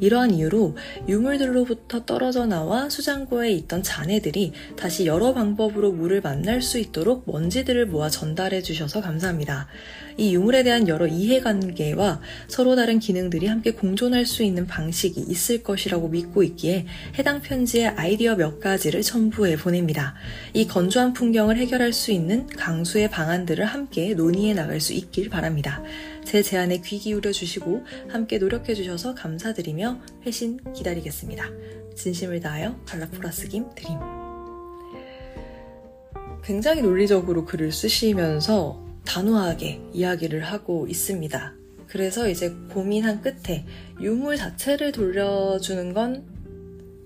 이러한 이유로 유물들로부터 떨어져 나와 수장고에 있던 자네들이 다시 여러 방법으로 물을 만날 수 있도록 먼지들을 모아 전달해 주셔서 감사합니다. 이 유물에 대한 여러 이해관계와 서로 다른 기능들이 함께 공존할 수 있는 방식이 있을 것이라고 믿고 있기에 해당 편지의 아이디어 몇 가지를 첨부해 보냅니다. 이 건조한 풍경을 해결할 수 있는 강수의 방안들을 함께 논의해 나갈 수 있길 바랍니다. 제 제안에 귀 기울여 주시고 함께 노력해 주셔서 감사드리며 회신 기다리겠습니다. 진심을 다하여 갈라포라스 김 드림. 굉장히 논리적으로 글을 쓰시면서 단호하게 이야기를 하고 있습니다. 그래서 이제 고민한 끝에 유물 자체를 돌려주는 건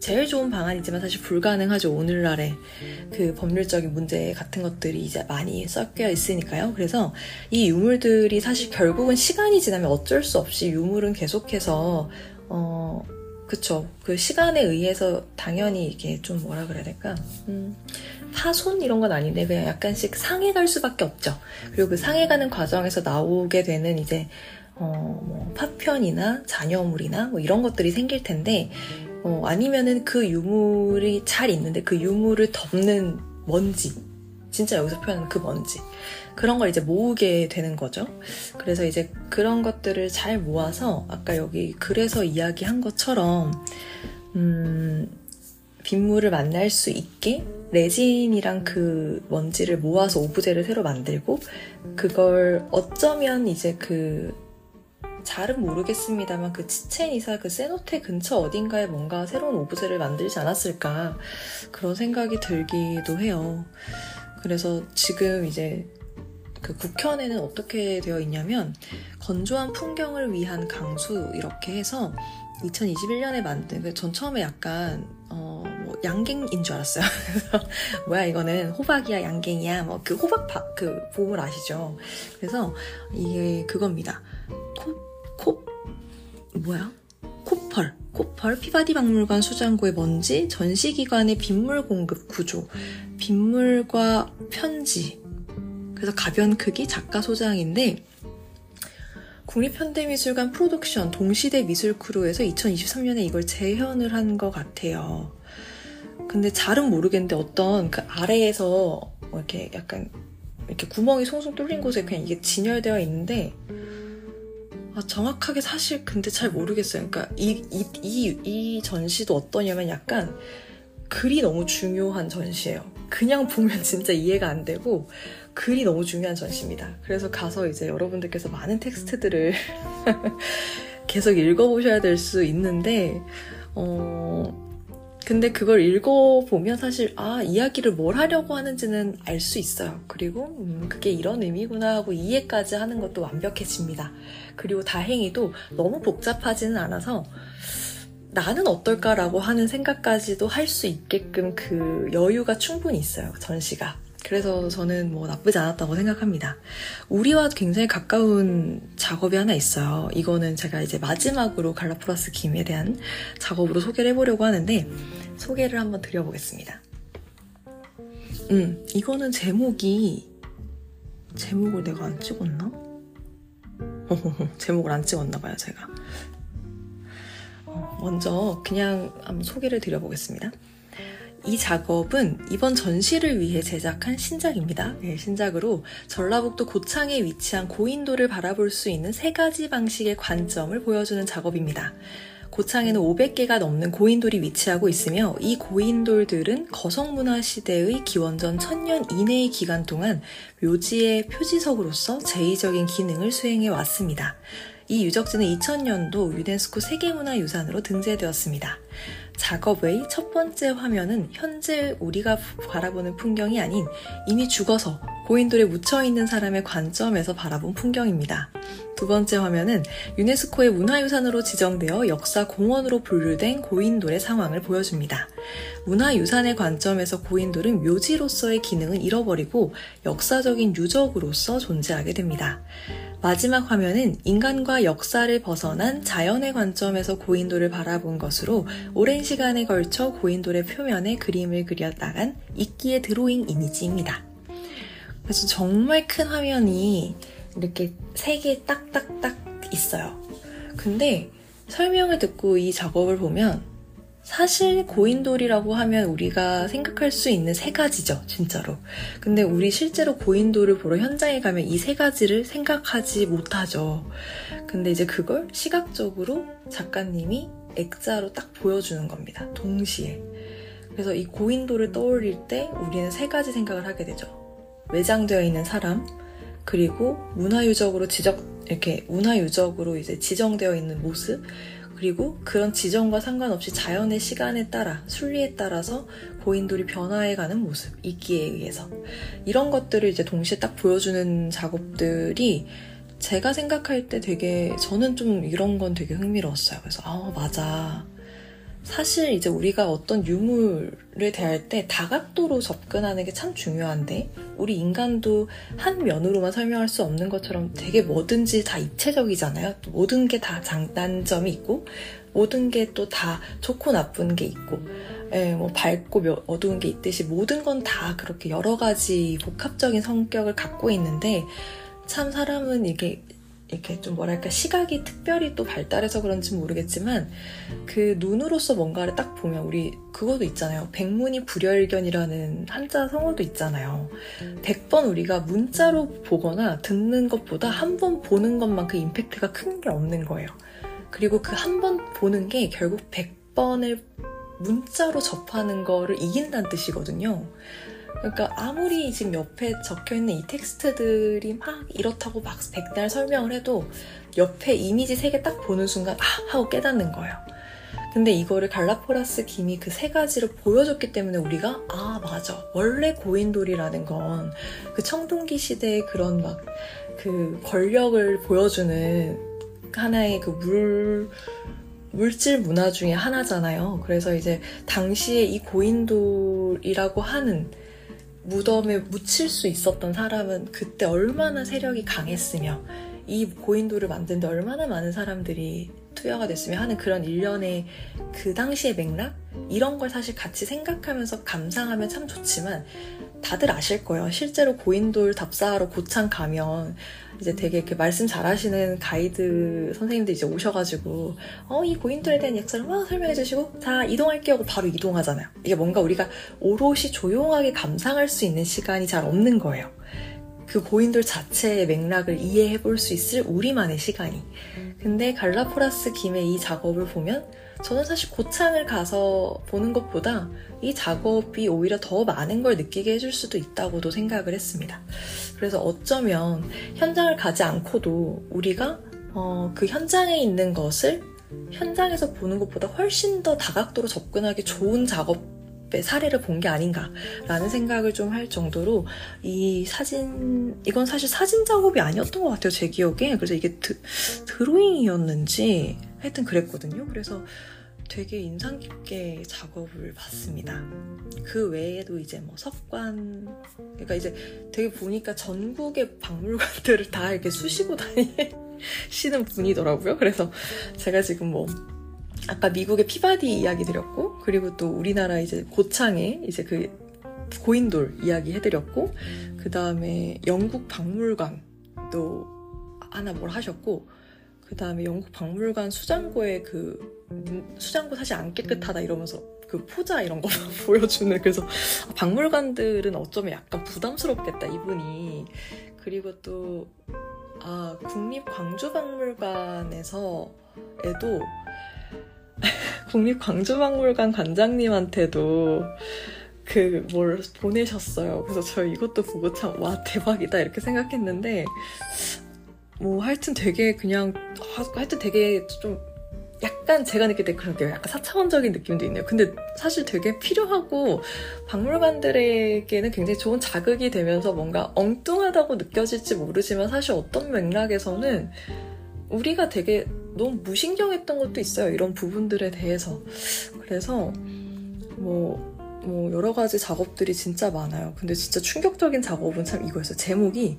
제일 좋은 방안이지만 사실 불가능하죠. 오늘날의 그 법률적인 문제 같은 것들이 이제 많이 섞여 있으니까요. 그래서 이 유물들이 사실 결국은 시간이 지나면 어쩔 수 없이 유물은 계속해서 어 그쵸. 그 시간에 의해서 당연히 이게 좀 뭐라 그래야 될까? 음, 파손 이런 건 아닌데 그냥 약간씩 상해갈 수밖에 없죠. 그리고 그 상해가는 과정에서 나오게 되는 이제 어, 뭐 파편이나 잔여물이나 뭐 이런 것들이 생길 텐데 어, 아니면은 그 유물이 잘 있는데 그 유물을 덮는 먼지. 진짜 여기서 표현하는 그 먼지. 그런 걸 이제 모으게 되는 거죠. 그래서 이제 그런 것들을 잘 모아서 아까 여기 글에서 이야기한 것처럼, 음, 빗물을 만날 수 있게 레진이랑 그 먼지를 모아서 오브제를 새로 만들고 그걸 어쩌면 이제 그 잘은 모르겠습니다만 그 치첸 이사 그 세노테 근처 어딘가에 뭔가 새로운 오브제를 만들지 않았을까 그런 생각이 들기도 해요. 그래서 지금 이제 그 국현에는 어떻게 되어 있냐면 건조한 풍경을 위한 강수 이렇게 해서 2021년에 만든 그전 처음에 약간 어, 뭐 양갱인 줄 알았어요. (laughs) 뭐야 이거는 호박이야 양갱이야 뭐 그 호박 바, 그 보물 아시죠? 그래서 이게 그겁니다. 코, 코 뭐야? 코펄 코펄 피바디 박물관 수장고의 먼지 전시기관의 빗물 공급 구조 빗물과 편지 그래서 가변 크기 작가 소장인데 국립현대미술관 프로덕션 동시대 미술크루에서 2023년에 이걸 재현을 한 것 같아요. 근데 잘은 모르겠는데 어떤 그 아래에서 뭐 이렇게 약간 이렇게 구멍이 송송 뚫린 곳에 그냥 이게 진열되어 있는데 아, 정확하게 사실 근데 잘 모르겠어요. 그러니까 이, 이, 이, 이 전시도 어떠냐면 약간 글이 너무 중요한 전시예요. 그냥 보면 (laughs) 진짜 이해가 안 되고 글이 너무 중요한 전시입니다. 그래서 가서 이제 여러분들께서 많은 텍스트들을 (laughs) 계속 읽어보셔야 될 수 있는데, 어, 근데 그걸 읽어보면 사실, 아, 이야기를 뭘 하려고 하는지는 알 수 있어요. 그리고, 음, 그게 이런 의미구나 하고 이해까지 하는 것도 완벽해집니다. 그리고 다행히도 너무 복잡하지는 않아서, 나는 어떨까라고 하는 생각까지도 할 수 있게끔 그 여유가 충분히 있어요, 전시가. 그래서 저는 뭐 나쁘지 않았다고 생각합니다. 우리와 굉장히 가까운 작업이 하나 있어요. 이거는 제가 이제 마지막으로 갈라프라스 김에 대한 작업으로 소개를 해보려고 하는데 소개를 한번 드려보겠습니다. 음, 이거는 제목이 제목을 내가 안 찍었나? (laughs) 제목을 안 찍었나 봐요, 제가. 어, 먼저 그냥 한번 소개를 드려보겠습니다. 이 작업은 이번 전시를 위해 제작한 신작입니다. 네, 신작으로 전라북도 고창에 위치한 고인돌을 바라볼 수 있는 세 가지 방식의 관점을 보여주는 작업입니다. 고창에는 500개가 넘는 고인돌이 위치하고 있으며 이 고인돌들은 거성문화 시대의 기원전 1000년 이내의 기간 동안 묘지의 표지석으로서 제의적인 기능을 수행해 왔습니다. 이 유적지는 2000년도 유네스코 세계문화유산으로 등재되었습니다. 작업의 첫 번째 화면은 현재 우리가 바라보는 풍경이 아닌 이미 죽어서 고인돌에 묻혀있는 사람의 관점에서 바라본 풍경입니다. 두 번째 화면은 유네스코의 문화유산으로 지정되어 역사 공원으로 분류된 고인돌의 상황을 보여줍니다. 문화유산의 관점에서 고인돌은 묘지로서의 기능은 잃어버리고 역사적인 유적으로서 존재하게 됩니다. 마지막 화면은 인간과 역사를 벗어난 자연의 관점에서 고인돌을 바라본 것으로 오랜 시간에 걸쳐 고인돌의 표면에 그림을 그려 나간 이끼의 드로잉 이미지입니다. 그래서 정말 큰 화면이 이렇게 세 개 딱딱딱 있어요. 근데 설명을 듣고 이 작업을 보면 사실 고인돌이라고 하면 우리가 생각할 수 있는 세 가지죠, 진짜로. 근데 우리 실제로 고인돌을 보러 현장에 가면 이 세 가지를 생각하지 못하죠. 근데 이제 그걸 시각적으로 작가님이 액자로 딱 보여주는 겁니다. 동시에. 그래서 이 고인돌을 떠올릴 때 우리는 세 가지 생각을 하게 되죠. 외장되어 있는 사람, 그리고 문화유적으로 지적, 이렇게 문화유적으로 이제 지정되어 있는 모습, 그리고 그런 지정과 상관없이 자연의 시간에 따라 순리에 따라서 고인돌이 변화해가는 모습 이기에 의해서 이런 것들을 이제 동시에 딱 보여주는 작업들이 제가 생각할 때 되게 저는 좀 이런 건 되게 흥미로웠어요. 그래서 아 맞아 사실 이제 우리가 어떤 유물을 대할 때 다각도로 접근하는 게 참 중요한데 우리 인간도 한 면으로만 설명할 수 없는 것처럼 되게 뭐든지 다 입체적이잖아요. 모든 게 다 장단점이 있고 모든 게 또 다 좋고 나쁜 게 있고 예, 뭐 밝고 어두운 게 있듯이 모든 건 다 그렇게 여러 가지 복합적인 성격을 갖고 있는데 참 사람은 이게 이렇게 좀 뭐랄까 시각이 특별히 또 발달해서 그런지 모르겠지만 그 눈으로서 뭔가를 딱 보면 우리 그것도 있잖아요. 백문이 불여일견이라는 한자 성어도 있잖아요. 백번 우리가 문자로 보거나 듣는 것보다 한 번 보는 것만큼 그 임팩트가 큰 게 없는 거예요. 그리고 그 한 번 보는 게 결국 백 번을 문자로 접하는 거를 이긴다는 뜻이거든요. 그러니까 아무리 지금 옆에 적혀 있는 이 텍스트들이 막 이렇다고 막 백날 설명을 해도 옆에 이미지 세 개 딱 보는 순간 아 하고 깨닫는 거예요. 근데 이거를 갈라포라스 김이 그 세 가지를 보여줬기 때문에 우리가 아 맞아 원래 고인돌이라는 건 그 청동기 시대의 그런 막 그 권력을 보여주는 하나의 그 물 물질 문화 중에 하나잖아요. 그래서 이제 당시에 이 고인돌이라고 하는 무덤에 묻힐 수 있었던 사람은 그때 얼마나 세력이 강했으며 이 고인돌을 만드는데 얼마나 많은 사람들이 투여가 됐으며 하는 그런 일련의 그 당시의 맥락 이런 걸 사실 같이 생각하면서 감상하면 참 좋지만 다들 아실 거예요. 실제로 고인돌 답사하러 고창 가면 이제 되게 이렇게 말씀 잘하시는 가이드 선생님들 이제 오셔가지고 어 이 고인돌에 대한 역사를 막 설명해 주시고 자 이동할게요 하고 바로 이동하잖아요. 이게 뭔가 우리가 오롯이 조용하게 감상할 수 있는 시간이 잘 없는 거예요. 그 고인돌 자체의 맥락을 이해해 볼 수 있을 우리만의 시간이. 근데 갈라포라스 김의 이 작업을 보면 저는 사실 고창을 가서 보는 것보다 이 작업이 오히려 더 많은 걸 느끼게 해줄 수도 있다고도 생각을 했습니다. 그래서 어쩌면 현장을 가지 않고도 우리가 어, 그 현장에 있는 것을 현장에서 보는 것보다 훨씬 더 다각도로 접근하기 좋은 작업의 사례를 본 게 아닌가라는 생각을 좀 할 정도로 이 사진 이건 사실 사진 작업이 아니었던 것 같아요 제 기억에 그래서 이게 드, 드로잉이었는지 하여튼 그랬거든요 그래서 되게 인상 깊게 작업을 봤습니다. 그 외에도 이제 뭐 석관, 그러니까 이제 되게 보니까 전국의 박물관들을 다 이렇게 수시고 다니시는 분이더라고요. 그래서 제가 지금 뭐 아까 미국의 피바디 이야기 드렸고, 그리고 또 우리나라 이제 고창에 이제 그 고인돌 이야기 해드렸고, 그 다음에 영국 박물관도 하나 뭘 하셨고, 그 다음에 영국 박물관 수장고의 그 수장고 사실 안 깨끗하다 이러면서 그 포자 이런 거 (laughs) 보여주는 그래서 박물관들은 어쩌면 약간 부담스럽겠다 이분이 그리고 또 아, 국립광주박물관에서 에도 (laughs) 국립광주박물관 관장님한테도 그 뭘 보내셨어요. 그래서 저 이것도 보고 참 와 대박이다 이렇게 생각했는데 뭐 하여튼 되게 그냥 아, 하여튼 되게 좀 약간 제가 느낄 때 그런 게 약간 사차원적인 느낌도 있네요. 근데 사실 되게 필요하고 박물관들에게는 굉장히 좋은 자극이 되면서 뭔가 엉뚱하다고 느껴질지 모르지만 사실 어떤 맥락에서는 우리가 되게 너무 무신경했던 것도 있어요. 이런 부분들에 대해서. 그래서 뭐, 뭐 여러 가지 작업들이 진짜 많아요. 근데 진짜 충격적인 작업은 참 이거였어요. 제목이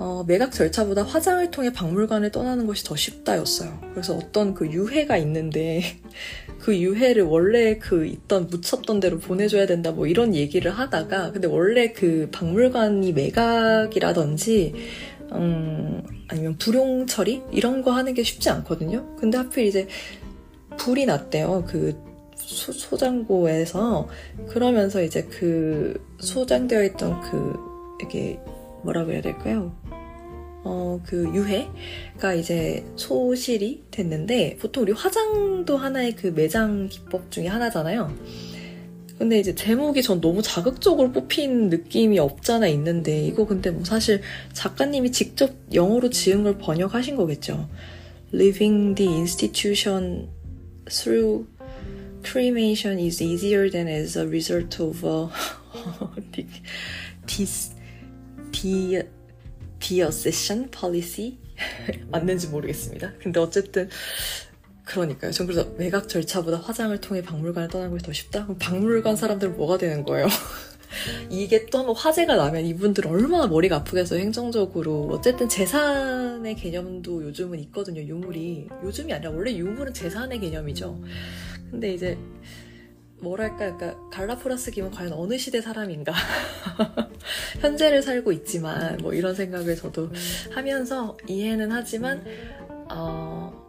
어, 매각 절차보다 화장을 통해 박물관을 떠나는 것이 더 쉽다였어요. 그래서 어떤 그 유해가 있는데 (laughs) 그 유해를 원래 그 있던 묻혔던 대로 보내줘야 된다 뭐 이런 얘기를 하다가 근데 원래 그 박물관이 매각이라든지 음, 아니면 불용 처리 이런 거 하는 게 쉽지 않거든요. 근데 하필 이제 불이 났대요. 그 소, 소장고에서 그러면서 이제 그 소장되어 있던 그 이게 뭐라고 해야 될까요? 어, 그 유해가 이제 소실이 됐는데 보통 우리 화장도 하나의 그 매장 기법 중에 하나잖아요. 근데 이제 제목이 전 너무 자극적으로 뽑힌 느낌이 없잖아 있는데 이거 근데 뭐 사실 작가님이 직접 영어로 지은 걸 번역하신 거겠죠. Living the institution through cremation is easier than as a result of a dis, dis, 디어세션 policy (laughs) 맞는지 모르겠습니다. 근데 어쨌든 그러니까요. 전 그래서 매각 절차보다 화장을 통해 박물관을 떠나는 것이 더 쉽다? 그럼 박물관 사람들은 뭐가 되는 거예요? (laughs) 이게 또 한번 화제가 나면 이분들 얼마나 머리가 아프겠어요, 행정적으로. 어쨌든 재산의 개념도 요즘은 있거든요, 유물이. 요즘이 아니라 원래 유물은 재산의 개념이죠. 근데 이제 뭐랄까, 그러니까 갈라포라스 김은 과연 어느 시대 사람인가? (laughs) 현재를 살고 있지만 뭐 이런 생각을 저도 하면서 이해는 하지만 어,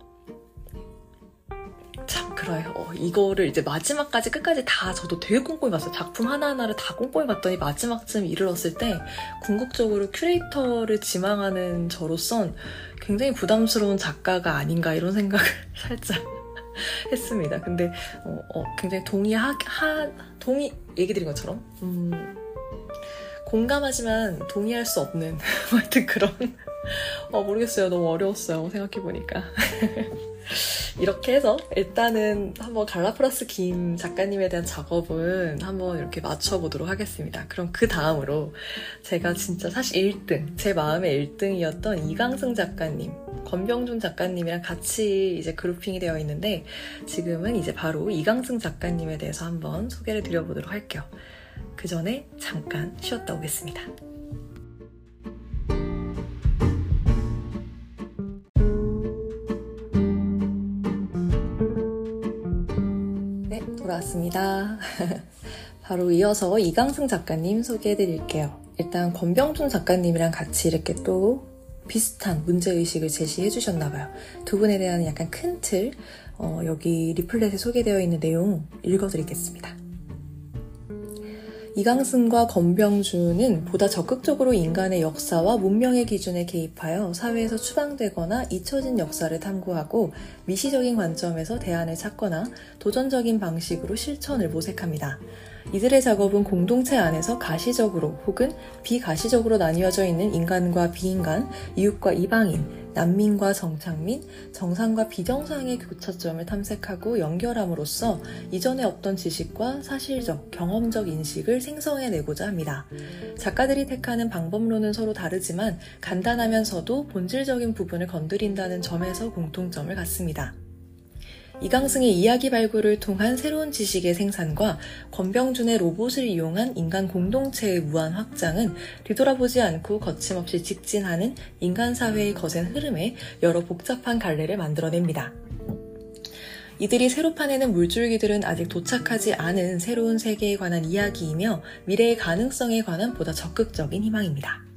참 그래요. 어, 이거를 이제 마지막까지 끝까지 다 저도 되게 꼼꼼히 봤어요. 작품 하나하나를 다 꼼꼼히 봤더니 마지막쯤 이르렀을 때 궁극적으로 큐레이터를 지망하는 저로선 굉장히 부담스러운 작가가 아닌가 이런 생각을 (laughs) 살짝 (laughs) 했습니다. 근데 어, 어, 굉장히 동의하 하, 동의 얘기 드린 것처럼 음, 공감하지만 동의할 수 없는 (laughs) 하여튼 그런 어 모르겠어요. 너무 어려웠어요. 생각해 보니까. (laughs) 이렇게 해서 일단은 한번 갈라프라스 김 작가님에 대한 작업은 한번 이렇게 맞춰보도록 하겠습니다. 그럼 그 다음으로 제가 진짜 사실 1등, 제 마음의 1등이었던 이강승 작가님, 권병준 작가님이랑 같이 이제 그룹핑이 되어 있는데 지금은 이제 바로 이강승 작가님에 대해서 한번 소개를 드려보도록 할게요. 그 전에 잠깐 쉬었다 오겠습니다. 돌아왔습니다. (laughs) 바로 이어서 이강승 작가님 소개해 드릴게요. 일단 권병준 작가님이랑 같이 이렇게 또 비슷한 문제의식을 제시해 주셨나봐요. 두 분에 대한 약간 큰 틀, 어, 여기 리플렛에 소개되어 있는 내용 읽어드리겠습니다. 이강승과 건병준은 보다 적극적으로 인간의 역사와 문명의 기준에 개입하여 사회에서 추방되거나 잊혀진 역사를 탐구하고 미시적인 관점에서 대안을 찾거나 도전적인 방식으로 실천을 모색합니다. 이들의 작업은 공동체 안에서 가시적으로 혹은 비가시적으로 나뉘어져 있는 인간과 비인간, 이웃과 이방인, 난민과 정착민, 정상과 비정상의 교차점을 탐색하고 연결함으로써 이전에 없던 지식과 사실적, 경험적 인식을 생성해내고자 합니다. 작가들이 택하는 방법론은 서로 다르지만 간단하면서도 본질적인 부분을 건드린다는 점에서 공통점을 갖습니다. 이강승의 이야기 발굴을 통한 새로운 지식의 생산과 권병준의 로봇을 이용한 인간 공동체의 무한 확장은 뒤돌아보지 않고 거침없이 직진하는 인간 사회의 거센 흐름에 여러 복잡한 갈래를 만들어냅니다. 이들이 새로 파내는 물줄기들은 아직 도착하지 않은 새로운 세계에 관한 이야기이며 미래의 가능성에 관한 보다 적극적인 희망입니다.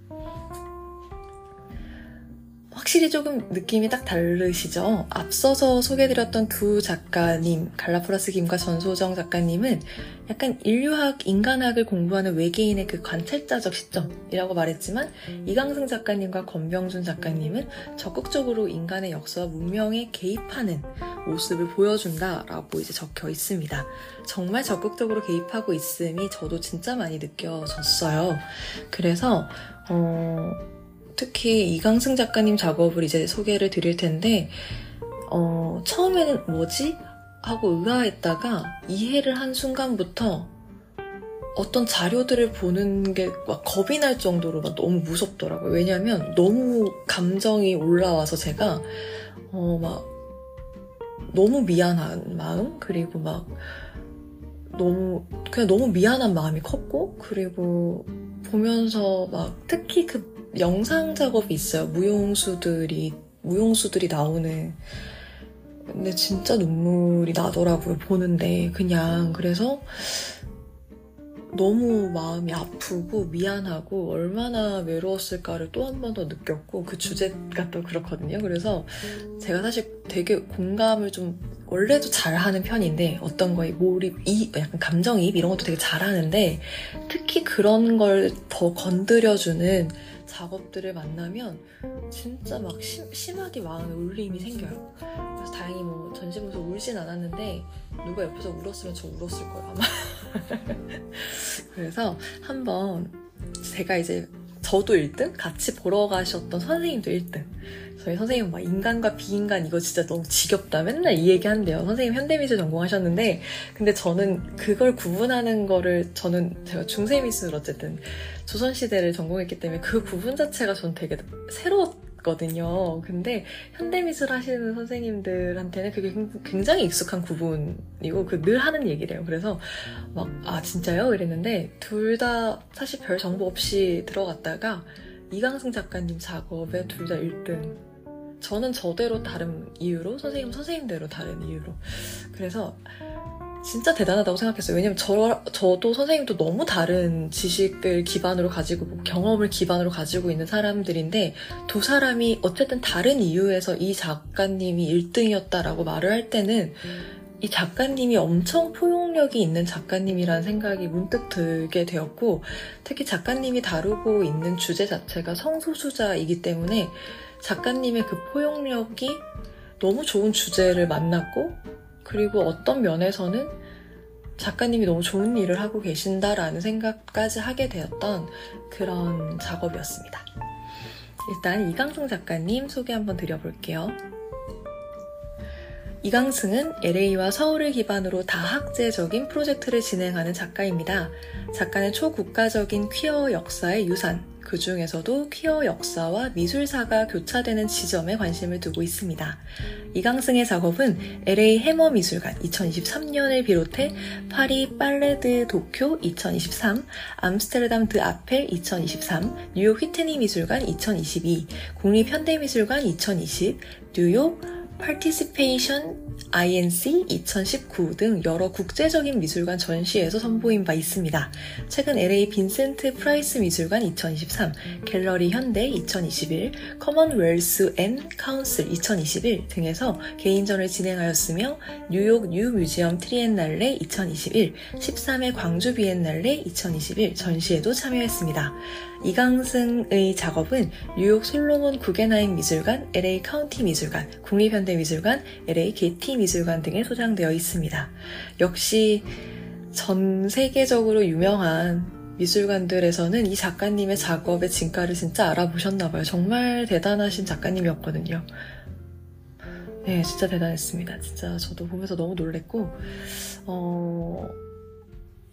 확실히 조금 느낌이 딱 다르시죠? 앞서서 소개드렸던 두 작가님, 갈라프라스 김과 전소정 작가님은 약간 인류학, 인간학을 공부하는 외계인의 그 관찰자적 시점이라고 말했지만 이강승 작가님과 권병준 작가님은 적극적으로 인간의 역사와 문명에 개입하는 모습을 보여준다라고 이제 적혀 있습니다. 정말 적극적으로 개입하고 있음이 저도 진짜 많이 느껴졌어요. 그래서, 어, 특히 이강승 작가님 작업을 이제 소개를 드릴 텐데, 어, 처음에는 뭐지? 하고 의아했다가 이해를 한 순간부터 어떤 자료들을 보는 게 막 겁이 날 정도로 막 너무 무섭더라고요. 왜냐면 너무 감정이 올라와서 제가, 어, 막, 너무 미안한 마음? 그리고 막, 너무, 그냥 너무 미안한 마음이 컸고, 그리고 보면서 막, 특히 그 영상 작업이 있어요. 무용수들이, 무용수들이 나오는. 근데 진짜 눈물이 나더라고요, 보는데. 그냥, 그래서, 너무 마음이 아프고 미안하고 얼마나 외로웠을까를 또 한 번 더 느꼈고 그 주제가 또 그렇거든요. 그래서 제가 사실 되게 공감을 좀 원래도 잘하는 편인데 어떤 거에 몰입, 이 약간 감정이입 이런 것도 되게 잘하는데 특히 그런 걸 더 건드려주는 작업들을 만나면 진짜 막 심, 심하게 마음에 울림이 생겨요. 그래서 다행히 뭐 전시 보면서 울진 않았는데 누가 옆에서 울었으면 저 울었을 거예요 아마. (laughs) 그래서 한번 제가 이제 저도 1등, 같이 보러 가셨던 선생님도 1등. 저희 선생님 막 인간과 비인간 이거 진짜 너무 지겹다. 맨날 이 얘기 한대요. 선생님 현대미술 전공하셨는데, 근데 저는 그걸 구분하는 거를, 저는 제가 중세미술 어쨌든 조선시대를 전공했기 때문에 그 구분 자체가 전 되게 새로웠 거든요. 근데 현대미술 하시는 선생님들한테는 그게 굉장히 익숙한 구분이고, 그 늘 하는 얘기래요. 그래서 막, 아, 진짜요? 이랬는데, 둘 다 사실 별 정보 없이 들어갔다가, 이강승 작가님 작업에 둘 다 1등. 저는 저대로 다른 이유로, 선생님 선생님대로 다른 이유로. 그래서 진짜 대단하다고 생각했어요. 왜냐면 저, 저도 선생님도 너무 다른 지식을 기반으로 가지고, 경험을 기반으로 가지고 있는 사람들인데, 두 사람이 어쨌든 다른 이유에서 이 작가님이 1등이었다라고 말을 할 때는, 이 작가님이 엄청 포용력이 있는 작가님이라는 생각이 문득 들게 되었고, 특히 작가님이 다루고 있는 주제 자체가 성소수자이기 때문에 작가님의 그 포용력이 너무 좋은 주제를 만났고, 그리고 어떤 면에서는 작가님이 너무 좋은 일을 하고 계신다라는 생각까지 하게 되었던 그런 작업이었습니다. 일단 이강승 작가님 소개 한번 드려볼게요. 이강승은 LA와 서울을 기반으로 다학제적인 프로젝트를 진행하는 작가입니다. 작가는 초국가적인 퀴어 역사의 유산, 그 중에서도 퀴어 역사와 미술사가 교차되는 지점에 관심을 두고 있습니다. 이강승의 작업은 LA 해머 미술관 2023년을 비롯해 파리 빨레드 도쿄 2023, 암스테르담 드 아펠 2023, 뉴욕 휘트니 미술관 2022, 국립현대미술관 2020, 뉴욕 파티시펀트 INC 2019 등 여러 국제적인 미술관 전시에서 선보인 바 있습니다. 최근 LA 빈센트 프라이스 미술관 2023, 갤러리 현대 2021, 커먼웰스 앤 카운슬 2021 등에서 개인전을 진행하였으며 뉴욕 뉴 뮤지엄 트리엔날레 2021, 13회 광주 비엔날레 2021 전시에도 참여했습니다. 이강승의 작업은 뉴욕 솔로몬 구겐하임 미술관, LA 카운티 미술관, 국립현대미술관, LA 게티 미술관 등에 소장되어 있습니다. 역시 전 세계적으로 유명한 미술관들에서는 이 작가님의 작업의 진가를 진짜 알아보셨나봐요. 정말 대단하신 작가님이었거든요. 네, 진짜 대단했습니다. 진짜 저도 보면서 너무 놀랬고, 어,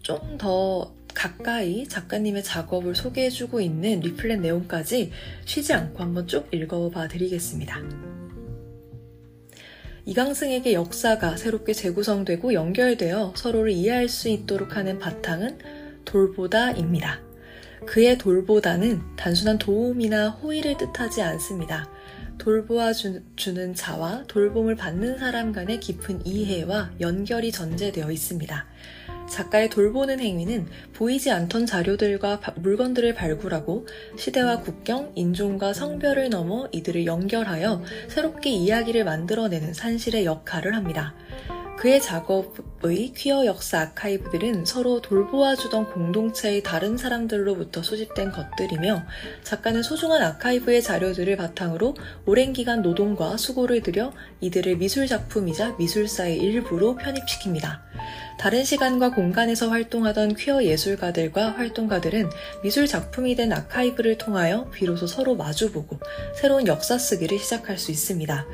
좀더 가까이 작가님의 작업을 소개해주고 있는 리플렛 내용까지 쉬지 않고 한번 쭉 읽어봐 드리겠습니다. 이강승에게 역사가 새롭게 재구성되고 연결되어 서로를 이해할 수 있도록 하는 바탕은 돌보다입니다. 그의 돌보다는 단순한 도움이나 호의를 뜻하지 않습니다. 돌보아 주 는 자와 돌봄을 받는 사람 간의 깊은 이해와 연결이 전제되어 있습니다. 작가의 돌보는 행위는 보이지 않던 자료들과 물건들을 발굴하고 시대와 국경, 인종과 성별을 넘어 이들을 연결하여 새롭게 이야기를 만들어내는 산실의 역할을 합니다. 그의 작업의 퀴어 역사 아카이브들은 서로 돌보아주던 공동체의 다른 사람들로부터 수집된 것들이며 작가는 소중한 아카이브의 자료들을 바탕으로 오랜 기간 노동과 수고를 들여 이들을 미술작품이자 미술사의 일부로 편입시킵니다. 다른 시간과 공간에서 활동하던 퀴어 예술가들과 활동가들은 미술 작품이 된 아카이브를 통하여 비로소 서로 마주보고 새로운 역사 쓰기를 시작할 수 있습니다.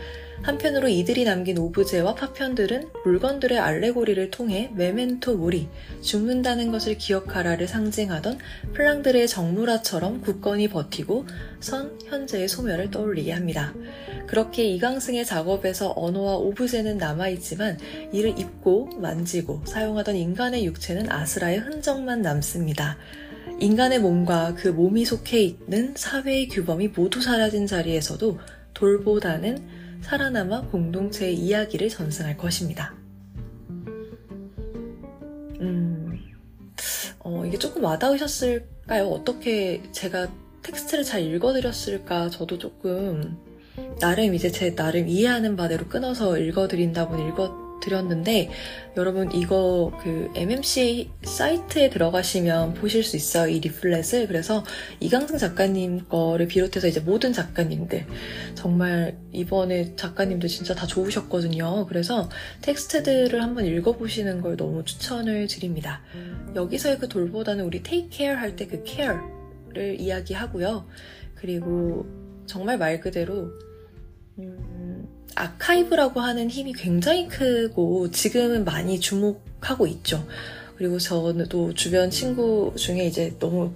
한편으로 이들이 남긴 오브제와 파편들은 물건들의 알레고리를 통해 메멘토 모리, 죽는다는 것을 기억하라를 상징하던 플랑드르의 정무라처럼 굳건히 버티고 선 현재의 소멸을 떠올리게 합니다. 그렇게 이강승의 작업에서 언어와 오브제는 남아있지만 이를 입고 만지고 사용하던 인간의 육체는 아스라의 흔적만 남습니다. 인간의 몸과 그 몸이 속해 있는 사회의 규범이 모두 사라진 자리에서도 돌보다는 살아남아 공동체의 이야기를 전승할 것입니다. 음, 어, 이게 조금 와닿으셨을까요? 어떻게 제가 텍스트를 잘 읽어드렸을까? 저도 조금 나름 이제 제 나름 이해하는 바대로 끊어서 읽어드린다 보니 읽어 드렸는데 여러분 이거 그 MMC 사이트에 들어가시면 보실 수 있어요 이 리플렛을. 그래서 이강승 작가님 거를 비롯해서 이제 모든 작가님들. 정말 이번에 작가님들 진짜 다 좋으셨거든요. 그래서 텍스트들을 한번 읽어보시는 걸 너무 추천을 드립니다. 여기서의 그 돌보다는 우리 take care 할 때 그 care를 이야기하고요. 그리고 정말 말 그대로 음, 아카이브라고 하는 힘이 굉장히 크고 지금은 많이 주목하고 있죠. 그리고 또 주변 친구 중에 이제 너무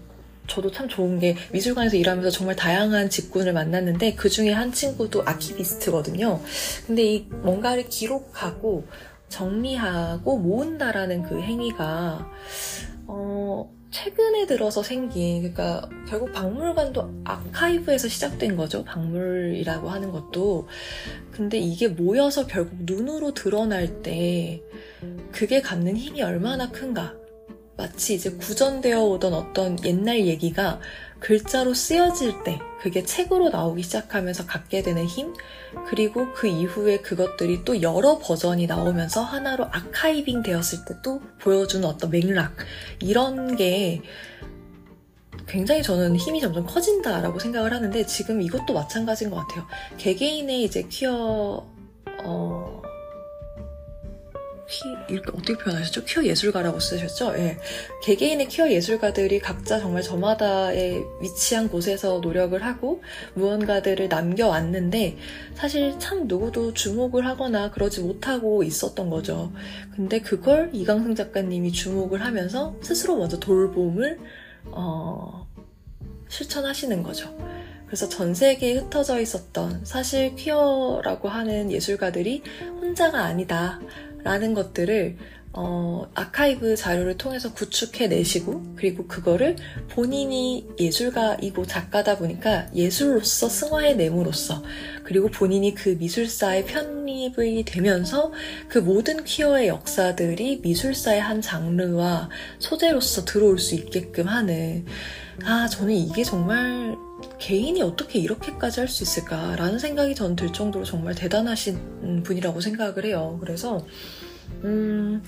저도 참 좋은 게 미술관에서 일하면서 정말 다양한 직군을 만났는데 그 중에 한 친구도 아키비스트거든요. 근데 이 뭔가를 기록하고 정리하고 모은다라는 그 행위가 어 최근에 들어서 생긴 그러니까 결국 박물관도 아카이브에서 시작된 거죠. 박물이라고 하는 것도. 근데 이게 모여서 결국 눈으로 드러날 때 그게 갖는 힘이 얼마나 큰가. 마치 이제 구전되어 오던 어떤 옛날 얘기가 글자로 쓰여질 때 그게 책으로 나오기 시작하면서 갖게 되는 힘 그리고 그 이후에 그것들이 또 여러 버전이 나오면서 하나로 아카이빙 되었을 때 또 보여주는 어떤 맥락 이런 게 굉장히 저는 힘이 점점 커진다라고 생각을 하는데 지금 이것도 마찬가지인 것 같아요. 개개인의 이제 퀴어 어, 퀴, 이렇게 어떻게 표현하셨죠? 퀴어 예술가라고 쓰셨죠? 예. 개개인의 퀴어 예술가들이 각자 정말 저마다의 위치한 곳에서 노력을 하고 무언가들을 남겨왔는데 사실 참 누구도 주목을 하거나 그러지 못하고 있었던 거죠. 근데 그걸 이강승 작가님이 주목을 하면서 스스로 먼저 돌봄을 어, 실천하시는 거죠. 그래서 전 세계에 흩어져 있었던 사실 퀴어라고 하는 예술가들이 혼자가 아니다. 라는 것들을 어, 아카이브 자료를 통해서 구축해내시고, 그리고 그거를 본인이 예술가이고 작가다 보니까 예술로서 승화해냄으로써, 그리고 본인이 그 미술사에 편입이 되면서 그 모든 퀴어의 역사들이 미술사의 한 장르와 소재로서 들어올 수 있게끔 하는, 아, 저는 이게 정말 개인이 어떻게 이렇게까지 할 수 있을까라는 생각이 전 들 정도로 정말 대단하신 분이라고 생각을 해요. 그래서 음,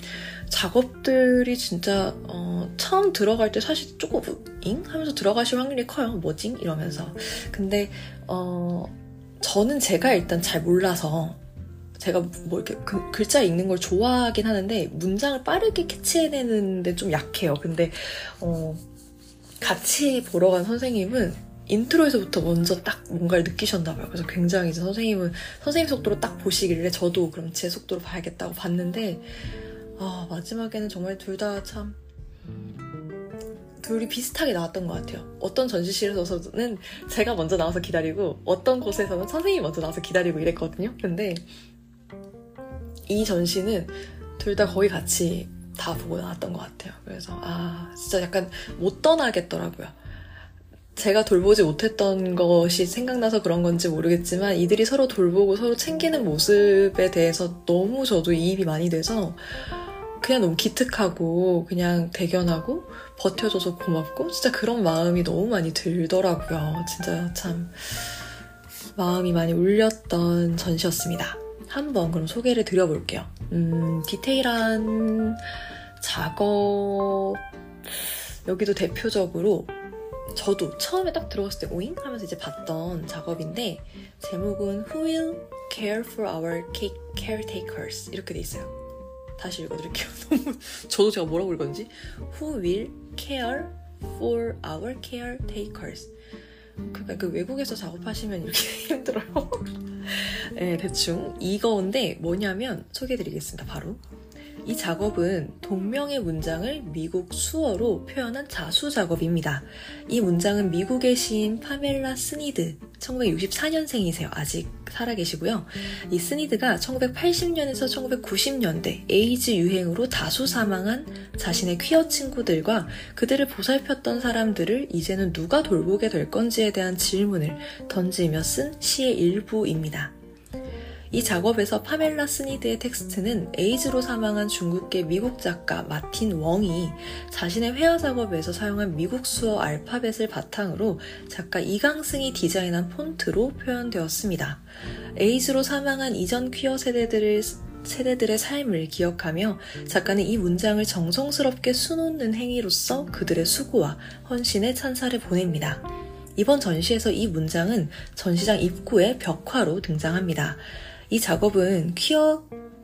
작업들이 진짜 어, 처음 들어갈 때 사실 조금 잉 하면서 들어가실 확률이 커요. 뭐징 이러면서. 근데 어, 저는 제가 일단 잘 몰라서 제가 뭐 이렇게 그, 글자 읽는 걸 좋아하긴 하는데 문장을 빠르게 캐치해내는데 좀 약해요. 근데 어, 같이 보러 간 선생님은 인트로에서부터 먼저 딱 뭔가를 느끼셨나 봐요. 그래서 굉장히 이제 선생님은 선생님 속도로 딱 보시길래 저도 그럼 제 속도로 봐야겠다고 봤는데 아 마지막에는 정말 둘 다 참 둘이 비슷하게 나왔던 것 같아요. 어떤 전시실에서는 제가 먼저 나와서 기다리고 어떤 곳에서는 선생님이 먼저 나와서 기다리고 이랬거든요. 근데 이 전시는 둘 다 거의 같이 다 보고 나왔던 것 같아요. 그래서 아 진짜 약간 못 떠나겠더라고요. 제가 돌보지 못했던 것이 생각나서 그런 건지 모르겠지만 이들이 서로 돌보고 서로 챙기는 모습에 대해서 너무 저도 이입이 많이 돼서 그냥 너무 기특하고 그냥 대견하고 버텨줘서 고맙고 진짜 그런 마음이 너무 많이 들더라고요. 진짜 참 마음이 많이 울렸던 전시였습니다. 한번 그럼 소개를 드려볼게요. 음, 디테일한 작업 여기도 대표적으로 저도 처음에 딱 들어갔을 때 오잉 하면서 이제 봤던 작업인데 제목은 Who will care for our caretakers 이렇게 돼 있어요. 다시 읽어드릴게요. (laughs) 너무 저도 제가 뭐라고 읽었는지 Who will care for our caretakers 그러니까 그 외국에서 작업하시면 이렇게 (laughs) 힘들어요. 네, 대충 이거인데 뭐냐면 소개해드리겠습니다. 바로 이 작업은 동명의 문장을 미국 수어로 표현한 자수 작업입니다. 이 문장은 미국의 시인 파멜라 스니드, 1964년생이세요. 아직 살아계시고요. 이 스니드가 1980년에서 1990년대 에이즈 유행으로 다수 사망한 자신의 퀴어 친구들과 그들을 보살폈던 사람들을 이제는 누가 돌보게 될 건지에 대한 질문을 던지며 쓴 시의 일부입니다. 이 작업에서 파멜라 스니드의 텍스트는 에이즈로 사망한 중국계 미국 작가 마틴 웡이 자신의 회화 작업에서 사용한 미국 수어 알파벳을 바탕으로 작가 이강승이 디자인한 폰트로 표현되었습니다. 에이즈로 사망한 이전 퀴어 세대들을 세대들의 삶을 기억하며 작가는 이 문장을 정성스럽게 수놓는 행위로서 그들의 수고와 헌신의 찬사를 보냅니다. 이번 전시에서 이 문장은 전시장 입구의 벽화로 등장합니다. 이 작업은 퀴어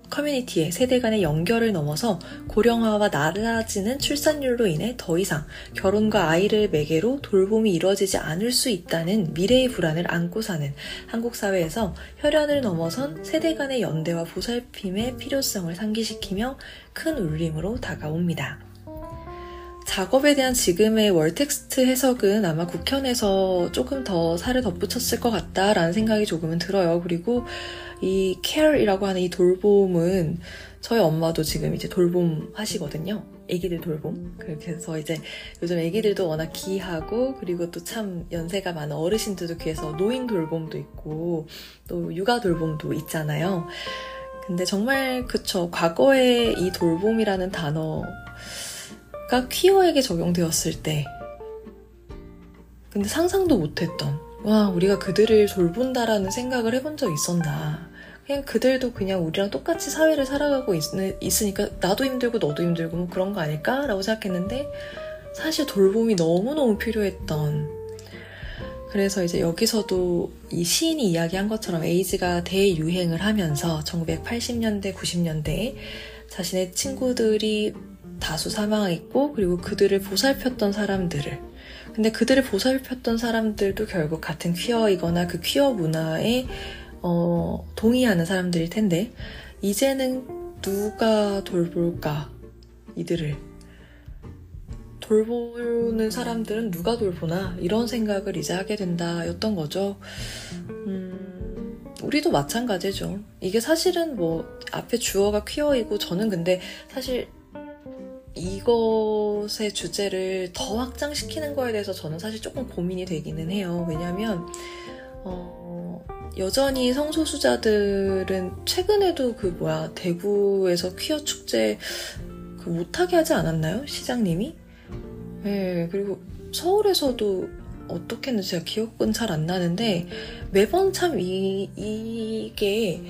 커뮤니티의 세대 간의 연결을 넘어서 고령화와 낮아지는 출산율로 인해 더 이상 결혼과 아이를 매개로 돌봄이 이루어지지 않을 수 있다는 미래의 불안을 안고 사는 한국 사회에서 혈연을 넘어선 세대 간의 연대와 보살핌의 필요성을 상기시키며 큰 울림으로 다가옵니다. 작업에 대한 지금의 월텍스트 해석은 아마 국현에서 조금 더 살을 덧붙였을 것 같다라는 생각이 조금은 들어요. 그리고 이 care이라고 하는 이 돌봄은 저희 엄마도 지금 이제 돌봄 하시거든요. 애기들 돌봄. 그래서 이제 요즘 애기들도 워낙 귀하고 그리고 또 참 연세가 많은 어르신들도 귀해서 노인 돌봄도 있고 또 육아 돌봄도 있잖아요. 근데 정말 그쵸. 과거에 이 돌봄이라는 단어 가 퀴어에게 적용되었을 때. 근데 상상도 못했던 와 우리가 그들을 돌본다라는 생각을 해본 적 있었나. 그냥 그들도 그냥 우리랑 똑같이 사회를 살아가고 있, 으니까 나도 힘들고 너도 힘들고 뭐 그런 거 아닐까라고 생각했는데 사실 돌봄이 너무너무 필요했던. 그래서 이제 여기서도 이 시인이 이야기한 것처럼 에이즈가 대유행을 하면서 1980년대, 90년대에 자신의 친구들이 다수 사망했고 그리고 그들을 보살폈던 사람들을 근데 그들을 보살폈던 사람들도 결국 같은 퀴어이거나 그 퀴어 문화에 어, 동의하는 사람들일 텐데, 이제는 누가 돌볼까? 이들을. 돌보는 사람들은 누가 돌보나? 이런 생각을 이제 하게 된다 였던 거죠. 음, 우리도 마찬가지죠. 이게 사실은 뭐, 앞에 주어가 퀴어이고, 저는 근데 사실 이것의 주제를 더 확장시키는 거에 대해서 저는 사실 조금 고민이 되기는 해요. 왜냐면, 어, 여전히 성소수자들은 최근에도 그 뭐야 대구에서 퀴어 축제 그 못하게 하지 않았나요 시장님이? 네 그리고 서울에서도 어떻게 했는지 제가 기억은 잘 안 나는데 매번 참 이, 이게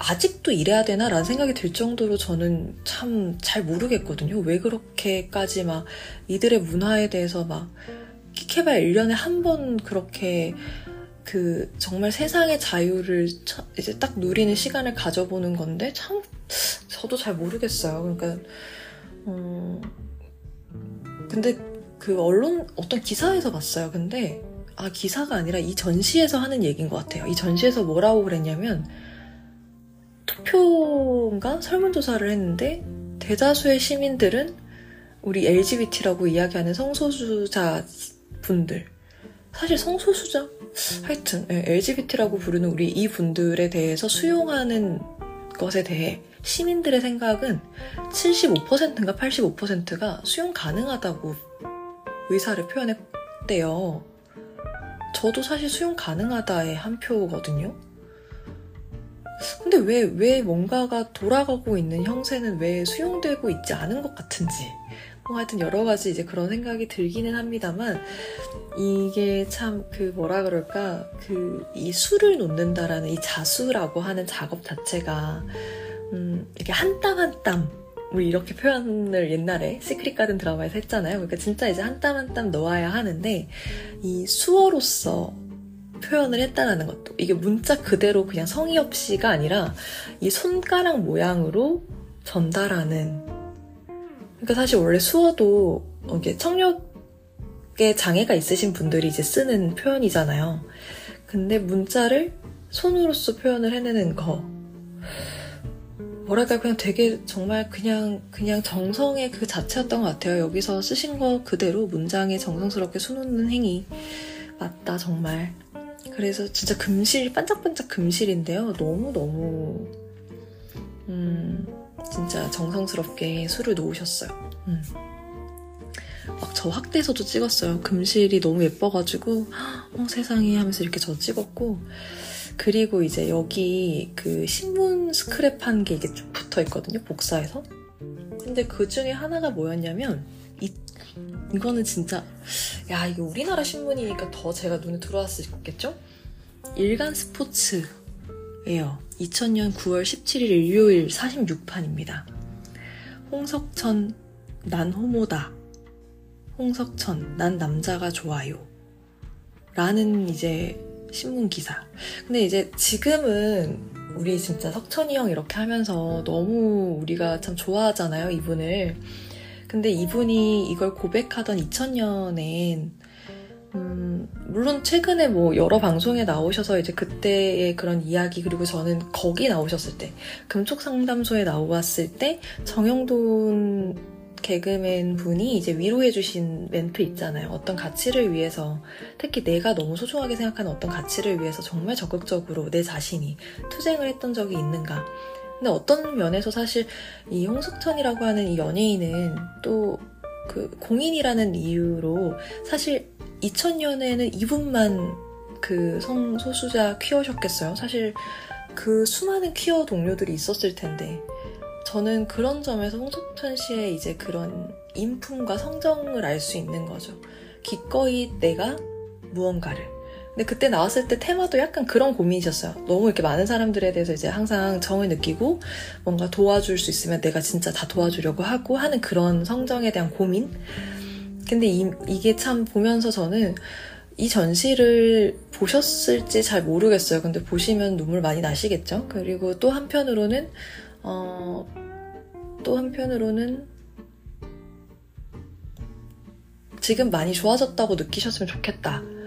아직도 이래야 되나라는 생각이 들 정도로 저는 참 잘 모르겠거든요. 왜 그렇게까지 막 이들의 문화에 대해서 막 키케발 1년에 한 번 그렇게 그 정말 세상의 자유를 이제 딱 누리는 시간을 가져보는 건데 참 저도 잘 모르겠어요. 그러니까 어 근데 그 언론 어떤 기사에서 봤어요. 근데 아 기사가 아니라 이 전시에서 하는 얘기인 것 같아요. 이 전시에서 뭐라고 그랬냐면 투표인가 설문조사를 했는데 대다수의 시민들은 우리 LGBT라고 이야기하는 성소수자 분들 사실 성소수자 하여튼 네, LGBT라고 부르는 우리 이 분들에 대해서 수용하는 것에 대해 시민들의 생각은 75%인가 85%가 수용 가능하다고 의사를 표현했대요. 저도 사실 수용 가능하다의 한 표거든요. 근데 왜, 왜 뭔가가 돌아가고 있는 형세는 왜 수용되고 있지 않은 것 같은지. 뭐 하여튼 여러 가지 이제 그런 생각이 들기는 합니다만 이게 참 그 뭐라 그럴까 그 이 수를 놓는다라는 이 자수라고 하는 작업 자체가 음 이렇게 한 땀 한 땀 우리 이렇게 표현을 옛날에 시크릿 가든 드라마에서 했잖아요. 그러니까 진짜 이제 한 땀 한 땀 넣어야 하는데 이 수어로서 표현을 했다라는 것도 이게 문자 그대로 그냥 성의 없이가 아니라 이 손가락 모양으로 전달하는 그러니까 사실 원래 수어도 이게 청력 해석에 장애가 있으신 분들이 이제 쓰는 표현이잖아요. 근데 문자를 손으로써 표현을 해내는 거. 뭐랄까 그냥 되게 정말 그냥 그냥 정성의 그 자체였던 것 같아요. 여기서 쓰신 거 그대로 문장에 정성스럽게 수놓는 행위 맞다 정말. 그래서 진짜 금실 반짝반짝 금실인데요. 너무 너무 음 진짜 정성스럽게 술을 놓으셨어요. 음. 막저 확대서도 찍었어요. 금실이 너무 예뻐가지고 어, 세상에 하면서 이렇게 저 찍었고 그리고 이제 여기 그 신문 스크랩 한 게 이게 쭉 붙어 있거든요. 복사해서. 근데 그 중에 하나가 뭐였냐면 이 이거는 진짜 야 이게 우리나라 신문이니까 더 제가 눈에 들어왔겠죠? 일간 스포츠예요. 2000년 9월 17일 일요일 46판입니다. 홍석천 난 호모다. 홍석천 난 남자가 좋아요. 라는 이제 신문 기사. 근데 이제 지금은 우리 진짜 석천이 형 이렇게 하면서 너무 우리가 참 좋아하잖아요, 이분을. 근데 이분이 이걸 고백하던 2000년엔 음, 물론 최근에 뭐 여러 방송에 나오셔서 이제 그때의 그런 이야기 그리고 저는 거기 나오셨을 때 금쪽 상담소에 나왔을 때 정영돈 개그맨 분이 이제 위로해주신 멘트 있잖아요. 어떤 가치를 위해서, 특히 내가 너무 소중하게 생각하는 어떤 가치를 위해서 정말 적극적으로 내 자신이 투쟁을 했던 적이 있는가. 근데 어떤 면에서 사실 이 홍석천이라고 하는 이 연예인은 또 그 공인이라는 이유로 사실 2000년에는 이분만 그 성소수자 퀴어셨겠어요. 사실 그 수많은 퀴어 동료들이 있었을 텐데 저는 그런 점에서 홍석천 씨의 이제 그런 인품과 성정을 알 수 있는 거죠. 기꺼이 내가 무언가를. 근데 그때 나왔을 때 테마도 약간 그런 고민이셨어요. 너무 이렇게 많은 사람들에 대해서 이제 항상 정을 느끼고 뭔가 도와줄 수 있으면 내가 진짜 다 도와주려고 하고 하는 그런 성정에 대한 고민? 근데 이, 이게 참 보면서 저는 이 전시를 보셨을지 잘 모르겠어요. 근데 보시면 눈물 많이 나시겠죠? 그리고 또 한편으로는 어, 또 한편으로는 지금 많이 좋아졌다고 느끼셨으면 좋겠다.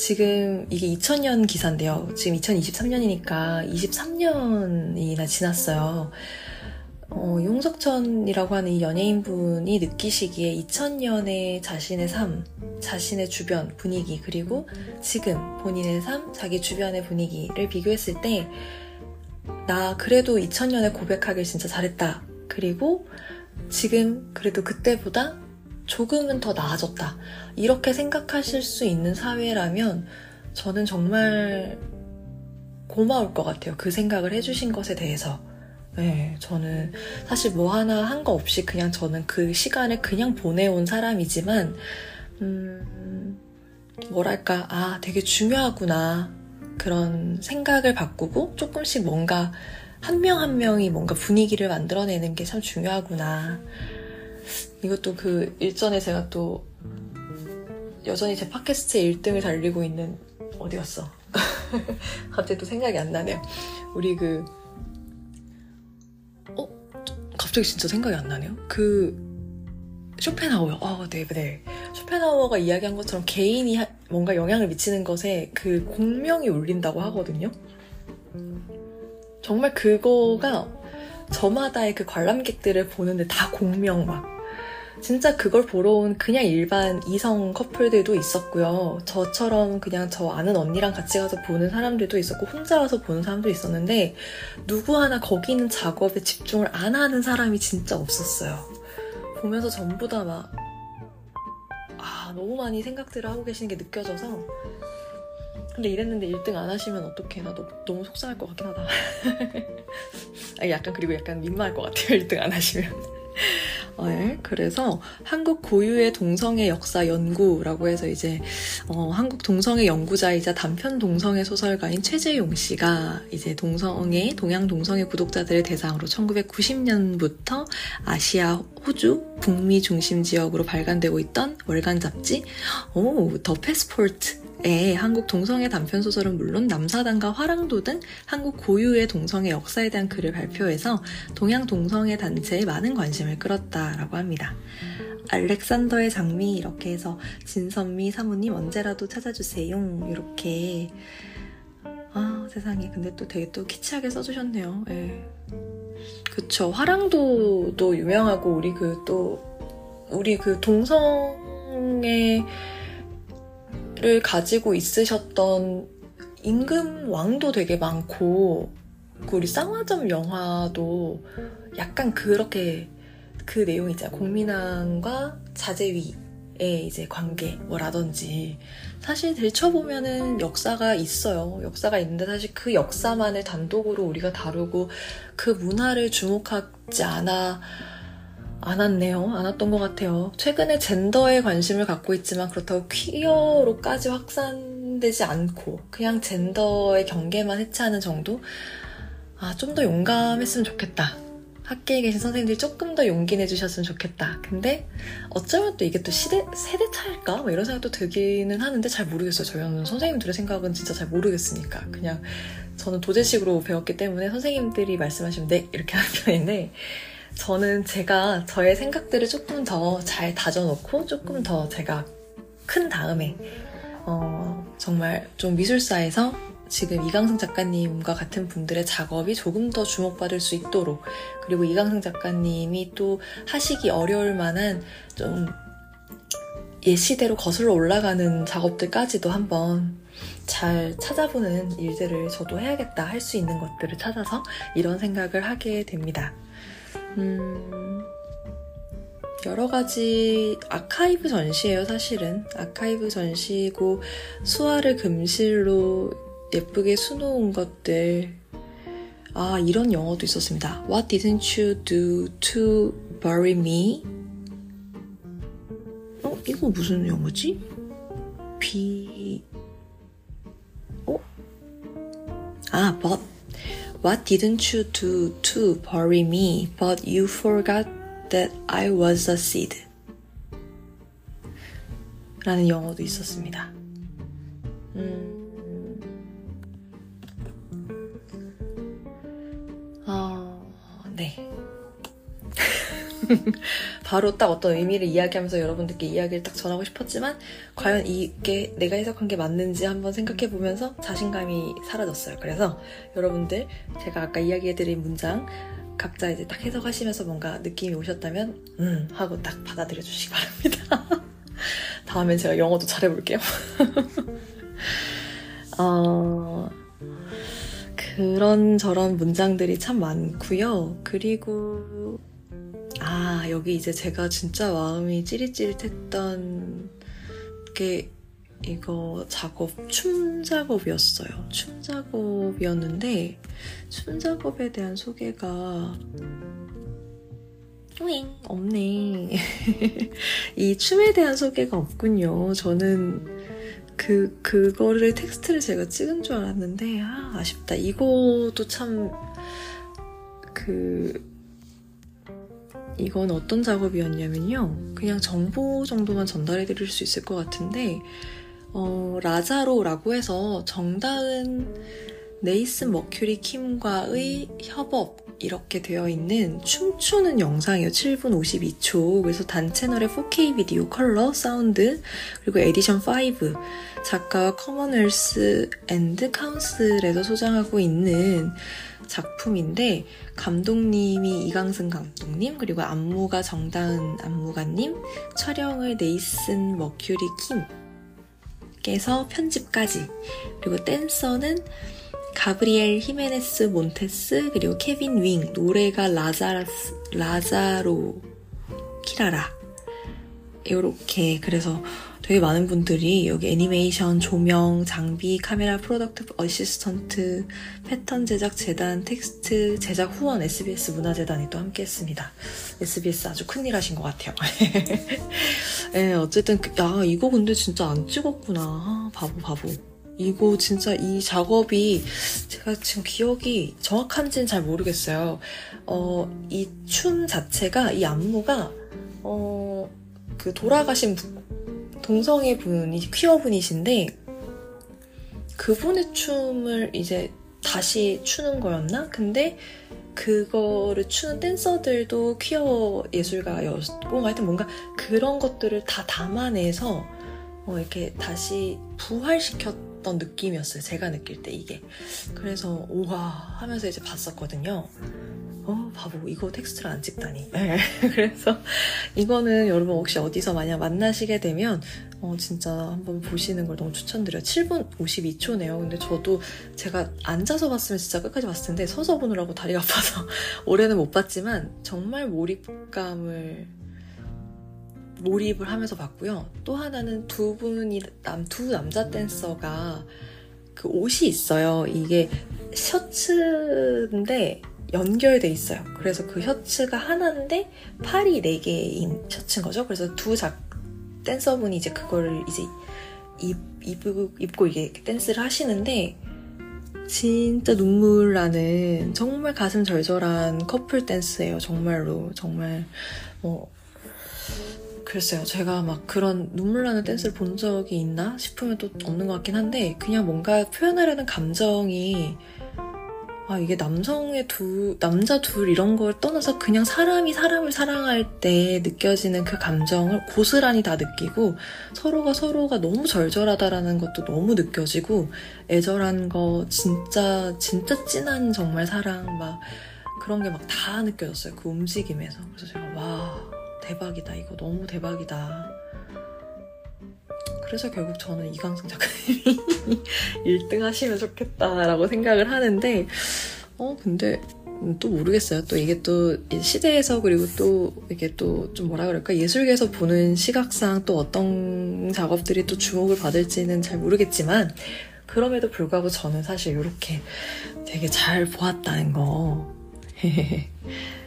지금 이게 2000년 기사인데요. 지금 2023년이니까 23년이나 지났어요. 어, 용석천이라고 하는 이 연예인분이 느끼시기에 2000년의 자신의 삶, 자신의 주변 분위기, 그리고 지금 본인의 삶, 자기 주변의 분위기를 비교했을 때 나 그래도 2000년에 고백하길 진짜 잘했다. 그리고 지금 그래도 그때보다 조금은 더 나아졌다. 이렇게 생각하실 수 있는 사회라면 저는 정말 고마울 것 같아요. 그 생각을 해주신 것에 대해서. 네, 저는 사실 뭐 하나 한 거 없이 그냥 저는 그 시간을 그냥 보내온 사람이지만, 음, 뭐랄까, 아, 되게 중요하구나. 그런 생각을 바꾸고 조금씩 뭔가 한 명한 한 명이 뭔가 분위기를 만들어내는 게 참 중요하구나. 이것도 그 일전에 제가 또 여전히 제 팟캐스트의 1등을 달리고 있는 어디 갔어? (laughs) 갑자기 또 생각이 안 나네요. 우리 그 어? 갑자기 진짜 생각이 안 나네요. 그 쇼펜하우어. 아, 네, 네. 쇼펜하우어가 이야기한 것처럼 개인이 뭔가 영향을 미치는 것에 그 공명이 울린다고 하거든요. 정말 그거가 저마다의 그 관람객들을 보는데 다 공명 막. 진짜 그걸 보러 온 그냥 일반 이성 커플들도 있었고요. 저처럼 그냥 저 아는 언니랑 같이 가서 보는 사람들도 있었고, 혼자 와서 보는 사람도 있었는데, 누구 하나 거기 있는 작업에 집중을 안 하는 사람이 진짜 없었어요. 보면서 전부 다 막, 아, 너무 많이 생각들을 하고 계시는 게 느껴져서, 근데 이랬는데 1등 안 하시면 어떡해. 나 너, 너무 속상할 것 같긴 하다. (laughs) 약간, 그리고 약간 민망할 것 같아요. 1등 안 하시면. 네, 그래서 한국 고유의 동성애 역사 연구라고 해서 이제 어, 한국 동성애 연구자이자 단편 동성애 소설가인 최재용 씨가 이제 동성애 동양 동성애 구독자들을 대상으로 1990년부터 아시아, 호주, 북미 중심 지역으로 발간되고 있던 월간 잡지 오, 더 패스포트 에 한국 동성애 단편 소설은 물론 남사단과 화랑도 등 한국 고유의 동성애 역사에 대한 글을 발표해서 동양 동성애 단체에 많은 관심을 끌었다라고 합니다. 알렉산더의 장미 이렇게 해서 진선미 사모님 언제라도 찾아주세요. 이렇게. 아 세상에. 근데 또 되게 또 키치하게 써주셨네요. 예. 그쵸. 화랑도도 유명하고 우리 그 또 우리 그 동성애 를 가지고 있으셨던 임금 왕도 되게 많고 그 우리 쌍화점 영화도 약간 그렇게 그 내용 있잖아요. 공민왕과 자제위의 이제 관계 뭐라든지 사실 들춰보면은 역사가 있어요. 역사가 있는데 사실 그 역사만을 단독으로 우리가 다루고 그 문화를 주목하지 않아 않았네요. 않았던 것 같아요. 최근에 젠더에 관심을 갖고 있지만 그렇다고 퀴어로까지 확산되지 않고 그냥 젠더의 경계만 해체하는 정도? 아, 좀 더 용감했으면 좋겠다. 학계에 계신 선생님들이 조금 더 용기 내주셨으면 좋겠다. 근데 어쩌면 또 이게 또 시대, 세대 차일까? 뭐 이런 생각도 들기는 하는데 잘 모르겠어요. 저희는 선생님들의 생각은 진짜 잘 모르겠으니까. 그냥 저는 도제식으로 배웠기 때문에 선생님들이 말씀하시면 네! 이렇게 하는 편인데 저는 제가 저의 생각들을 조금 더 잘 다져놓고 조금 더 제가 큰 다음에 어, 정말 좀 미술사에서 지금 이강승 작가님과 같은 분들의 작업이 조금 더 주목받을 수 있도록 그리고 이강승 작가님이 또 하시기 어려울 만한 좀 예시대로 거슬러 올라가는 작업들까지도 한번 잘 찾아보는 일들을 저도 해야겠다 할 수 있는 것들을 찾아서 이런 생각을 하게 됩니다. 음, 여러 가지 아카이브 전시예요, 사실은. 아카이브 전시고 수화를 금실로 예쁘게 수놓은 것들. 아, 이런 영어도 있었습니다. What didn't you do to bury me? 어, 이거 무슨 영어지? 비, 어? 아, but What didn't you do to bury me, but you forgot that I was a seed? 라는 영어도 있었습니다. 음... 어, 네. (laughs) 바로 딱 어떤 의미를 이야기하면서 여러분들께 이야기를 딱 전하고 싶었지만 과연 이게 내가 해석한 게 맞는지 한번 생각해 보면서 자신감이 사라졌어요. 그래서 여러분들 제가 아까 이야기해드린 문장 각자 이제 딱 해석하시면서 뭔가 느낌이 오셨다면 음 하고 딱 받아들여 주시기 바랍니다. (laughs) 다음엔 제가 영어도 잘해볼게요. (laughs) 어, 그런 저런 문장들이 참 많고요. 그리고 아, 여기 이제 제가 진짜 마음이 찌릿찌릿했던 게 이거 작업, 춤 작업이었어요. 춤 작업이었는데, 춤 작업에 대한 소개가, 뿌잉, 없네. (laughs) 이 춤에 대한 소개가 없군요. 저는 그, 그거를 텍스트를 제가 찍은 줄 알았는데, 아, 아쉽다. 이거도 참, 그, 이건 어떤 작업이었냐면요. 그냥 정보 정도만 전달해 드릴 수 있을 것 같은데, 어, 라자로라고 해서 정다은 네이슨 머큐리 킴과의 협업 이렇게 되어 있는 춤추는 영상이에요. 7분 52초. 그래서 단 채널의 4K 비디오 컬러, 사운드, 그리고 에디션 5. 작가가 Commonwealth and Council에서 소장하고 있는 작품인데 감독님이 이강승 감독님 그리고 안무가 정다은 안무가님 촬영을 네이슨 머큐리 킴께서 편집까지 그리고 댄서는 가브리엘 히메네스 몬테스 그리고 케빈 윙 노래가 라자라스 라자로 키라라. 이렇게 그래서 되게 많은 분들이 여기 애니메이션, 조명, 장비, 카메라, product assistant, 패턴 제작 재단, 텍스트 제작 후원 SBS 문화재단이 또 함께 했습니다. SBS 아주 큰일 하신 것 같아요. 네, (laughs) 어쨌든, 그, 야, 이거 근데 진짜 안 찍었구나. 아, 바보, 바보. 이거 진짜 이 작업이 제가 지금 기억이 정확한지는 잘 모르겠어요. 어, 이 춤 자체가, 이 안무가, 어, 그 돌아가신 동성애 분이 퀴어 분이신데 그분의 춤을 이제 다시 추는 거였나? 근데 그거를 추는 댄서들도 퀴어 예술가였고 하여튼 뭔가 그런 것들을 다 담아내서 어, 이렇게 다시 부활시켰던 느낌이었어요. 제가 느낄 때 이게. 그래서 우와 하면서 이제 봤었거든요. 어, 바보, 이거 텍스트를 안 찍다니. 네. (laughs) 그래서 이거는 여러분 혹시 어디서 만약 만나시게 되면 어, 진짜 한번 보시는 걸 너무 추천드려요. 7분 52초네요. 근데 저도 제가 앉아서 봤으면 진짜 끝까지 봤을 텐데 서서 보느라고 다리가 아파서 (laughs) 올해는 못 봤지만 정말 몰입감을 몰입을 하면서 봤고요. 또 하나는 두 분이 남, 두 남자 댄서가 그 옷이 있어요. 이게 셔츠인데 연결돼 있어요. 그래서 그 셔츠가 하나인데 팔이 네 개인 셔츠인 거죠. 그래서 두 작, 댄서분이 이제 그거를 이제 입, 입고, 입고 이게 댄스를 하시는데 진짜 눈물 나는 정말 가슴 절절한 커플 댄스예요. 정말로 정말 뭐 글쎄요. 제가 막 그런 눈물 나는 댄스를 본 적이 있나 싶으면 또 없는 것 같긴 한데 그냥 뭔가 표현하려는 감정이 아, 이게 남성의 두, 남자 둘 이런 걸 떠나서 그냥 사람이 사람을 사랑할 때 느껴지는 그 감정을 고스란히 다 느끼고 서로가 서로가 너무 절절하다라는 것도 너무 느껴지고 애절한 거 진짜, 진짜 진한 정말 사랑 막 그런 게 막 다 느껴졌어요. 그 움직임에서. 그래서 제가 와, 대박이다. 이거 너무 대박이다. 그래서 결국 저는 이광성 작가님이 (laughs) 1등 하시면 좋겠다라고 생각을 하는데, 어, 근데 또 모르겠어요. 또 이게 또 시대에서 그리고 또 이게 또 좀 뭐라 그럴까 예술계에서 보는 시각상 또 어떤 작업들이 또 주목을 받을지는 잘 모르겠지만 그럼에도 불구하고 저는 사실 이렇게 되게 잘 보았다는 거. (laughs)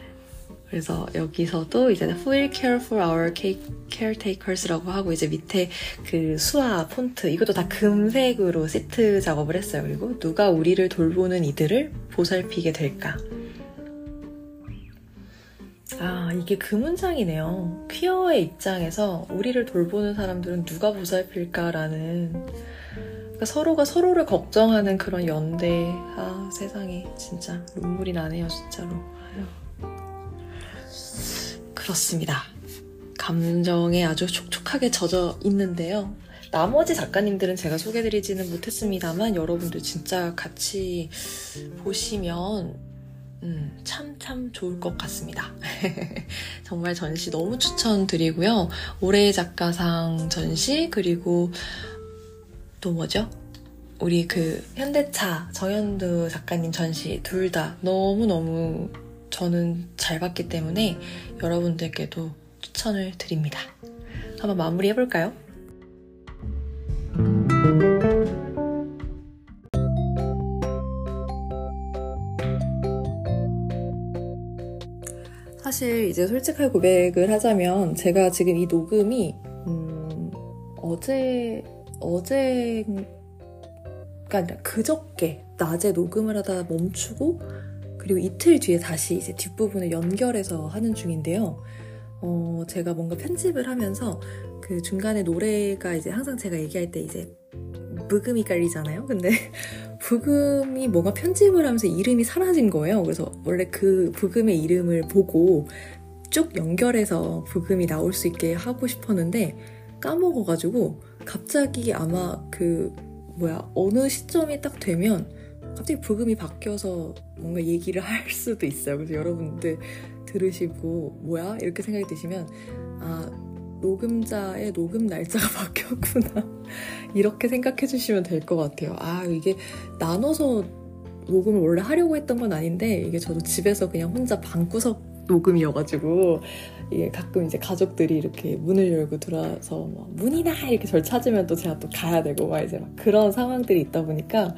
그래서 여기서도 이제 Who will care for our caretakers라고 하고 이제 밑에 그 수화 폰트 이것도 다 금색으로 시트 작업을 했어요. 그리고 누가 우리를 돌보는 이들을 보살피게 될까? 아, 이게 그 문장이네요. 퀴어의 입장에서 우리를 돌보는 사람들은 누가 보살필까라는 그러니까 서로가 서로를 걱정하는 그런 연대. 아, 세상에 진짜 눈물이 나네요, 진짜로. 그렇습니다. 감정에 아주 촉촉하게 젖어 있는데요. 나머지 작가님들은 제가 소개드리지는 못했습니다만 여러분들 진짜 같이 보시면 음, 참, 참 좋을 것 같습니다. (laughs) 정말 전시 너무 추천드리고요. 올해의 작가상 전시, 그리고 또 뭐죠? 우리 그 현대차 정현두 작가님 전시 둘 다 너무너무 저는 잘 봤기 때문에 여러분들께도 추천을 드립니다. 한번 마무리 해볼까요? 사실 이제 솔직하게 고백을 하자면 제가 지금 이 녹음이 음, 어제 어제가 아니라 그저께 낮에 녹음을 하다 멈추고 그리고 이틀 뒤에 다시 이제 뒷부분을 연결해서 하는 중인데요. 어, 제가 뭔가 편집을 하면서 그 중간에 노래가 이제 항상 제가 얘기할 때 이제 부금이 깔리잖아요. 근데 (laughs) 부금이 뭔가 편집을 하면서 이름이 사라진 거예요. 그래서 원래 그 부금의 이름을 보고 쭉 연결해서 부금이 나올 수 있게 하고 싶었는데 까먹어가지고 갑자기 아마 그 뭐야 어느 시점이 딱 되면 갑자기 부금이 바뀌어서 뭔가 얘기를 (laughs) 할 수도 있어요. 그래서 여러분들 들으시고 뭐야 이렇게 생각이 드시면 아 녹음자의 녹음 날짜가 (laughs) 바뀌었구나 이렇게 생각해 주시면 될 것 같아요. 아 이게 나눠서 녹음을 원래 하려고 했던 건 아닌데 이게 저도 집에서 그냥 혼자 방구석 녹음이어가지고 이게 가끔 이제 가족들이 이렇게 문을 열고 들어와서 막 문이나 이렇게 절 찾으면 또 제가 또 가야 되고 막 이제 막 그런 상황들이 있다 보니까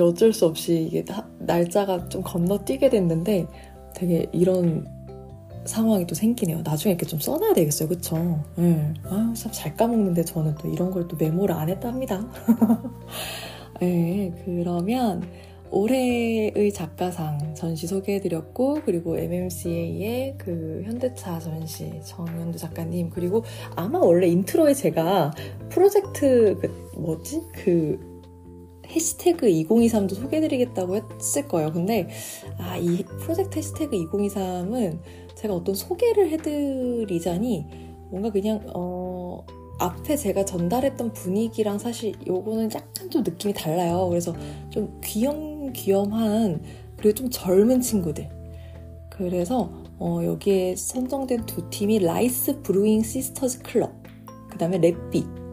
어쩔 수 없이 이게 날짜가 좀 건너뛰게 됐는데 되게 이런 상황이 또 생기네요. 나중에 이렇게 좀 써놔야 되겠어요. 그쵸? 네. 아, 참잘 까먹는데 저는 또 이런 걸 또 메모를 안 했답니다. 네, (laughs) 그러면 올해의 작가상 전시 소개해드렸고 그리고 MMCA의 그 현대차 전시 정현두 작가님 그리고 아마 원래 intro에 제가 프로젝트 그 뭐지 그 해시태그 2023도 소개해드리겠다고 했을 거예요. 근데 아, 이 프로젝트 해시태그 2023은 제가 어떤 소개를 해드리자니 뭔가 그냥 어, 앞에 제가 전달했던 분위기랑 사실 요거는 약간 좀 느낌이 달라요. 그래서 좀 귀염귀염한 그리고 좀 젊은 친구들. 그래서 어, 여기에 선정된 두 팀이 Rice Brewing Sisters Club, 그 다음에 랩비,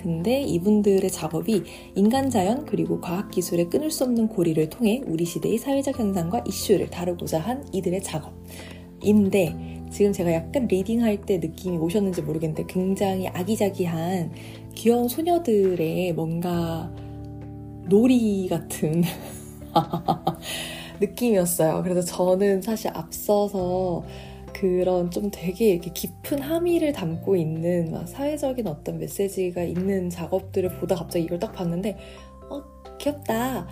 근데 이분들의 작업이 인간 자연 그리고 과학 기술의 끊을 수 없는 고리를 통해 우리 시대의 사회적 현상과 이슈를 다루고자 한 이들의 작업인데 지금 제가 약간 리딩할 때 느낌이 오셨는지 모르겠는데 굉장히 아기자기한 귀여운 소녀들의 뭔가 놀이 같은 (laughs) 느낌이었어요. 그래서 저는 사실 앞서서 그런 좀 되게 이렇게 깊은 함의를 담고 있는 사회적인 어떤 메시지가 있는 작업들을 보다 갑자기 이걸 딱 봤는데 어 귀엽다.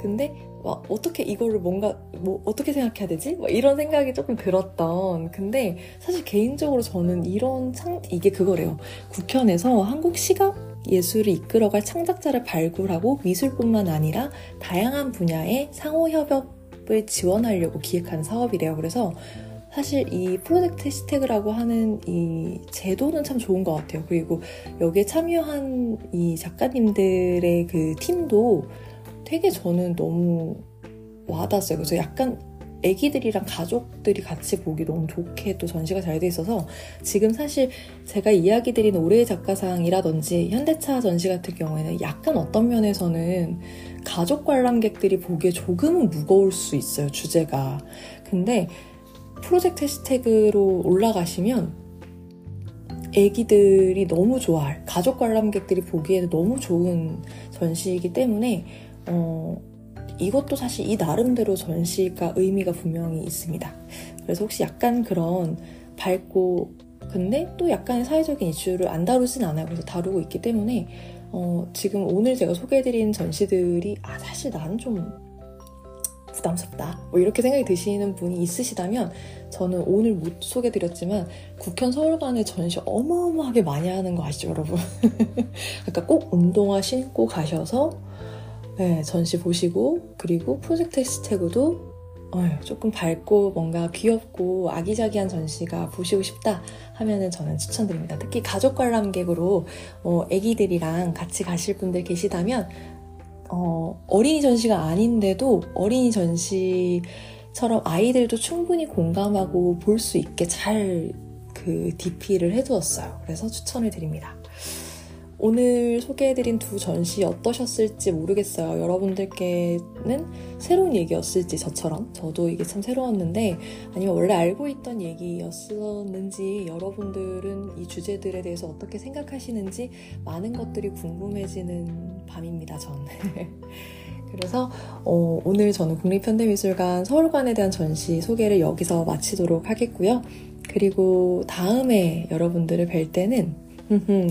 근데 와, 어떻게 이거를 뭔가 뭐 어떻게 생각해야 되지? 이런 생각이 조금 들었던. 근데 사실 개인적으로 저는 이런 창 이게 그거래요. 국현에서 한국 시각 예술을 이끌어갈 창작자를 발굴하고 미술뿐만 아니라 다양한 분야의 상호 협업을 지원하려고 기획한 사업이래요. 그래서 사실 이 프로젝트 해시태그라고 하는 이 제도는 참 좋은 것 같아요. 그리고 여기에 참여한 이 작가님들의 그 팀도 되게 저는 너무 와닿았어요. 그래서 약간 애기들이랑 가족들이 같이 보기 너무 좋게 또 전시가 잘 돼 있어서 지금 사실 제가 이야기 드린 올해의 작가상이라든지 현대차 전시 같은 경우에는 약간 어떤 면에서는 가족 관람객들이 보기에 조금은 무거울 수 있어요, 주제가. 근데 프로젝트 해시태그로 올라가시면 애기들이 너무 좋아할 가족 관람객들이 보기에는 너무 좋은 전시이기 때문에 어, 이것도 사실 이 나름대로 전시가 의미가 분명히 있습니다. 그래서 혹시 약간 그런 밝고 근데 또 약간 사회적인 이슈를 안 다루진 않아요. 그래서 다루고 있기 때문에 어, 지금 오늘 제가 소개해드린 전시들이 아 사실 나는 좀 부담스럽다. 뭐 이렇게 생각이 드시는 분이 있으시다면 저는 오늘 못 소개드렸지만 국현 서울관의 전시 어마어마하게 많이 하는 거 아시죠, 여러분? (laughs) 그러니까 꼭 운동화 신고 가셔서 네, 전시 보시고 그리고 프로젝트 해시태그도 조금 밝고 뭔가 귀엽고 아기자기한 전시가 보시고 싶다 하면은 저는 추천드립니다. 특히 가족 관람객으로 어, 애기들이랑 같이 가실 분들 계시다면 어, 어린이 전시가 아닌데도 어린이 전시처럼 아이들도 충분히 공감하고 볼 수 있게 잘 그 DP를 해두었어요. 그래서 추천을 드립니다. 오늘 소개해드린 두 전시 어떠셨을지 모르겠어요. 여러분들께는 새로운 얘기였을지 저처럼 저도 이게 참 새로웠는데 아니면 원래 알고 있던 얘기였었는지 여러분들은 이 주제들에 대해서 어떻게 생각하시는지 많은 것들이 궁금해지는 밤입니다. 전. (laughs) 그래서 어, 오늘 저는 국립현대미술관 서울관에 대한 전시 소개를 여기서 마치도록 하겠고요. 그리고 다음에 여러분들을 뵐 때는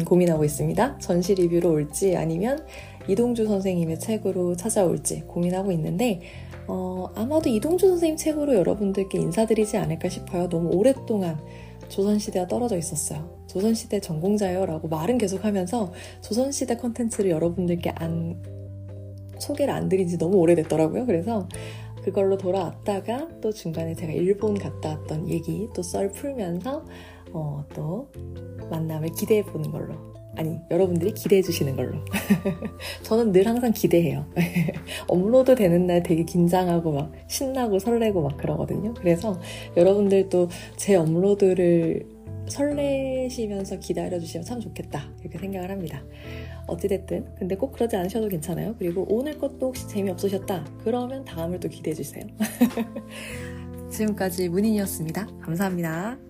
고민하고 있습니다. 전시 리뷰로 올지 아니면 이동주 선생님의 책으로 찾아올지 고민하고 있는데 어, 아마도 이동주 선생님 책으로 여러분들께 인사드리지 않을까 싶어요. 너무 오랫동안 조선시대와 떨어져 있었어요. 조선시대 전공자요 라고 말은 계속 하면서 조선시대 컨텐츠를 여러분들께 안, 소개를 안 드린 지 너무 오래됐더라고요. 그래서 그걸로 돌아왔다가 또 중간에 제가 일본 갔다 왔던 얘기 또 썰 풀면서 어, 또 만남을 기대해 보는 걸로. 아니, 여러분들이 기대해 주시는 걸로. (laughs) 저는 늘 항상 기대해요. (laughs) 업로드 되는 날 되게 긴장하고 막 신나고 설레고 막 그러거든요. 그래서 여러분들도 제 업로드를 설레시면서 기다려 주시면 참 좋겠다. 이렇게 생각을 합니다. 어찌됐든, 근데 꼭 그러지 않으셔도 괜찮아요. 그리고 오늘 것도 혹시 재미없으셨다? 그러면 다음을 또 기대해 주세요. (laughs) 지금까지 문인이었습니다. 감사합니다.